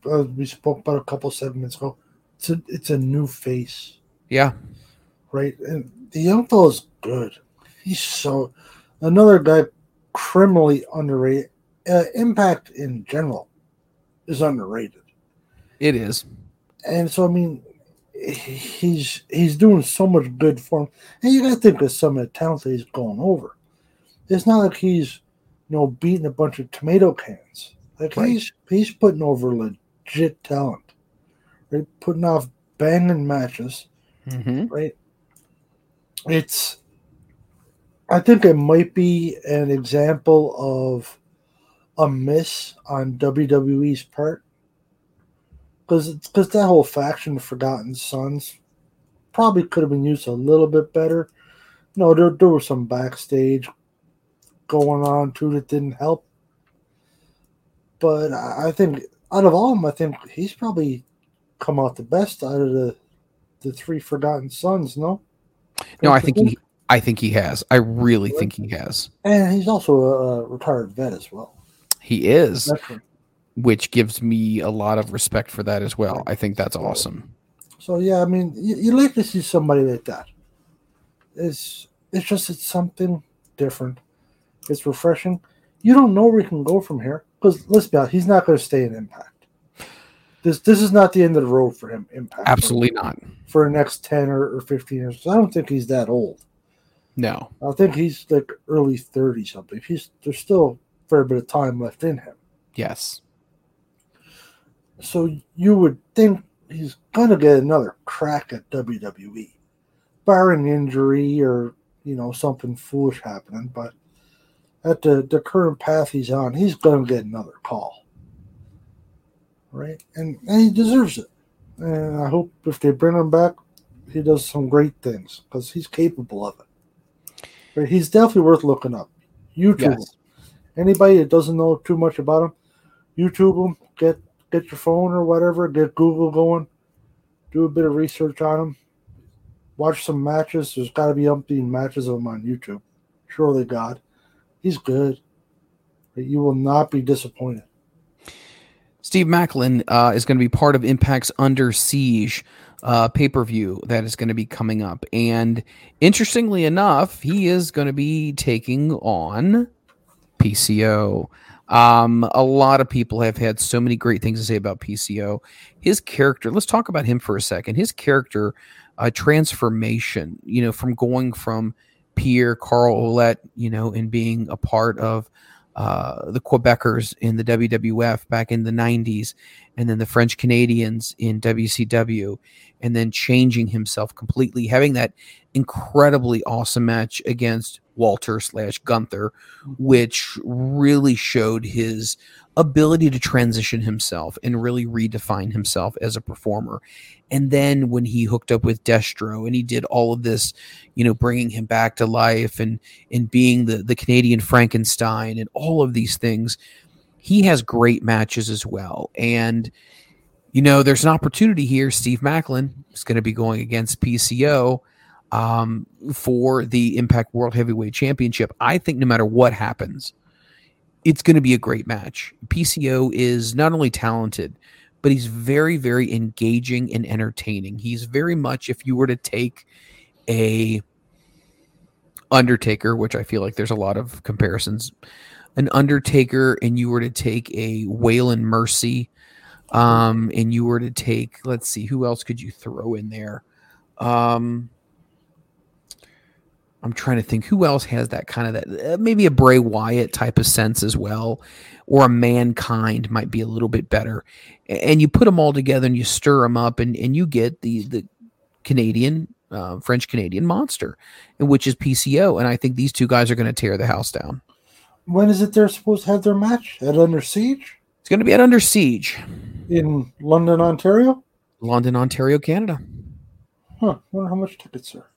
Speaker 6: uh, we spoke about a couple segments ago. It's a it's a new face.
Speaker 5: Yeah.
Speaker 6: Right, and the young is good he's so another guy criminally underrated. Uh, Impact in general is underrated.
Speaker 5: It is,
Speaker 6: and so I mean, he's he's doing so much good for him. And you got to think of some of the talent that he's going over. It's not like he's you know beating a bunch of tomato cans. Like right. he's he's putting over legit talent, right? Putting off banging matches,
Speaker 5: mm-hmm.
Speaker 6: right? It's I think it might be an example of a miss on WWE's part because because that whole faction of Forgotten Sons probably could have been used a little bit better. No, there there was some backstage going on too that didn't help. But I think out of all of them, I think he's probably come out the best out of the the three Forgotten Sons. No,
Speaker 5: no, I think he I think he has. I really think he has.
Speaker 6: And he's also a retired vet as well.
Speaker 5: He is, which gives me a lot of respect for that as well. I think that's awesome.
Speaker 6: So yeah, I mean, you, you like to see somebody like that. It's it's just it's something different. It's refreshing. You don't know where he can go from here because let's be honest, he's not going to stay in Impact. This this is not the end of the road for him. Impact.
Speaker 5: Absolutely not.
Speaker 6: For the next ten or, or fifteen years, I don't think he's that old.
Speaker 5: No,
Speaker 6: I think he's like early thirty something. He's there's still a fair bit of time left in him.
Speaker 5: Yes.
Speaker 6: So you would think he's gonna get another crack at WWE, barring injury or you know, something foolish happening. But at the, the current path he's on, he's going to get another call. Right? And, and he deserves it. And I hope if they bring him back, he does some great things because he's capable of it. Right? He's definitely worth looking up. YouTube
Speaker 5: Yes.
Speaker 6: Anybody that doesn't know too much about him, YouTube him. Get get your phone or whatever. Get Google going. Do a bit of research on him. Watch some matches. There's got to be umpteen matches of him on YouTube. Surely God, he's good. You will not be disappointed.
Speaker 5: Steve Maclin uh, is going to be part of Impact's Under Siege uh, pay per view that is going to be coming up. And interestingly enough, he is going to be taking on PCO. Um, a lot of people have had so many great things to say about PCO. His character, let's talk about him for a second. His character uh, transformation, you know, from going from Pierre Carl Ouellette, you know, and being a part of uh, the Quebecers in the WWF back in the 90s, and then the French Canadians in WCW, and then changing himself completely, having that incredibly awesome match against Walter slash Gunther, which really showed his ability to transition himself and really redefine himself as a performer. And then when he hooked up with Destro and he did all of this, you know, bringing him back to life and and being the the Canadian Frankenstein and all of these things, he has great matches as well. And you know, there's an opportunity here. Steve Maclin is going to be going against PCO um, for the Impact World Heavyweight Championship. I think no matter what happens, it's going to be a great match. PCO is not only talented, but he's very, very engaging and entertaining. He's very much, if you were to take a Undertaker, which I feel like there's a lot of comparisons, an Undertaker, and you were to take a Waylon Mercy, um, and you were to take, let's see, who else could you throw in there? Um, I'm trying to think who else has that kind of that uh, maybe a Bray Wyatt type of sense as well, or a Mankind might be a little bit better. And you put them all together and you stir them up, and and you get the the Canadian uh, French Canadian monster, and which is PCO. And I think these two guys are going to tear the house down.
Speaker 6: When is it they're supposed to have their match? At Under Siege?
Speaker 5: It's going to be at Under Siege,
Speaker 6: In London, Ontario?
Speaker 5: London, Ontario, Canada.
Speaker 6: Huh. wonder how much tickets are.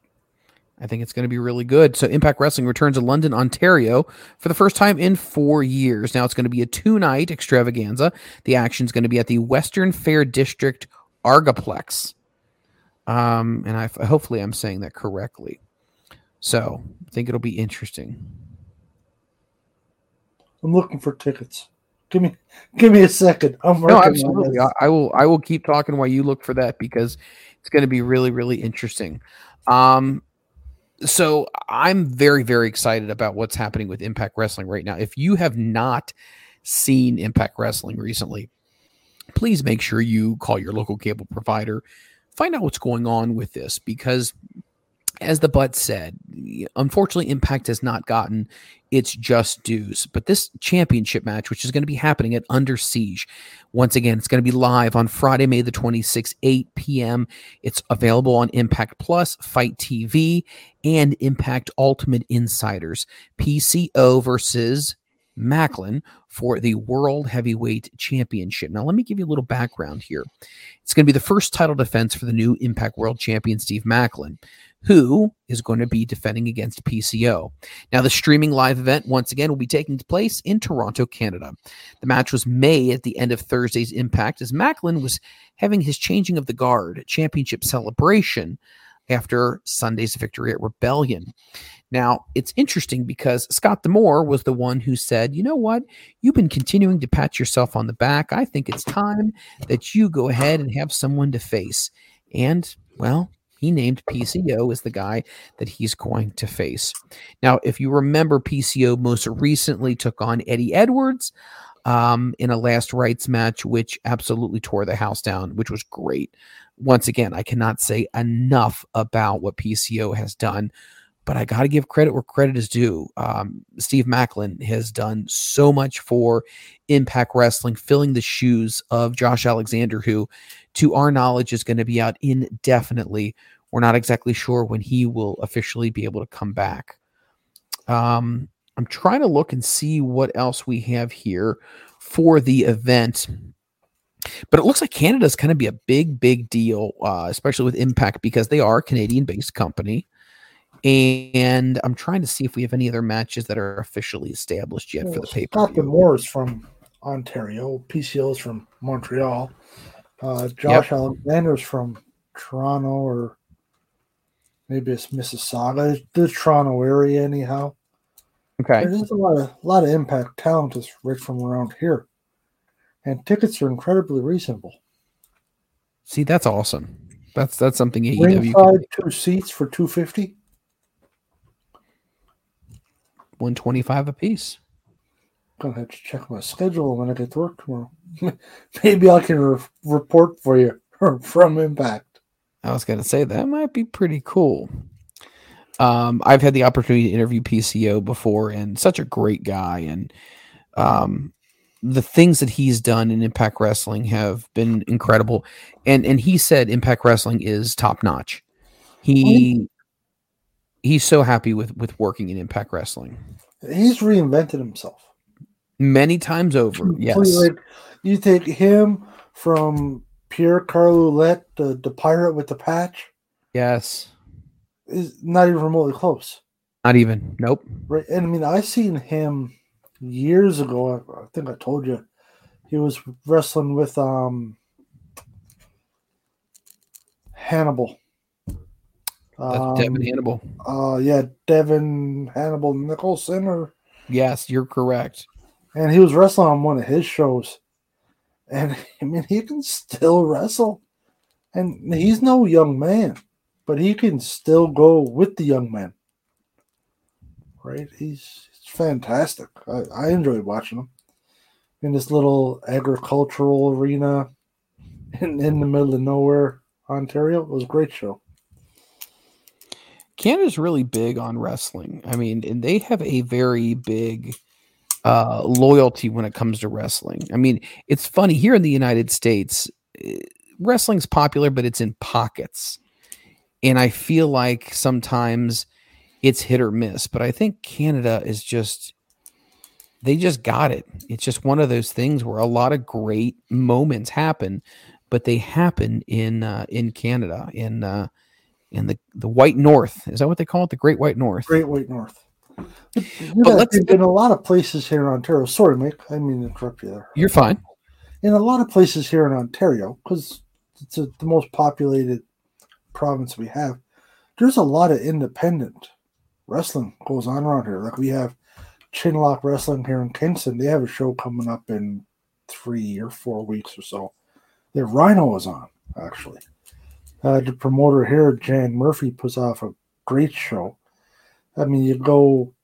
Speaker 5: I think it's going to be really good. So Impact Wrestling returns to London, Ontario for the first time in four years. Now it's going to be a two night extravaganza. The action is going to be at the Western Fair District Argaplex. Um, and I hopefully I'm saying that correctly. So I think it'll be interesting.
Speaker 6: I'm looking for tickets. Give me give me a second. I'm working
Speaker 5: No, absolutely. I, I will. I will keep talking while you look for that because it's going to be really, really interesting. Um, so I'm very, very excited about what's happening with Impact Wrestling right now. If you have not seen Impact Wrestling recently, please make sure you call your local cable provider, find out what's going on with this because as the butt said, unfortunately, Impact has not gotten its just dues. But this championship match, which is going to be happening at Under Siege, once again, it's going to be live on Friday, May the 26th, 8 p.m. It's available on Impact Plus, FITE TV, and Impact Ultimate Insiders. PCO versus Maclin for the World Heavyweight Championship. Now, let me give you a little background here. It's going to be the first title defense for the new Impact World Champion, Steve Maclin, who is going to be defending against PCO. Now, the streaming live event, once again, will be taking place in Toronto, Canada. The match was May at the end of Thursday's Impact as Maclin was having his changing of the guard championship celebration after Sunday's victory at Rebellion. Now, it's interesting because Scott D'Amore was the one who said, you know what? You've been continuing to pat yourself on the back. I think it's time that you go ahead and have someone to face. And, well, he named PCO as the guy that he's going to face. Now, if you remember, PCO most recently took on Eddie Edwards um, in a Last Rites match, which absolutely tore the house down, which was great. Once again, I cannot say enough about what PCO has done but I got to give credit where credit is due. Um, Steve Maclin has done so much for Impact Wrestling, filling the shoes of Josh Alexander, who, to our knowledge, is going to be out indefinitely we're not exactly sure when he will officially be able to come back. Um, I'm trying to look and see what else we have here for the event. But it looks like Canada's going to be a big, big deal, uh, especially with Impact because they are a Canadian based company. And I'm trying to see if we have any other matches that are officially established yet for the paper.
Speaker 6: Scott D'Amore is from Ontario. PCO is from Montreal. Uh, Josh yep. Alexander's from Toronto or maybe it's Mississauga, the Toronto area, anyhow.
Speaker 5: Okay.
Speaker 6: There's a lot of a lot of impact talent is right from around here, and tickets are incredibly reasonable.
Speaker 5: See, that's awesome. That's that's something AEW.
Speaker 6: Ringside two seats for two fifty.
Speaker 5: One twenty five a piece.
Speaker 6: Gonna have to check my schedule when I get to work tomorrow. Maybe I can re- report for you from Impact.
Speaker 5: I was gonna say that might be pretty cool. Um, I've had the opportunity to interview PCO before, and such a great guy. And um, the things that he's done in Impact Wrestling have been incredible. And and he said Impact Wrestling is top notch. He he's so happy with with working in Impact Wrestling.
Speaker 6: He's reinvented himself
Speaker 5: many times over. Yes,
Speaker 6: like, you take him from Pierre Carl the, the pirate with the patch.
Speaker 5: Yes
Speaker 6: is not even remotely close.
Speaker 5: Not even. Nope.
Speaker 6: Right. And I mean, I seen him years ago. I, I think I told you he was wrestling with um Hannibal.
Speaker 5: Um, Devin Hannibal.
Speaker 6: Uh, yeah, Devin Hannibal Nicholson. Or
Speaker 5: yes, you're correct.
Speaker 6: And he was wrestling on one of his shows, and I mean, he can still wrestle, and he's no young man but he can still go with the young men. Right? He's, he's fantastic. I, I enjoyed watching him in this little agricultural arena in, in the middle of nowhere, Ontario. It was a great show.
Speaker 5: Canada's really big on wrestling. I mean, and they have a very big uh, loyalty when it comes to wrestling. I mean, it's funny here in the United States, eh, wrestling's popular, but it's in pockets. And I feel like sometimes it's hit or miss, but I think Canada is just they just got it. It's just one of those things where a lot of great moments happen, but they happen in uh, in Canada in uh, in the the White North. Is that what they call it? The Great White North.
Speaker 6: Great White North. But, but let's in a lot of places here in Ontario. Sorry, Mike, I mean to interrupt you there.
Speaker 5: You're fine.
Speaker 6: In a lot of places here in Ontario, because it's a, the most populated province we have, there's a lot of independent wrestling goes on around here. Like we have Chinlock Wrestling here in Kingston. They have a show coming up in three or four weeks or so. Their Rhyno is on, actually. Uh, the promoter here, Jan Murphy, puts off a great show. I mean, you go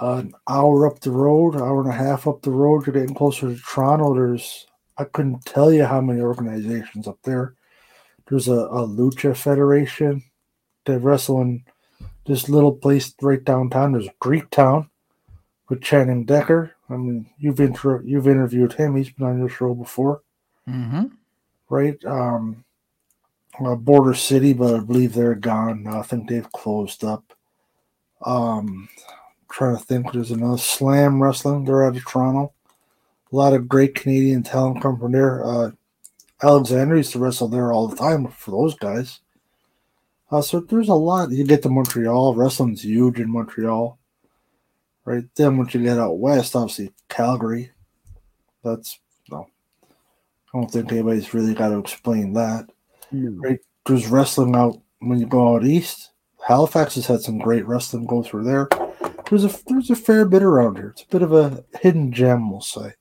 Speaker 6: uh, an hour up the road, hour and a half up the road, you're getting closer to Toronto. There's, I couldn't tell you how many organizations up there. There's a, a Lucha Federation that wrestle in this little place right downtown. There's Greek Town with Channing Decker. I mean, you've inter- you've interviewed him. He's been on your show before,
Speaker 5: mm-hmm.
Speaker 6: right? Um, uh, Border City, but I believe they're gone. I think they've closed up. Um, trying to think, there's another Slam Wrestling. They're out of Toronto. A lot of great Canadian talent come from there. Uh, Alexander used to wrestle there all the time for those guys. Uh, so there's a lot. You get to Montreal, wrestling's huge in Montreal. Right then, once you get out west, obviously Calgary. That's no. I don't think anybody's really got to explain that. Mm. Right? There's wrestling out when you go out east. Halifax has had some great wrestling go through there. There's a there's a fair bit around here. It's a bit of a hidden gem, we'll say.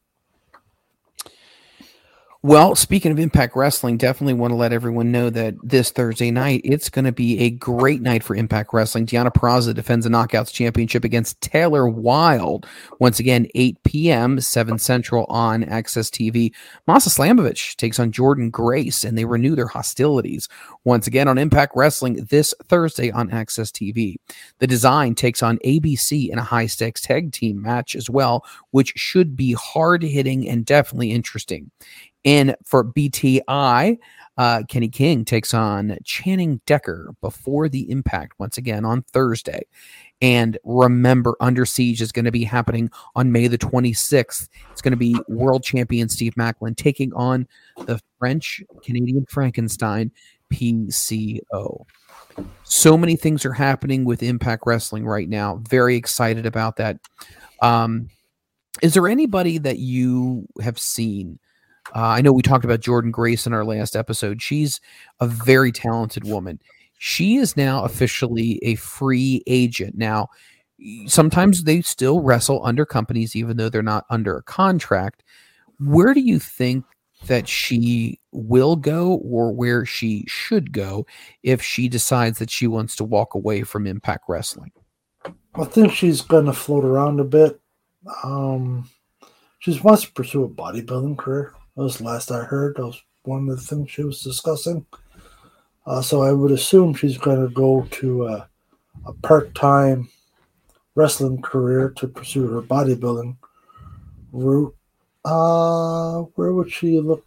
Speaker 5: Well, speaking of Impact Wrestling, definitely want to let everyone know that this Thursday night, it's going to be a great night for Impact Wrestling. Deonna Purrazzo defends the Knockouts Championship against Taylor Wilde. Once again, 8 p.m., 7 Central on AXS TV. Masha Slamovich takes on Jordynne Grace, and they renew their hostilities. Once again on Impact Wrestling this Thursday on AXS TV. The design takes on ABC in a high stakes tag team match as well, which should be hard hitting and definitely interesting. And for BTI, uh, Kenny King takes on Channing Decker before the impact once again on Thursday. And remember, Under Siege is going to be happening on May the 26th. It's going to be world champion Steve Maclin taking on the French Canadian Frankenstein PCO. So many things are happening with Impact Wrestling right now. Very excited about that. Um, is there anybody that you have seen? Uh, I know we talked about Jordynne Grace in our last episode. She's a very talented woman. She is now officially a free agent. Now, sometimes they still wrestle under companies, even though they're not under a contract. Where do you think that she will go or where she should go if she decides that she wants to walk away from Impact Wrestling?
Speaker 6: I think she's going to float around a bit. Um, she wants to pursue a bodybuilding career. That was last I heard. That was one of the things she was discussing. Uh, so I would assume she's going to go to a, a part time wrestling career to pursue her bodybuilding route. Uh, where would she look?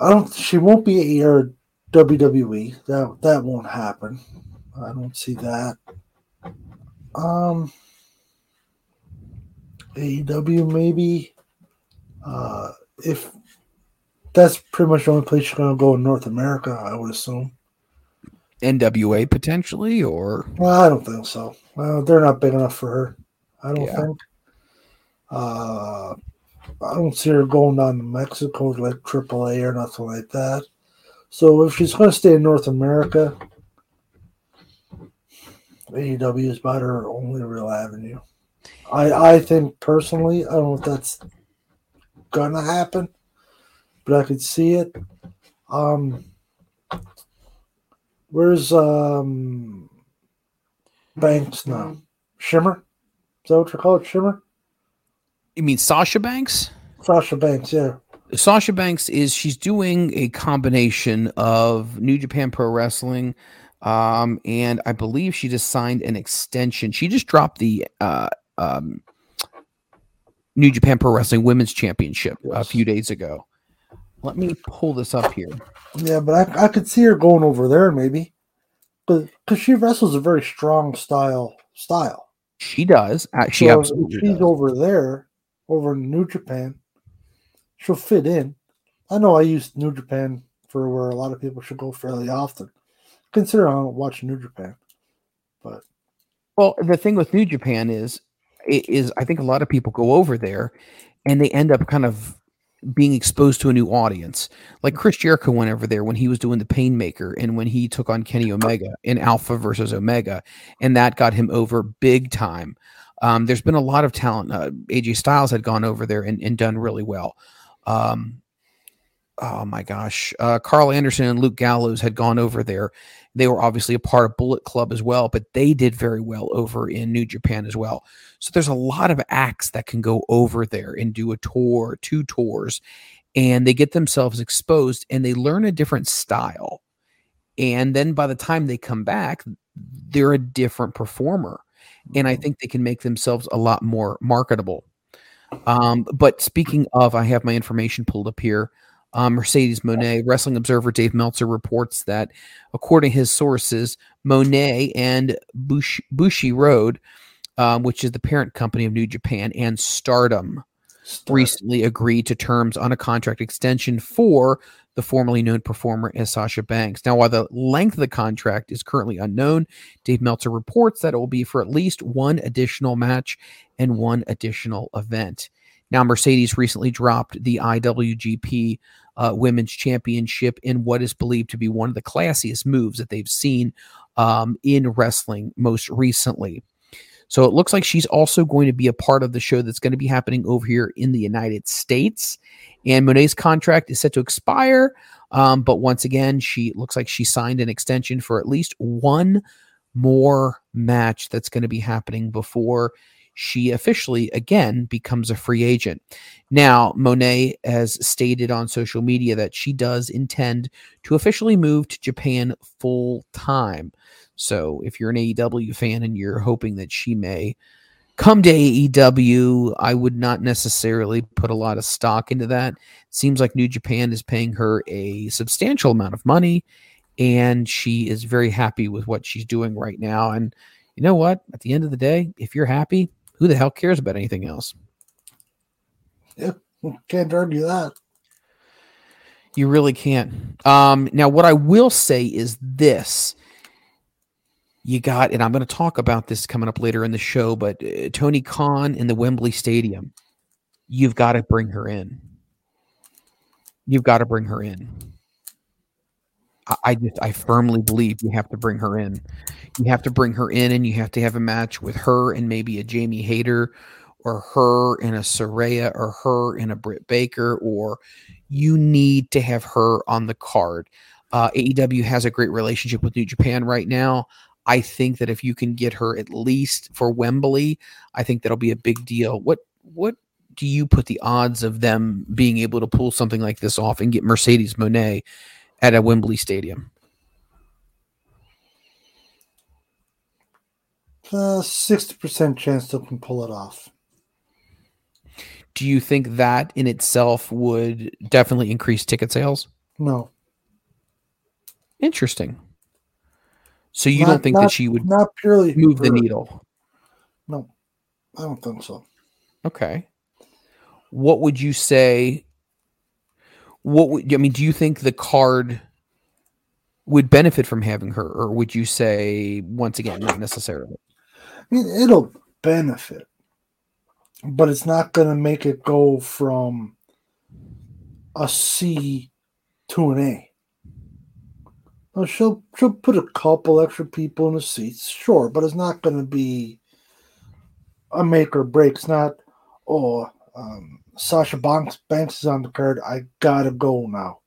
Speaker 6: I don't. She won't be a WWE. That that won't happen. I don't see that. Um, AEW maybe. Uh, if that's pretty much the only place she's going to go in North America, I would assume.
Speaker 5: NWA potentially, or
Speaker 6: well, I don't think so. Well, they're not big enough for her. I don't yeah. think. Uh, I don't see her going down to Mexico like AAA or nothing like that. So if she's going to stay in North America, AEW is about her only real avenue. I I think personally, I don't know if that's gonna happen, but I could see it. Um, where's um Banks now? Shimmer? Is that what you call it? Shimmer?
Speaker 5: You mean Sasha Banks?
Speaker 6: Sasha Banks, yeah.
Speaker 5: Sasha Banks is she's doing a combination of New Japan Pro Wrestling, um, and I believe she just signed an extension. She just dropped the uh, um, New Japan Pro Wrestling Women's Championship yes. a few days ago. Let me pull this up here.
Speaker 6: Yeah, but I, I could see her going over there maybe, because she wrestles a very strong style style.
Speaker 5: She does. She so absolutely.
Speaker 6: she's
Speaker 5: does.
Speaker 6: over there, over in New Japan. She'll fit in. I know I use New Japan for where a lot of people should go fairly often. Consider I don't watch New Japan, but
Speaker 5: well, the thing with New Japan is is I think a lot of people go over there and they end up kind of being exposed to a new audience. Like Chris Jericho went over there when he was doing the Painmaker and when he took on Kenny Omega in Alpha versus Omega, and that got him over big time. Um, there's been a lot of talent. Uh, AJ Styles had gone over there and, and done really well. Um, oh my gosh, uh, Karl Anderson and Luke Gallows had gone over there. They were obviously a part of Bullet Club as well, but they did very well over in New Japan as well. So there's a lot of acts that can go over there and do a tour, two tours, and they get themselves exposed and they learn a different style. And then by the time they come back, they're a different performer. And I mm-hmm. think they can make themselves a lot more marketable. Um, but speaking of, I have my information pulled up here. Um, Mercedes Moné, Wrestling Observer Dave Meltzer reports that, according to his sources, Monet and Bush, Road, um, which is the parent company of New Japan, and Stardom, Stardom recently agreed to terms on a contract extension for the formerly known performer as Sasha Banks. Now, while the length of the contract is currently unknown, Dave Meltzer reports that it will be for at least one additional match and one additional event. Now, Mercedes recently dropped the IWGP uh, Women's Championship in what is believed to be one of the classiest moves that they've seen um, in wrestling most recently. So it looks like she's also going to be a part of the show that's going to be happening over here in the United States. And Moné's contract is set to expire. Um, but once again, she looks like she signed an extension for at least one more match that's going to be happening before she officially again becomes a free agent. Now, Moné has stated on social media that she does intend to officially move to Japan full time. So, if you're an AEW fan and you're hoping that she may come to AEW, I would not necessarily put a lot of stock into that. seems like New Japan is paying her a substantial amount of money, and she is very happy with what she's doing right now. And you know what? At the end of the day, if you're happy, who the hell cares about anything else?
Speaker 6: Yeah, can't argue that.
Speaker 5: You really can't. Um, now, what I will say is this you got, and I'm going to talk about this coming up later in the show, but uh, Tony Khan in the Wembley Stadium, you've got to bring her in. You've got to bring her in. I, just, I firmly believe you have to bring her in. You have to bring her in, and you have to have a match with her and maybe a Jamie Hayter, or her and a Saraya, or her and a Britt Baker, or you need to have her on the card. Uh, AEW has a great relationship with New Japan right now. I think that if you can get her at least for Wembley, I think that'll be a big deal. What what do you put the odds of them being able to pull something like this off and get Mercedes Moné at a Wembley stadium?
Speaker 6: Uh, sixty percent chance they can pull it off.
Speaker 5: Do you think that in itself would definitely increase ticket sales?
Speaker 6: No.
Speaker 5: Interesting. So you
Speaker 6: Not-
Speaker 5: don't think
Speaker 6: not-
Speaker 5: that she would
Speaker 6: not purely
Speaker 5: move the needle?
Speaker 6: No, I don't think so.
Speaker 5: Okay. What would you say? What would I mean? Do you think the card would benefit from having her, or would you say once again not necessarily?
Speaker 6: I mean, it'll benefit, but it's not going to make it go from a C to an A. Now, she'll she'll put a couple extra people in the seats, sure, but it's not going to be a make or break. It's not, oh, um, Sasha Banks Banks is on the card. I gotta go now.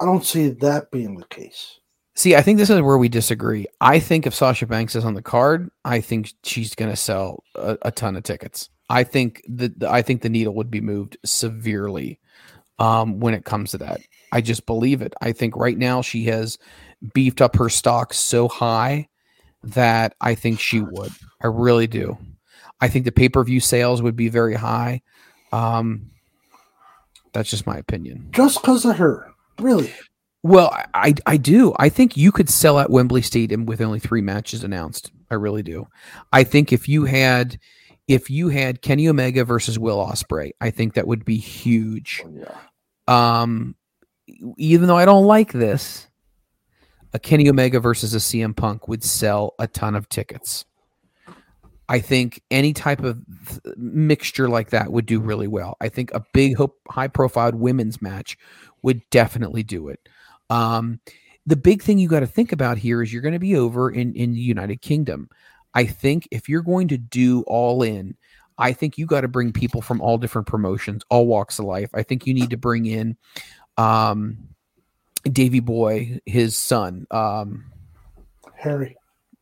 Speaker 6: I don't see that being the case.
Speaker 5: See, I think this is where we disagree. I think if Sasha Banks is on the card, I think she's going to sell a, a ton of tickets. I think that I think the needle would be moved severely um, when it comes to that. I just believe it. I think right now she has beefed up her stock so high that I think she would. I really do. I think the pay per view sales would be very high. Um, that's just my opinion.
Speaker 6: Just because of her, really.
Speaker 5: Well, I- I I do. I think you could sell at Wembley Stadium with only three matches announced. I really do. I think if you had if you had Kenny Omega versus Will Ospreay, I think that would be huge. Yeah. Um, even though I don't like this, a Kenny Omega versus a CM Punk would sell a ton of tickets. I think any type of th- mixture like that would do really well. I think a big, high profile women's match would definitely do it. Um, the big thing you got to think about here is you're going to be over in, in the United Kingdom. I think if you're going to do all in, I think you got to bring people from all different promotions, all walks of life. I think you need to bring in um, Davy Boy, his son. Um,
Speaker 6: Harry.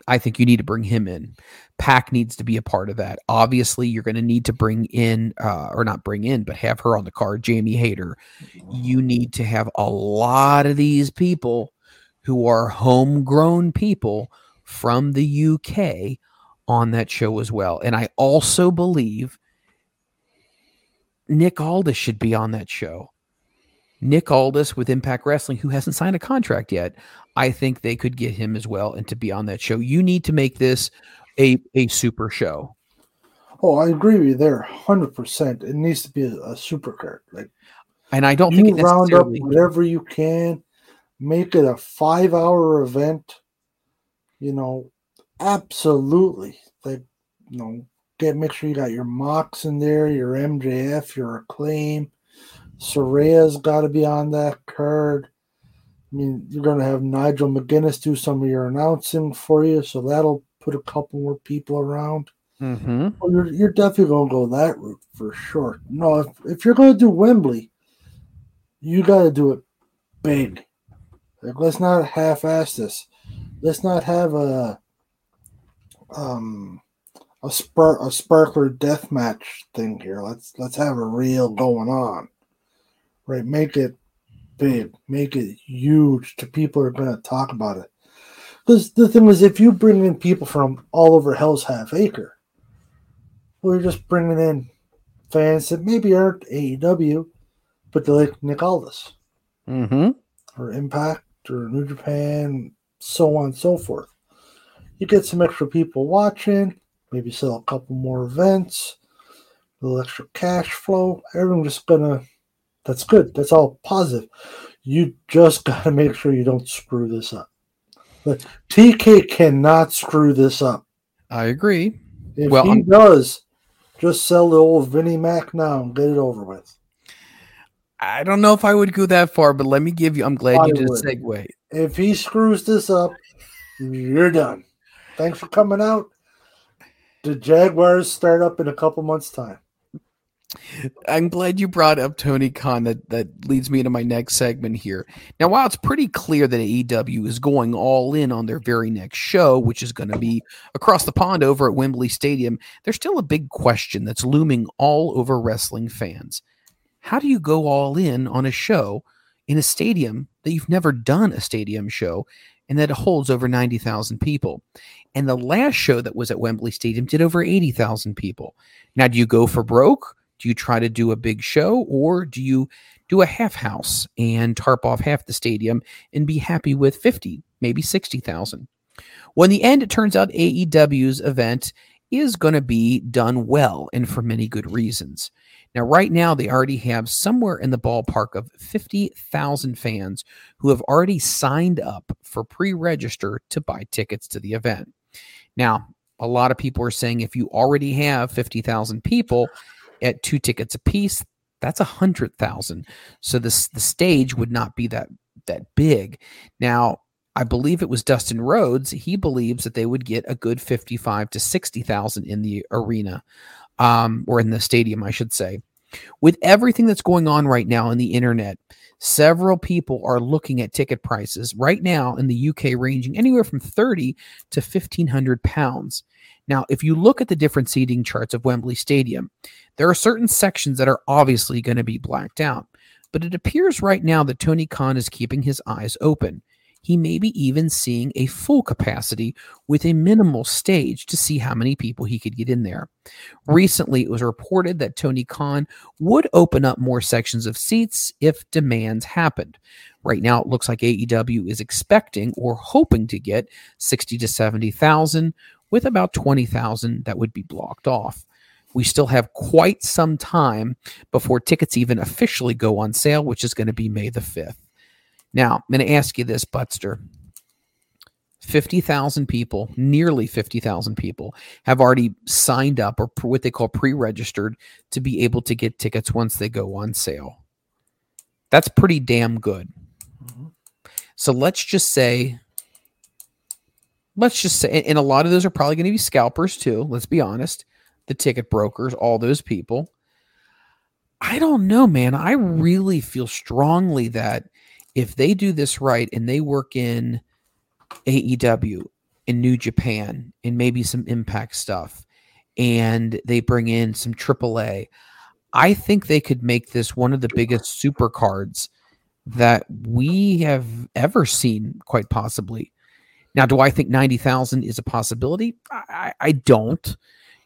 Speaker 5: I think you need to bring him in. PAC needs to be a part of that. Obviously, you're going to need to bring in, uh, or not bring in, but have her on the card, Jamie Hayter. You need to have a lot of these people who are homegrown people from the UK on that show as well. And I also believe Nick Aldis should be on that show. Nick Aldis with Impact Wrestling, who hasn't signed a contract yet, I think they could get him as well and to be on that show. You need to make this a a super show.
Speaker 6: Oh, I agree with you there, hundred percent. It needs to be a, a super card. Like,
Speaker 5: And I don't think
Speaker 6: round up whatever you can, make it a five-hour event. You know, absolutely. Like, you know, get make sure you got your Mox in there, your MJF, your Acclaim. Saraya's got to be on that card. I mean, you're going to have Nigel McGuinness do some of your announcing for you, so that'll put a couple more people around.
Speaker 5: Mhm.
Speaker 6: Well, you're, you're definitely going to go that route for sure. No, if, if you're going to do Wembley, you got to do it big. Like, let's not half-ass this. Let's not have a um a spark a sparkler death match thing here. Let's let's have a real going on. Right, make it big, make it huge. To people are going to talk about it. Because the thing is, if you bring in people from all over Hell's Half Acre, we're just bringing in fans that maybe aren't AEW, but they like Nick Aldis
Speaker 5: Mm-hmm.
Speaker 6: or Impact or New Japan, so on and so forth. You get some extra people watching, maybe sell a couple more events, a little extra cash flow. Everyone's just gonna. That's good. That's all positive. You just gotta make sure you don't screw this up. But TK cannot screw this up.
Speaker 5: I agree.
Speaker 6: If
Speaker 5: Well,
Speaker 6: he
Speaker 5: I'm-
Speaker 6: does, just sell the old Vinnie Mac now and get it over with.
Speaker 5: I don't know if I would go that far, but let me give you. I'm glad
Speaker 6: I
Speaker 5: you did a segue.
Speaker 6: If he screws this up, you're done. Thanks for coming out. The Jaguars start up in a couple months' time.
Speaker 5: I'm glad you brought up Tony Khan. That that leads me into my next segment here. Now, while it's pretty clear that AEW is going all in on their very next show, which is going to be across the pond over at Wembley Stadium, there's still a big question that's looming all over wrestling fans. How do you go all in on a show in a stadium that you've never done a stadium show and that holds over 90,000 people? And the last show that was at Wembley Stadium did over 80,000 people. Now, do you go for broke? Do you try to do a big show or do you do a half house and tarp off half the stadium and be happy with 50, maybe 60,000? Well, in the end, it turns out AEW's event is going to be done well and for many good reasons. Now, right now, they already have somewhere in the ballpark of 50,000 fans who have already signed up for pre register to buy tickets to the event. Now, a lot of people are saying if you already have 50,000 people at two tickets a piece, that's a hundred thousand. So this the stage would not be that that big. Now, I believe it was Dustin Rhodes. He believes that they would get a good 55 to 60,000 in the arena um, or in the stadium, I should say. With everything that's going on right now on the internet, several people are looking at ticket prices right now in the UK ranging anywhere from 30 to 1500 pounds. Now, if you look at the different seating charts of Wembley Stadium, there are certain sections that are obviously going to be blacked out. But it appears right now that Tony Khan is keeping his eyes open. He may be even seeing a full capacity with a minimal stage to see how many people he could get in there. Recently, it was reported that Tony Khan would open up more sections of seats if demands happened. Right now, it looks like AEW is expecting or hoping to get 60 to 70,000, with about 20,000 that would be blocked off. We still have quite some time before tickets even officially go on sale, which is going to be May the 5th. Now, I'm going to ask you this, Butster. 50,000 people, nearly 50,000 people, have already signed up or what they call pre registered to be able to get tickets once they go on sale. That's pretty damn good. Mm-hmm. So let's just say, let's just say, and a lot of those are probably going to be scalpers too. Let's be honest. The ticket brokers, all those people. I don't know, man. I really feel strongly that if they do this right and they work in AEW in New Japan and maybe some impact stuff and they bring in some AAA, I think they could make this one of the biggest super cards that we have ever seen, quite possibly. Now, do I think 90,000 is a possibility? I, I, don't,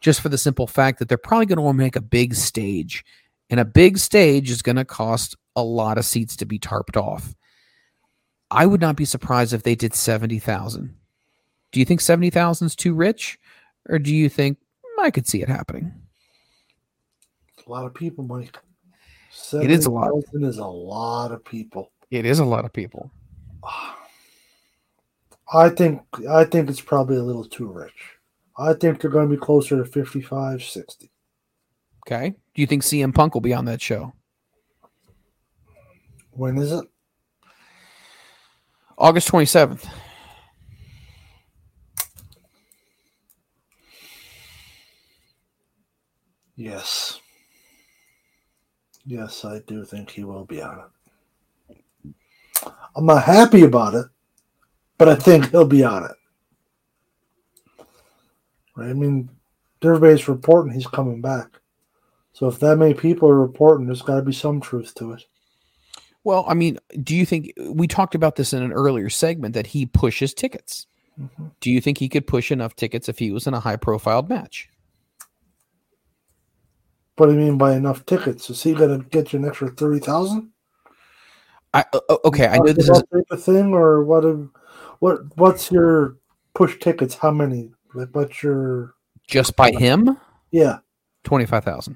Speaker 5: just for the simple fact that they're probably going to want to make a big stage, and a big stage is going to cost a lot of seats to be tarped off. I would not be surprised if they did 70,000. Do you think 70,000 is too rich? Or do you think "Hmm, I could see it happening?
Speaker 6: A lot of people, Mike.
Speaker 5: It is a lot.
Speaker 6: 70,000 is a lot of people.
Speaker 5: It is a lot of people.
Speaker 6: I think I think it's probably a little too rich. I think they're going to be closer to 55, 60.
Speaker 5: Okay. Do you think CM Punk will be on that show?
Speaker 6: When is it?
Speaker 5: August 27th.
Speaker 6: Yes. Yes, I do think he will be on it. I'm not happy about it, but I think he'll be on it. Right? I mean, everybody's reporting he's coming back. So if that many people are reporting, there's got to be some truth to it.
Speaker 5: Well, I mean, do you think we talked about this in an earlier segment that he pushes tickets? Mm-hmm. Do you think he could push enough tickets if he was in a high profile match?
Speaker 6: What do you mean by enough tickets? Is he going to get you an extra 30,000?
Speaker 5: I okay, I know this is
Speaker 6: a thing or what what what's your push tickets how many? Like what's your
Speaker 5: just by him?
Speaker 6: Yeah.
Speaker 5: 25,000.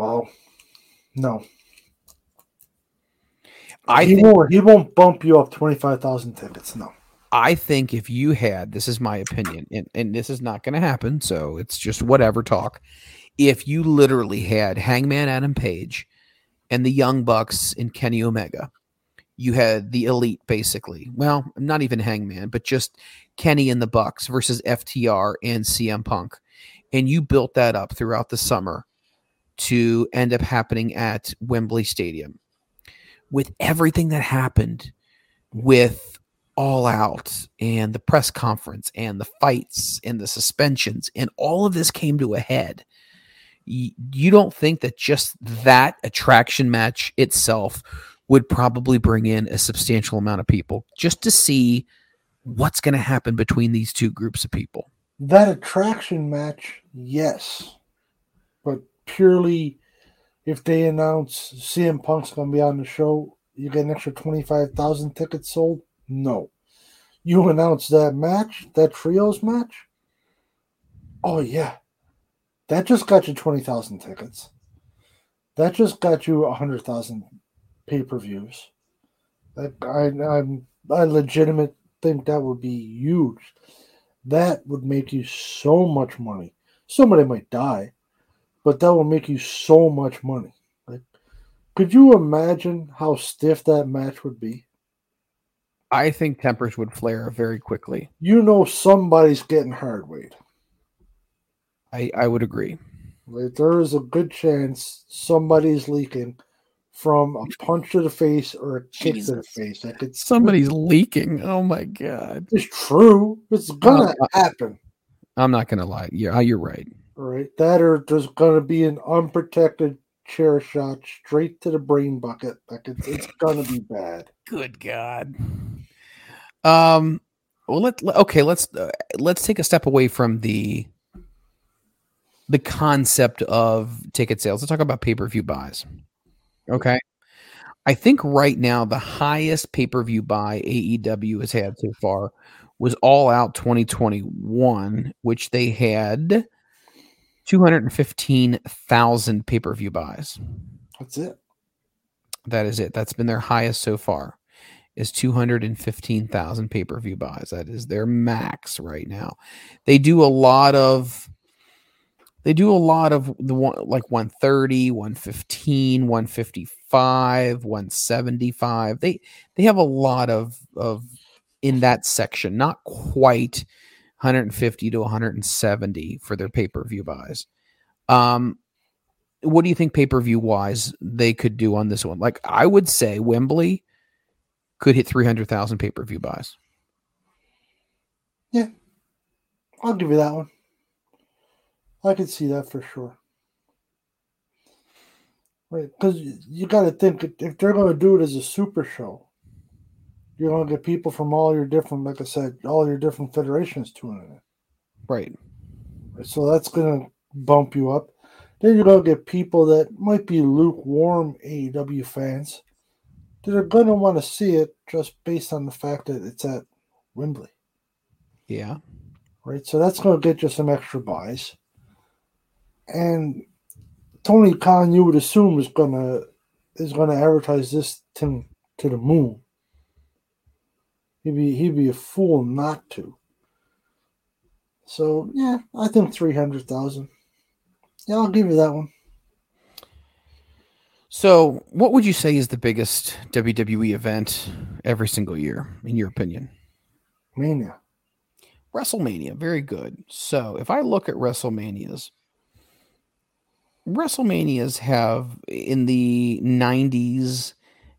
Speaker 6: Wow. No.
Speaker 5: I
Speaker 6: he
Speaker 5: think,
Speaker 6: won't. He won't bump you up twenty five thousand tickets. No.
Speaker 5: I think if you had, this is my opinion, and, and this is not going to happen, so it's just whatever talk. If you literally had Hangman Adam Page and the Young Bucks and Kenny Omega, you had the elite basically. Well, not even Hangman, but just Kenny and the Bucks versus FTR and CM Punk. And you built that up throughout the summer to end up happening at Wembley Stadium. With everything that happened with All Out and the press conference and the fights and the suspensions and all of this came to a head. You don't think that just that attraction match itself would probably bring in a substantial amount of people just to see what's going to happen between these two groups of people?
Speaker 6: That attraction match, yes purely if they announce CM Punk's going to be on the show, you get an extra 25,000 tickets sold? No. You announce that match, that trios match? Oh, yeah. That just got you 20,000 tickets. That just got you 100,000 pay per views. I, I'm, I legitimate think that would be huge. That would make you so much money. Somebody might die, but that will make you so much money. Like, could you imagine how stiff that match would be?
Speaker 5: I think tempers would flare very quickly.
Speaker 6: You know, somebody's getting hard weight.
Speaker 5: I I would agree.
Speaker 6: Like, there is a good chance somebody's leaking from a punch to the face or a kick Jesus. to the face. Like it's
Speaker 5: somebody's leaking. Oh my god!
Speaker 6: It's true. It's gonna uh, happen.
Speaker 5: I'm not gonna lie. Yeah, you're right.
Speaker 6: Right, that or there's going to be an unprotected chair shot straight to the brain bucket. Like it's, it's going to be bad.
Speaker 5: Good God. Um. Well, let okay. Let's uh, let's take a step away from the the concept of ticket sales. Let's talk about pay per view buys. Okay. I think right now the highest pay per view buy AEW has had so far was All Out 2021, which they had 215,000 pay per view buys.
Speaker 6: That's it.
Speaker 5: That is it. That's been their highest so far. Is 215,000 pay per view buys. That is their max right now. They do a lot of they do a lot of the one like 130 115 155 175 they they have a lot of of in that section not quite 150 to 170 for their pay-per-view buys. Um, what do you think pay-per-view wise they could do on this one? Like I would say Wembley could hit 300,000 pay-per-view buys.
Speaker 6: Yeah. I'll give you that one. I could see that for sure. Right, because you got to think if they're going to do it as a super show, you're going to get people from all your different, like I said, all your different federations tuning in.
Speaker 5: Right.
Speaker 6: So that's going to bump you up. Then you're going to get people that might be lukewarm AEW fans that are going to want to see it just based on the fact that it's at Wembley.
Speaker 5: Yeah.
Speaker 6: Right. So that's going to get you some extra buys. And Tony Khan, you would assume, is going to is going to advertise this to, to the moon. He'd be he'd be a fool not to. So yeah, I think three hundred thousand. Yeah, I'll give you that one.
Speaker 5: So, what would you say is the biggest WWE event every single year, in your opinion?
Speaker 6: Mania.
Speaker 5: WrestleMania, very good. So, if I look at WrestleManias, WrestleManias have in the 90s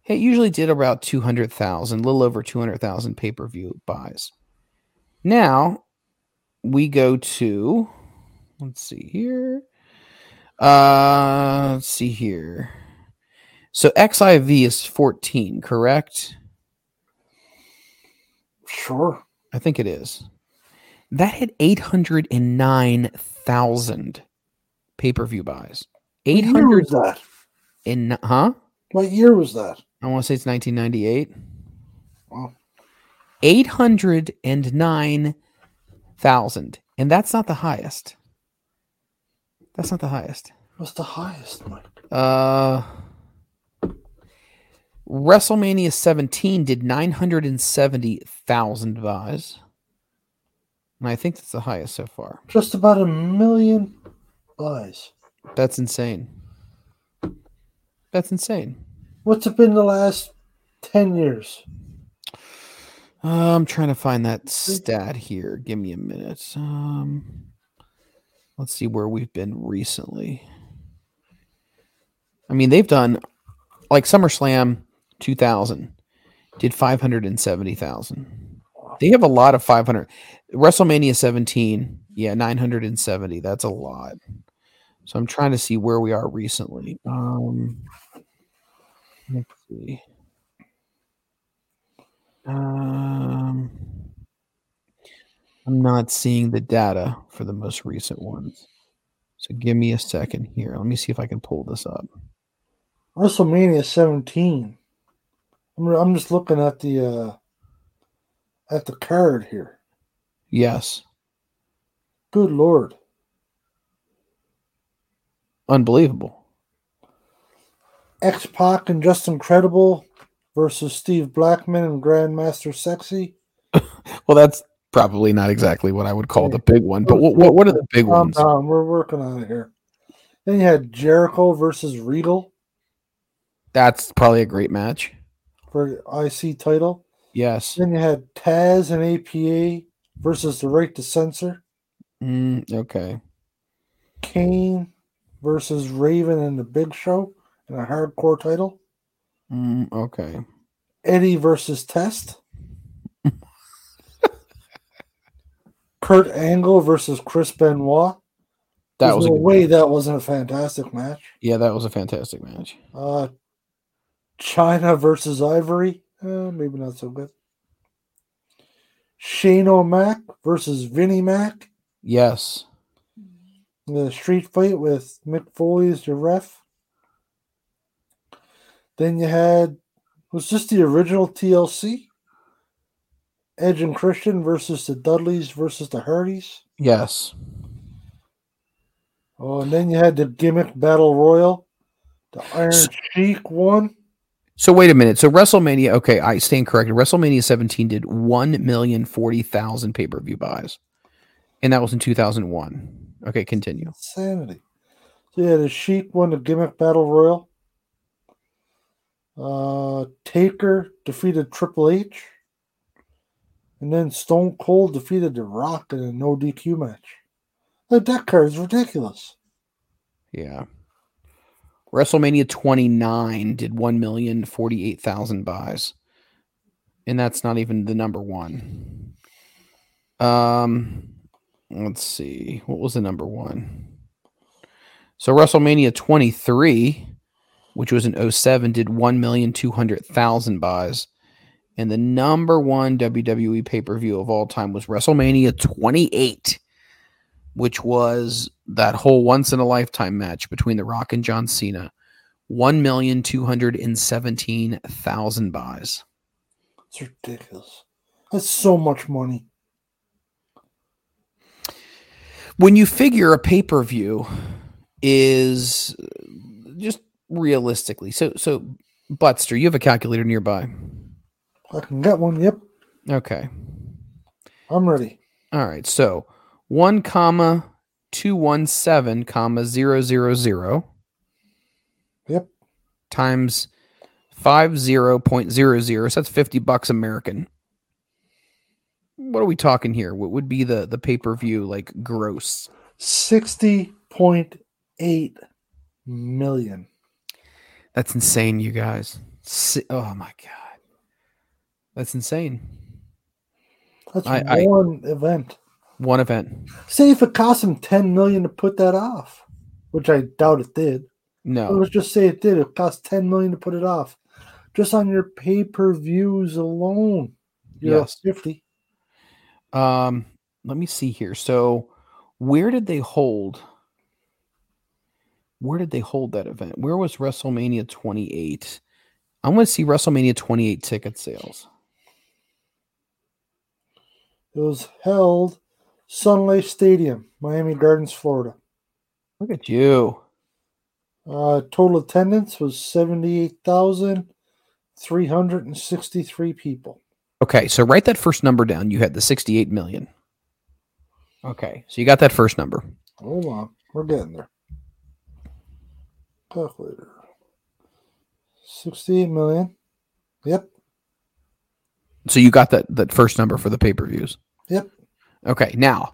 Speaker 5: it usually did about 200,000, a little over 200,000 pay per view buys. Now we go to, let's see here. Uh, let's see here. So XIV is 14, correct?
Speaker 6: Sure.
Speaker 5: I think it is. That had 809,000 pay per view buys.
Speaker 6: What year
Speaker 5: 800
Speaker 6: was that?
Speaker 5: in, huh?
Speaker 6: What year was that?
Speaker 5: I want to say it's 1998.
Speaker 6: Wow.
Speaker 5: 809,000. And that's not the highest. That's not the highest.
Speaker 6: What's the highest, Mike?
Speaker 5: Uh, WrestleMania 17 did 970,000 buys. And I think that's the highest so far.
Speaker 6: Just about a million buys.
Speaker 5: That's insane. That's insane.
Speaker 6: What's it been the last 10 years?
Speaker 5: Uh, I'm trying to find that stat here. Give me a minute. Um, let's see where we've been recently. I mean, they've done like SummerSlam 2000 did 570,000. They have a lot of 500. WrestleMania 17, yeah, 970. That's a lot. So I'm trying to see where we are recently. Um, let's see. Um, I'm not seeing the data for the most recent ones. So give me a second here. Let me see if I can pull this up.
Speaker 6: WrestleMania 17. I'm, I'm just looking at the uh, at the card here.
Speaker 5: Yes.
Speaker 6: Good lord.
Speaker 5: Unbelievable.
Speaker 6: X Pac and Justin Credible versus Steve Blackman and Grand Master Sexay.
Speaker 5: Well, that's probably not exactly what I would call the big one, but what, what, what are the big
Speaker 6: Calm
Speaker 5: ones?
Speaker 6: down, we're working on it here. Then you had Jericho versus Regal
Speaker 5: That's probably a great match.
Speaker 6: for IC title.
Speaker 5: Yes.
Speaker 6: Then you had Taz and APA versus the Right to Censor.
Speaker 5: Mm, okay.
Speaker 6: Kane versus Raven and the Big Show in a hardcore title.
Speaker 5: Mm, okay.
Speaker 6: Eddie versus Test. Kurt Angle versus Chris Benoit.
Speaker 5: That
Speaker 6: There's
Speaker 5: was a
Speaker 6: no
Speaker 5: good
Speaker 6: way
Speaker 5: match.
Speaker 6: that wasn't a fantastic match.
Speaker 5: Yeah, that was a fantastic match.
Speaker 6: Uh, Chyna versus Ivory. Uh, maybe not so good. Shane O'Mac versus Vinnie Mac.
Speaker 5: Yes.
Speaker 6: The street fight with Mick Foley as your ref. Then you had was this the original TLC? Edge and Christian versus the Dudleys versus the Hardys.
Speaker 5: Yes.
Speaker 6: Oh, and then you had the gimmick battle royal. The Iron Sheik won.
Speaker 5: So wait a minute. So WrestleMania, okay, I stand corrected. WrestleMania 17 did 1,040,000 pay-per-view buys. And that was in 2001. Okay, continue.
Speaker 6: Insanity. So yeah, the Sheik won the gimmick battle royal. Uh, Taker defeated Triple H. And then Stone Cold defeated The Rock in a no DQ match. Like that card is ridiculous.
Speaker 5: Yeah. WrestleMania 29 did 1,048,000 buys. And that's not even the number one. Um let's see. What was the number one? So WrestleMania 23, which was in 07, did 1,200,000 buys. And the number one WWE pay-per-view of all time was WrestleMania 28 which was that whole once in a lifetime match between The Rock and John Cena. 1,217,000 buys.
Speaker 6: It's ridiculous. That's so much money.
Speaker 5: When you figure a pay per view is just realistically, so, so, Butster, you have a calculator nearby.
Speaker 6: I can get one. Yep,
Speaker 5: Okay.
Speaker 6: I'm ready.
Speaker 5: All right. So, 1 comma 217 comma 000
Speaker 6: Yep.
Speaker 5: times 50.00 so that's 50 bucks american what are we talking here what would be the the pay-per-view like gross
Speaker 6: Sixty point eight million.
Speaker 5: That's insane you guys oh my god that's insane
Speaker 6: That's
Speaker 5: I- I-
Speaker 6: one event.
Speaker 5: one event
Speaker 6: Say if it cost him ten million to put that off, which I doubt it did.
Speaker 5: no
Speaker 6: Let's just say it did. It cost ten million to put it off, just on your pay per views alone. You're
Speaker 5: Yes.
Speaker 6: fifty.
Speaker 5: um let me see here. So, where did they hold? Where did they hold that event? Where was WrestleMania 28? I want to see WrestleMania 28 ticket sales.
Speaker 6: It was held Sun Life Stadium, Miami Gardens, Florida.
Speaker 5: Look at you.
Speaker 6: Uh, total attendance was 78,363 people.
Speaker 5: Okay, so write that first number down. You had the 68 million. Okay, so you got that first number.
Speaker 6: Hold on. We're getting there. Calculator. 68 million. Yep.
Speaker 5: So you got that that first number for the pay-per-views.
Speaker 6: Yep.
Speaker 5: Okay, now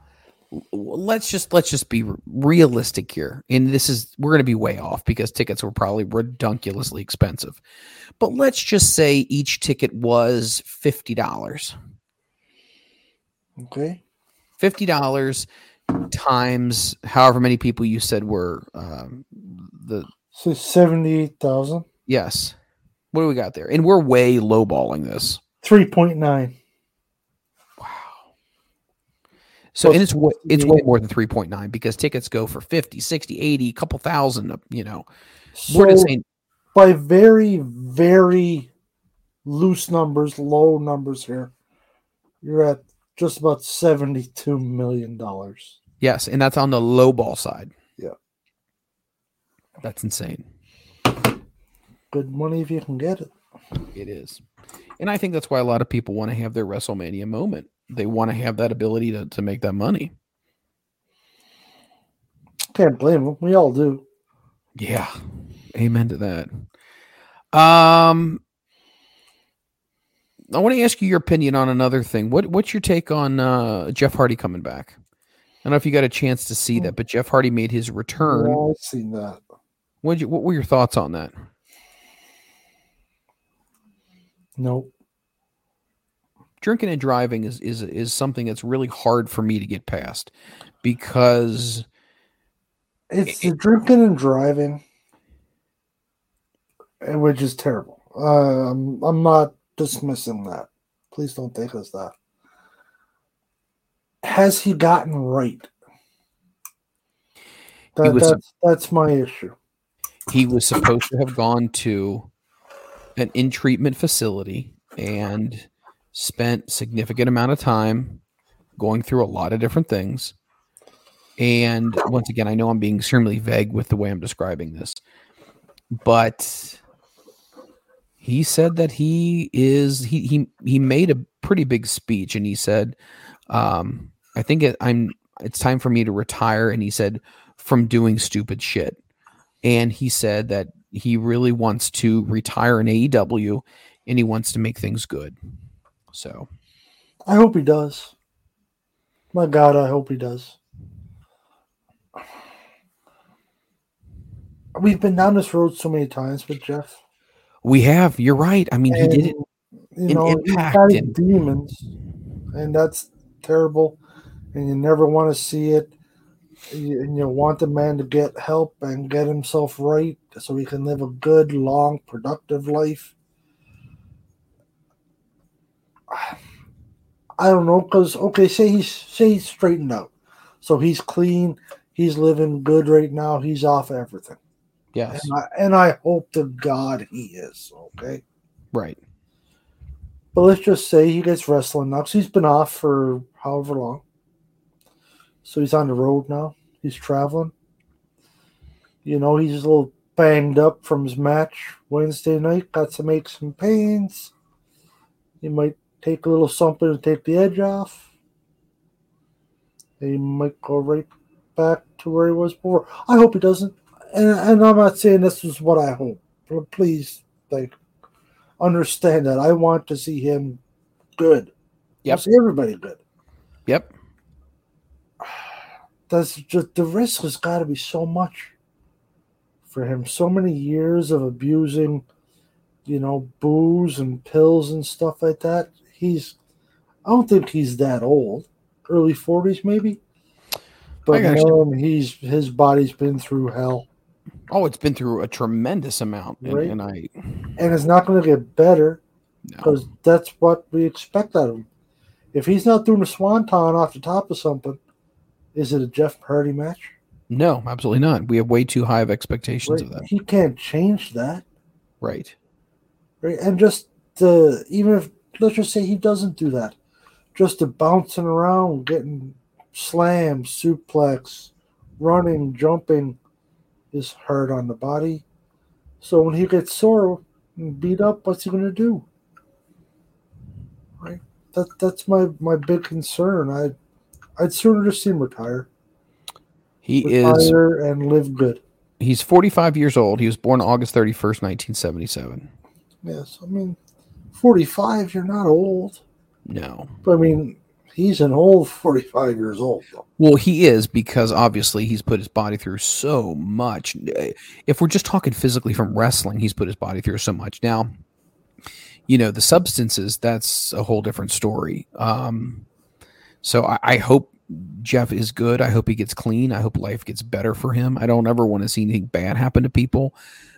Speaker 5: let's just let's just be realistic here. And this is we're going to be way off because tickets were probably redunculously expensive. But let's just say each ticket was $50.
Speaker 6: Okay.
Speaker 5: $50 times however many people you said were um, the
Speaker 6: So 78,000.
Speaker 5: yes. What do we got there? And we're way lowballing this.
Speaker 6: 3.9. Wow.
Speaker 5: So
Speaker 6: Plus
Speaker 5: and it's way, it's way more than 3.9 because tickets go for 50, 60, 80, a couple thousand, you know.
Speaker 6: So
Speaker 5: we're just saying
Speaker 6: by very, very loose numbers, low numbers here, you're at just about $72 million.
Speaker 5: yes, and that's on the low ball side. That's insane.
Speaker 6: Good money if you can get it.
Speaker 5: It is. And I think that's why a lot of people want to have their WrestleMania moment. They want to have that ability to, to make that money.
Speaker 6: Can't blame them. We all do.
Speaker 5: Yeah. Amen to that. Um I want to ask you your opinion on another thing. What what's your take on uh Jeff Hardy coming back? I don't know if you got a chance to see that, but Jeff Hardy made his return.
Speaker 6: Yeah, I've seen that.
Speaker 5: What what were your thoughts on that?
Speaker 6: Nope.
Speaker 5: Drinking and driving is is is something that's really hard for me to get past because
Speaker 6: It's the drinking and driving, which is terrible. Uh, I'm, I'm not dismissing that. Please don't take us that. Has he gotten right? That, that's that's my issue.
Speaker 5: He was supposed to have gone to an in treatment facility and spent significant amount of time going through a lot of different things. And once again i know i'm being extremely vague with the way i'm describing this but he said that he is he he, he made a pretty big speech and he said um i think it, i'm it's time for me to retire. And he said from doing stupid shit and he said that he really wants to retire in AEW and he wants to make things good. So
Speaker 6: I hope he does. My God, I hope he does. We've been down this road so many times with Jeff.
Speaker 5: we have, you're right. I mean, he did it.
Speaker 6: You know, he's
Speaker 5: Impact and-
Speaker 6: demons, and that's terrible. And you never want to see it. You- And you want the man to get help and get himself right so he can live a good, long, productive life. I don't know, cause okay, say he's say he's straightened out, so he's clean, he's living good right now, he's off everything,
Speaker 5: Yes.
Speaker 6: and I, and I hope to God he is okay.
Speaker 5: Right.
Speaker 6: But let's just say he gets wrestling now 'cause he's been off for however long. So he's on the road now. He's traveling. You know, he's a little banged up from his match Wednesday night. Got some aches and pains. He might take a little something to take the edge off. He might go right back to where he was before. I hope he doesn't. And, and I'm not saying this is what I hope. But please, like, understand that I want to see him good.
Speaker 5: Yep.
Speaker 6: I see everybody good.
Speaker 5: Yep.
Speaker 6: That's just the risk has got to be so much for him. So many years of abusing, you know, booze and pills and stuff like that. He's, I don't think he's that old. Early forties, maybe. But man, he's his body's been through hell,
Speaker 5: Oh, it's been through a tremendous amount. And,
Speaker 6: Right.
Speaker 5: and I
Speaker 6: and it's not going to get better
Speaker 5: no.
Speaker 6: because that's what we expect out of him. if he's not doing a swanton off the top of something, is it a Jeff Hardy match?
Speaker 5: No, absolutely not. We have way too high of expectations
Speaker 6: Right?
Speaker 5: of that.
Speaker 6: He can't change that.
Speaker 5: Right.
Speaker 6: Right. And just the even if let's just say he doesn't do that, just the bouncing around, getting slammed, suplex, running, jumping is hard on the body. So when he gets sore and beat up, what's he gonna do? Right? That that's my my big concern. I I'd sooner just see him retire.
Speaker 5: He is
Speaker 6: retire and live good.
Speaker 5: he's 45 years old. He was born August 31st, 1977.
Speaker 6: Yes. I mean forty five, you're not old.
Speaker 5: No.
Speaker 6: But I mean, he's an old 45 years old. Though.
Speaker 5: Well, he is because obviously he's put his body through so much. If we're just talking physically from wrestling, he's put his body through so much. Now, you know, the substances, that's a whole different story. Um, so I, I hope Jeff is good. I hope he gets clean. I hope life gets better for him. I don't ever want to see anything bad happen to people.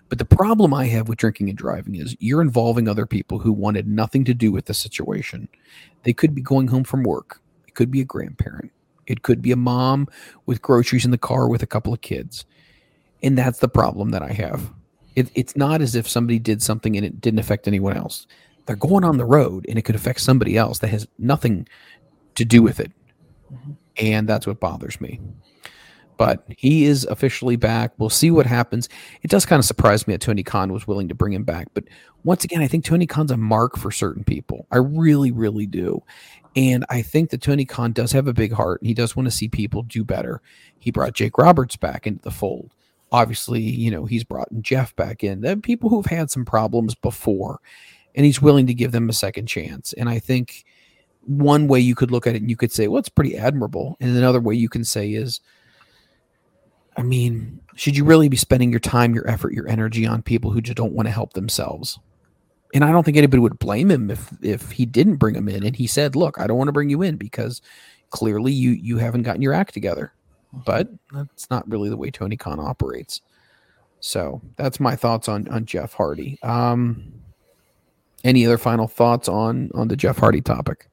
Speaker 5: But the problem I have with drinking and driving is you're involving other people who wanted nothing to do with the situation. They could be going home from work. It could be a grandparent. It could be a mom with groceries in the car with a couple of kids. And that's the problem that I have. It, it's not as if somebody did something and it didn't affect anyone else. They're going on the road and it could affect somebody else that has nothing to do with it. And that's what bothers me. But he is officially back. We'll see what happens. It does kind of surprise me that Tony Khan was willing to bring him back. But once again, I think Tony Khan's a mark for certain people. I really, really do. And I think that Tony Khan does have a big heart he does want to see people do better. He brought Jake Roberts back into the fold. Obviously, you know, he's brought Jeff back in. They're people who've had some problems before, and he's willing to give them a second chance. And I think one way you could look at it and you could say, well, it's pretty admirable. And another way you can say is, I mean, should you really be spending your time, your effort, your energy on people who just don't want to help themselves? And I don't think anybody would blame him if if he didn't bring him in and he said, "Look, I don't want to bring you in because clearly you you haven't gotten your act together." But that's not really the way Tony Khan operates. So that's my thoughts on on Jeff Hardy. Um, any other final thoughts on on the Jeff Hardy topic?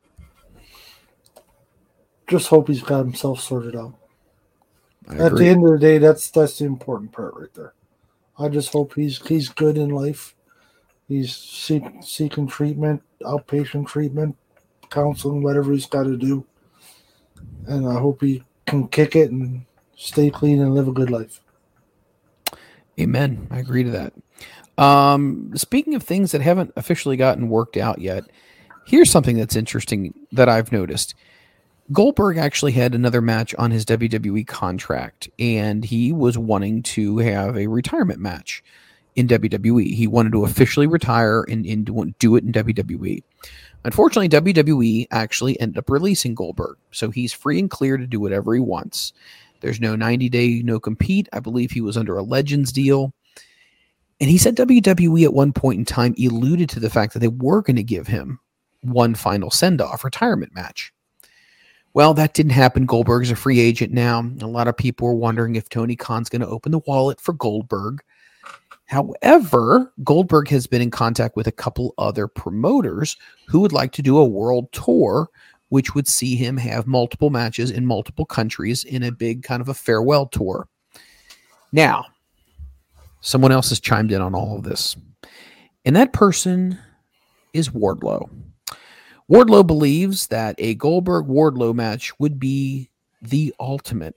Speaker 6: Just hope he's got himself sorted out.
Speaker 5: I
Speaker 6: At
Speaker 5: agree.
Speaker 6: the end of the day, that's that's the important part right there. I just hope he's he's good in life. He's seek, seeking treatment, outpatient treatment, counseling, whatever he's got to do. And I hope he can kick it and stay clean and live a good life.
Speaker 5: Amen. I agree to that. Um, speaking of things that haven't officially gotten worked out yet, here's something that's interesting that I've noticed. Goldberg actually had another match on his WWE contract, and he was wanting to have a retirement match in WWE. He wanted to officially retire and, and do it in WWE. Unfortunately, WWE actually ended up releasing Goldberg, so he's free and clear to do whatever he wants. There's no 90 day no compete. I believe he was under a Legends deal. And he said WWE at one point in time alluded to the fact that they were going to give him one final send off retirement match. Well, that didn't happen. Goldberg's a free agent now. A lot of people are wondering if Tony Khan's going to open the wallet for Goldberg. However, Goldberg has been in contact with a couple other promoters who would like to do a world tour, which would see him have multiple matches in multiple countries in a big kind of a farewell tour. Now, someone else has chimed in on all of this, and that person is Wardlow. Wardlow believes that a Goldberg Wardlow match would be the ultimate.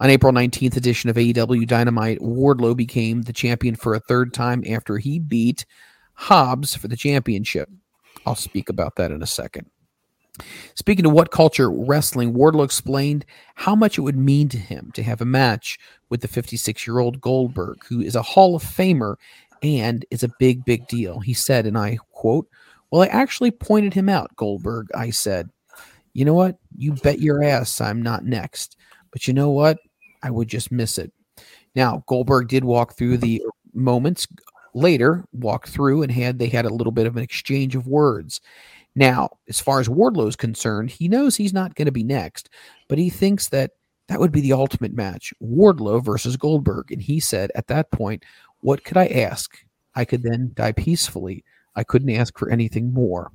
Speaker 5: On April 19th edition of AEW Dynamite, Wardlow became the champion for a third time after he beat Hobbs for the championship. I'll speak about that in a second. Speaking to WhatCulture Wrestling, Wardlow explained how much it would mean to him to have a match with the 56 year old Goldberg, who is a Hall of Famer and is a big, big deal. He said, and I quote, Well, I actually pointed him out, Goldberg. I said, You know what? You bet your ass I'm not next. But you know what? I would just miss it. Now, Goldberg did walk through the moments later, walked through and had they had a little bit of an exchange of words. Now, as far as Wardlow is concerned, he knows he's not going to be next, but he thinks that that would be the ultimate match Wardlow versus Goldberg. And he said at that point, What could I ask? I could then die peacefully. I couldn't ask for anything more.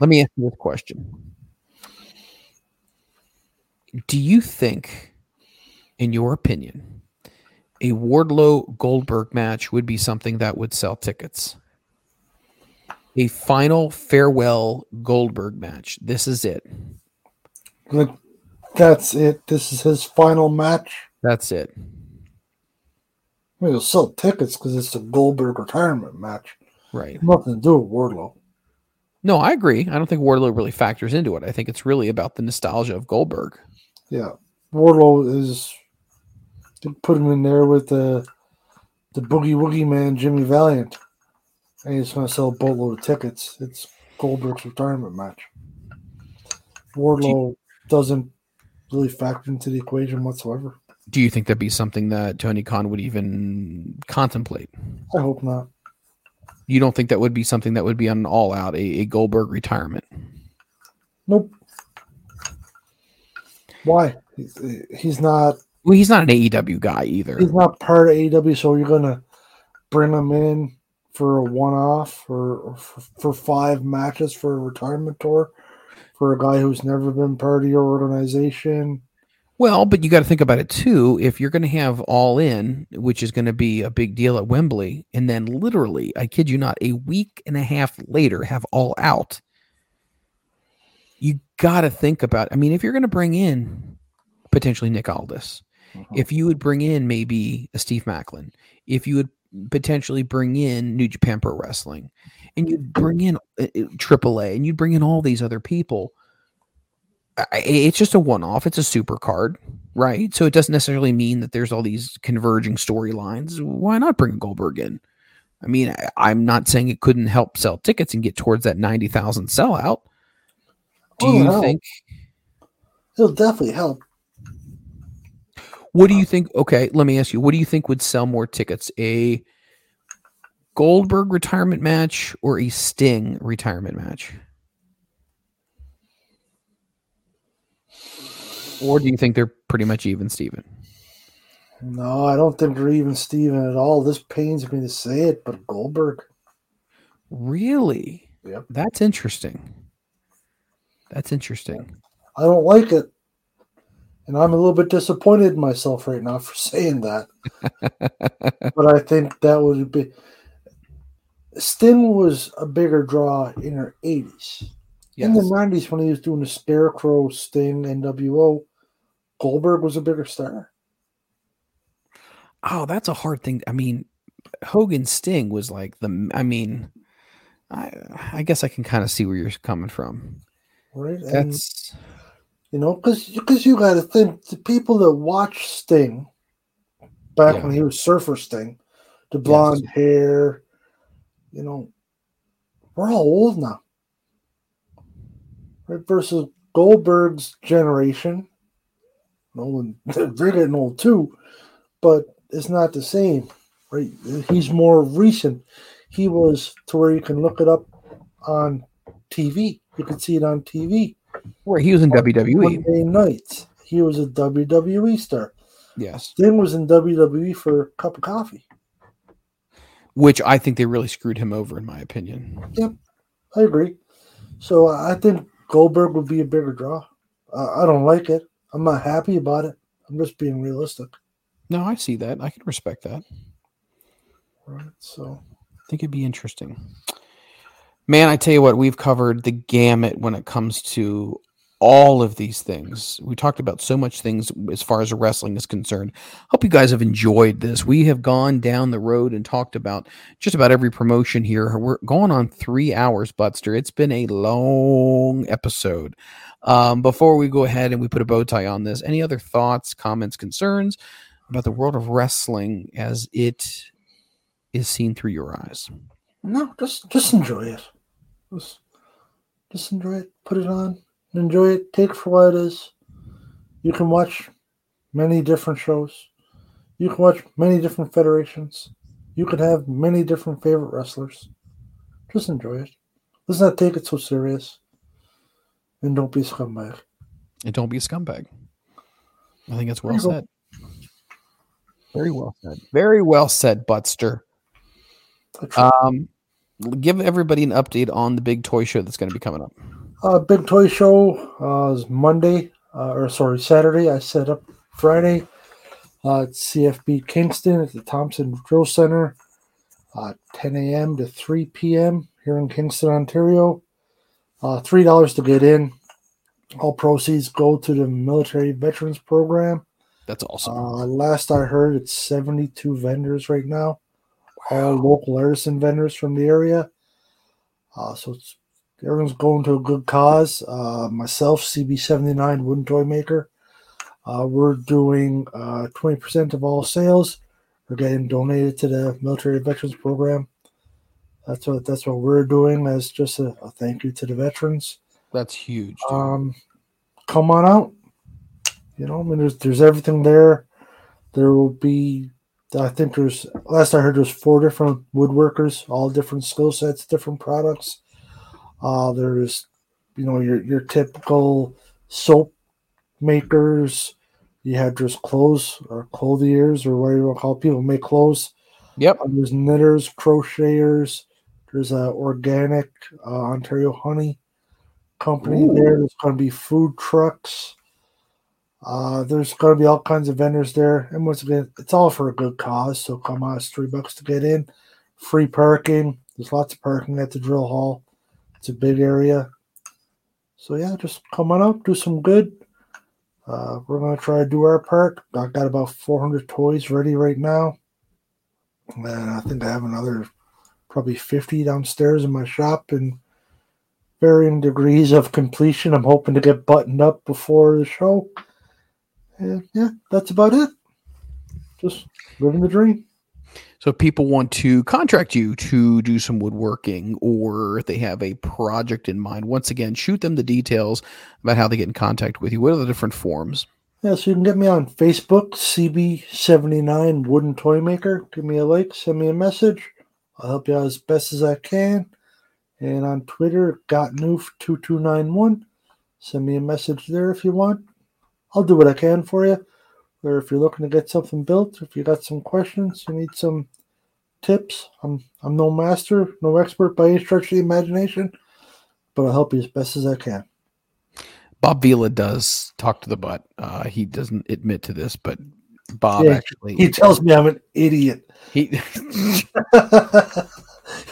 Speaker 5: Let me ask you this question. Do you think, in your opinion, a Wardlow Goldberg match would be something that would sell tickets? A final farewell Goldberg match. This is it.
Speaker 6: That's it. This is his final match.
Speaker 5: That's it.
Speaker 6: Mean, he'll sell tickets because it's a Goldberg retirement match.
Speaker 5: Right.
Speaker 6: Nothing to do with Wardlow.
Speaker 5: No, I agree. I don't think Wardlow really factors into it. I think it's really about the nostalgia of Goldberg.
Speaker 6: Yeah, Wardlow is put him in there with the the boogie woogie man Jimmy Valiant, and he's going to sell a boatload of tickets. It's Goldberg's retirement match. Wardlow doesn't really factor into the equation whatsoever.
Speaker 5: Do you think that'd be something that Tony Khan would even contemplate?
Speaker 6: I hope not.
Speaker 5: You don't think that would be something that would be on an all out a, a Goldberg retirement?
Speaker 6: Nope. Why? He's, he's not.
Speaker 5: Well, he's not an AEW guy either.
Speaker 6: He's not part of AEW, so you're gonna bring him in for a one-off or, or for, for five matches for a retirement tour for a guy who's never been part of your organization.
Speaker 5: Well, but you got to think about it too. If you're going to have all in, which is going to be a big deal at Wembley, and then literally, I kid you not, a week and a half later have all out, you got to think about. I mean, if you're going to bring in potentially Nick Aldis, if you would bring in maybe a Steve Maclin, if you would potentially bring in New Japan Pro Wrestling, and you'd bring in uh, AAA, and you'd bring in all these other people it's just a one-off. It's a super card right? So it doesn't necessarily mean that there's all these converging storylines. Why not bring goldberg in? I mean I, am not saying it couldn't help sell tickets and get towards that 90000 sellout. Do
Speaker 6: Oh,
Speaker 5: you
Speaker 6: no.
Speaker 5: think
Speaker 6: It'll definitely help.
Speaker 5: what do you think okay let me ask you what do you think would sell more tickets? A goldberg retirement match or a sting retirement match or do you think they're pretty much even steven
Speaker 6: No, I don't think they're even Steven at all. This pains me to say it, but Goldberg.
Speaker 5: Really?
Speaker 6: Yep.
Speaker 5: That's interesting. That's interesting.
Speaker 6: I don't like it. And I'm a little bit disappointed in myself right now for saying that. but I think that would be. Sting was a bigger draw in her 80s. Yes. In the 90s, when he was doing the Scarecrow, Sting, NWO, Goldberg was a bigger star.
Speaker 5: Oh, that's a hard thing. I mean, Hogan Sting was like the. I mean, I I guess I can kind of see where you're coming from.
Speaker 6: Right? And,
Speaker 5: That's
Speaker 6: you know, because because you got to think the people that watch Sting back
Speaker 5: Yeah.
Speaker 6: when he was Surfer Sting, the blonde hair, you know, we're all old now. Right? Versus Goldberg's generation. No one, they're getting old too, but it's not the same, right? He's more recent. He was to where you can look it up on TV. You can see it on TV.
Speaker 5: where he was in WWE.
Speaker 6: Monday nights. He was a WWE star.
Speaker 5: Yes,
Speaker 6: Sting was in WWE for a cup of coffee.
Speaker 5: which I think they really screwed him over, in my opinion.
Speaker 6: Yep, I agree. So I think Goldberg would be a bigger draw. I don't like it. I'm not happy about it. I'm just being realistic.
Speaker 5: No, I see that. I can respect that.
Speaker 6: Right. So
Speaker 5: I think it'd be interesting. Man, I tell you what, we've covered the gamut when it comes to all of these things. We talked about so much things as far as wrestling is concerned. Hope you guys have enjoyed this. We have gone down the road and talked about just about every promotion here. We're going on three hours, Butster. It's been a long episode. Um, before we go ahead and we put a bow tie on this, any other thoughts, comments, concerns about the world of wrestling as it is seen through your eyes?
Speaker 6: no, just just enjoy it. Just just enjoy it. Put it on. Enjoy it. Take it for what it is. You can watch many different shows. You can watch many different federations. You can have many different favorite wrestlers. Just enjoy it. Let's not take it so serious. And don't be a scumbag.
Speaker 5: And don't be a scumbag. I think that's well said. Very well said. Very well said, Butster. Um, give everybody an update on the big toy show that's going to be coming up.
Speaker 6: Uh, big toy show uh, is Monday, uh, or sorry, Saturday. I set up Friday uh, at CFB Kingston at the Thompson Drill Center, uh, 10 a.m. to 3 p.m. here in Kingston, Ontario. Uh, Three dollars to get in. All proceeds go to the Military Veterans Program.
Speaker 5: That's awesome.
Speaker 6: Uh, last I heard, it's 72 vendors right now, all local artisan vendors from the area. Uh, so it's, everyone's going to a good cause. Uh, myself, CB79 Wooden Toy Maker, uh, we're doing uh, 20% of all sales. We're getting donated to the Military Veterans Program. That's what that's what we're doing as just a, a thank you to the veterans.
Speaker 5: That's huge. dude.
Speaker 6: Um, come on out. You know, I mean, there's there's everything there. There will be, I think there's last I heard there's four different woodworkers, all different skill sets, different products. Uh, there's, you know, your your typical soap makers. You have just clothes or clothiers or whatever you want to call it. people make clothes.
Speaker 5: Yep.
Speaker 6: Uh, there's knitters, crocheters. There's a organic uh, Ontario honey company
Speaker 5: Ooh.
Speaker 6: there. There's going to be food trucks. Uh, there's going to be all kinds of vendors there, and once again, it's all for a good cause. So come on, it's three bucks to get in, free parking. There's lots of parking at the drill hall. It's a big area, so yeah, just come on up, do some good. Uh, we're gonna try to do our part. I've got about 400 toys ready right now, and I think I have another probably 50 downstairs in my shop in varying degrees of completion. I'm hoping to get buttoned up before the show. And yeah, that's about it. Just living the dream.
Speaker 5: So if people want to contract you to do some woodworking or if they have a project in mind, once again, shoot them the details about how they get in contact with you. What are the different forms?
Speaker 6: Yeah, so you can get me on Facebook, CB79 Wooden Toy Maker. Give me a like, send me a message. I'll help you out as best as I can. And on Twitter, GotNoof2291. Send me a message there if you want. I'll do what I can for you. Or if you're looking to get something built, if you got some questions, you need some tips. I'm I'm no master, no expert by any stretch of the imagination, but I'll help you as best as I can.
Speaker 5: Bob Vila does talk to the butt. Uh, he doesn't admit to this, but Bob
Speaker 6: Yeah,
Speaker 5: actually
Speaker 6: He tells me I'm an idiot.
Speaker 5: he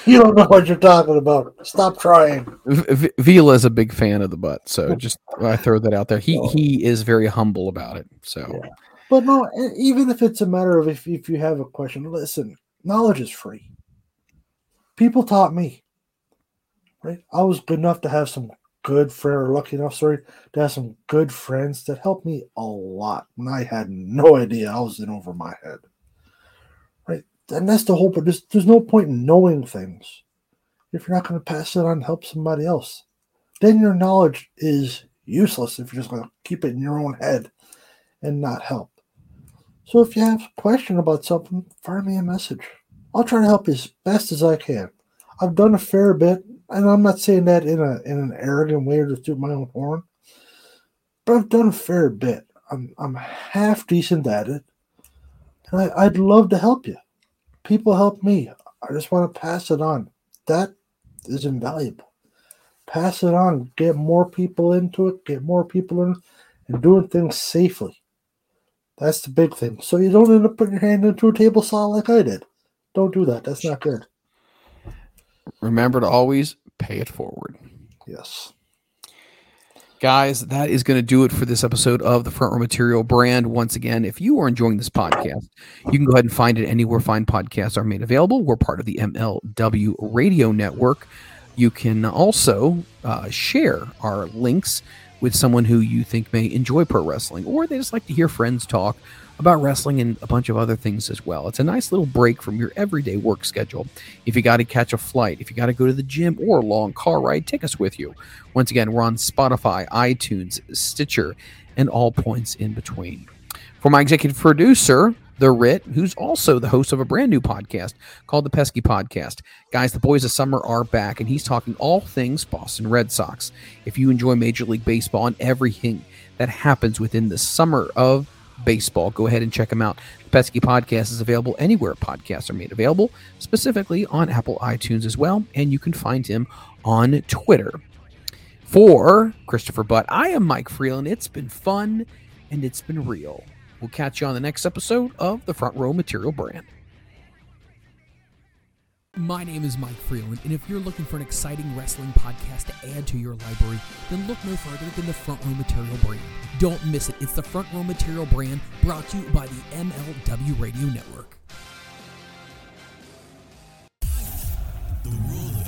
Speaker 6: you don't know what you're talking about. Stop trying.
Speaker 5: V- Vila is a big fan of the butt, so just I throw that out there. He he is very humble about it. So
Speaker 6: But no, even if it's a matter of if, if you have a question, listen, knowledge is free. People taught me. Right? I was good enough to have some good friend or lucky enough, sorry, to have some good friends that helped me a lot when I had no idea I was in over my head. Right? And that's the whole but there's, there's no point in knowing things if you're not going to pass it on and help somebody else. Then your knowledge is useless if you're just going to keep it in your own head and not help. So if you have a question about something, fire me a message. I'll try to help you as best as I can. I've done a fair bit, and I'm not saying that in a in an arrogant way or to toot my own horn, but I've done a fair bit. I'm I'm half decent at it, and I, I'd love to help you. People help me. I just want to pass it on. That is invaluable. Pass it on. Get more people into it. Get more people in, and doing things safely. That's the big thing. So you don't end up putting your hand into a table saw like I did. Don't do that. That's not good.
Speaker 5: remember to always pay it forward.
Speaker 6: Yes.
Speaker 5: Guys, that is going to do it for this episode of the Front Row Material brand. Once again, if you are enjoying this podcast, you can go ahead and find it anywhere fine podcasts are made available. We're part of the MLW Radio Network. You can also uh, share our links with someone who you think may enjoy pro wrestling, or they just like to hear friends talk about wrestling and a bunch of other things as well. It's a nice little break from your everyday work schedule. If you got to catch a flight, if you got to go to the gym or a long car ride, take us with you. Once again, we're on Spotify, iTunes, Stitcher, and all points in between. For my executive producer, The Rit, who's also the host of a brand new podcast called The Pesky Podcast. Guys, the boys of summer are back, and he's talking all things Boston Red Sox. If you enjoy Major League Baseball and everything that happens within the summer of baseball. Go ahead and check him out. The Pesky Podcast is available anywhere podcasts are made available, specifically on Apple iTunes as well, and you can find him on Twitter. For Christopher Butt, I am Mike Freland. It's been fun and it's been real. We'll catch you on the next episode of the Front Row Material Brand.
Speaker 7: My name is Mike Freland, and if you're looking for an exciting wrestling podcast to add to your library, then look no further than the Front Row Material Brand. Don't miss it. It's the Front Row Material Brand brought to you by the MLW Radio Network. The rule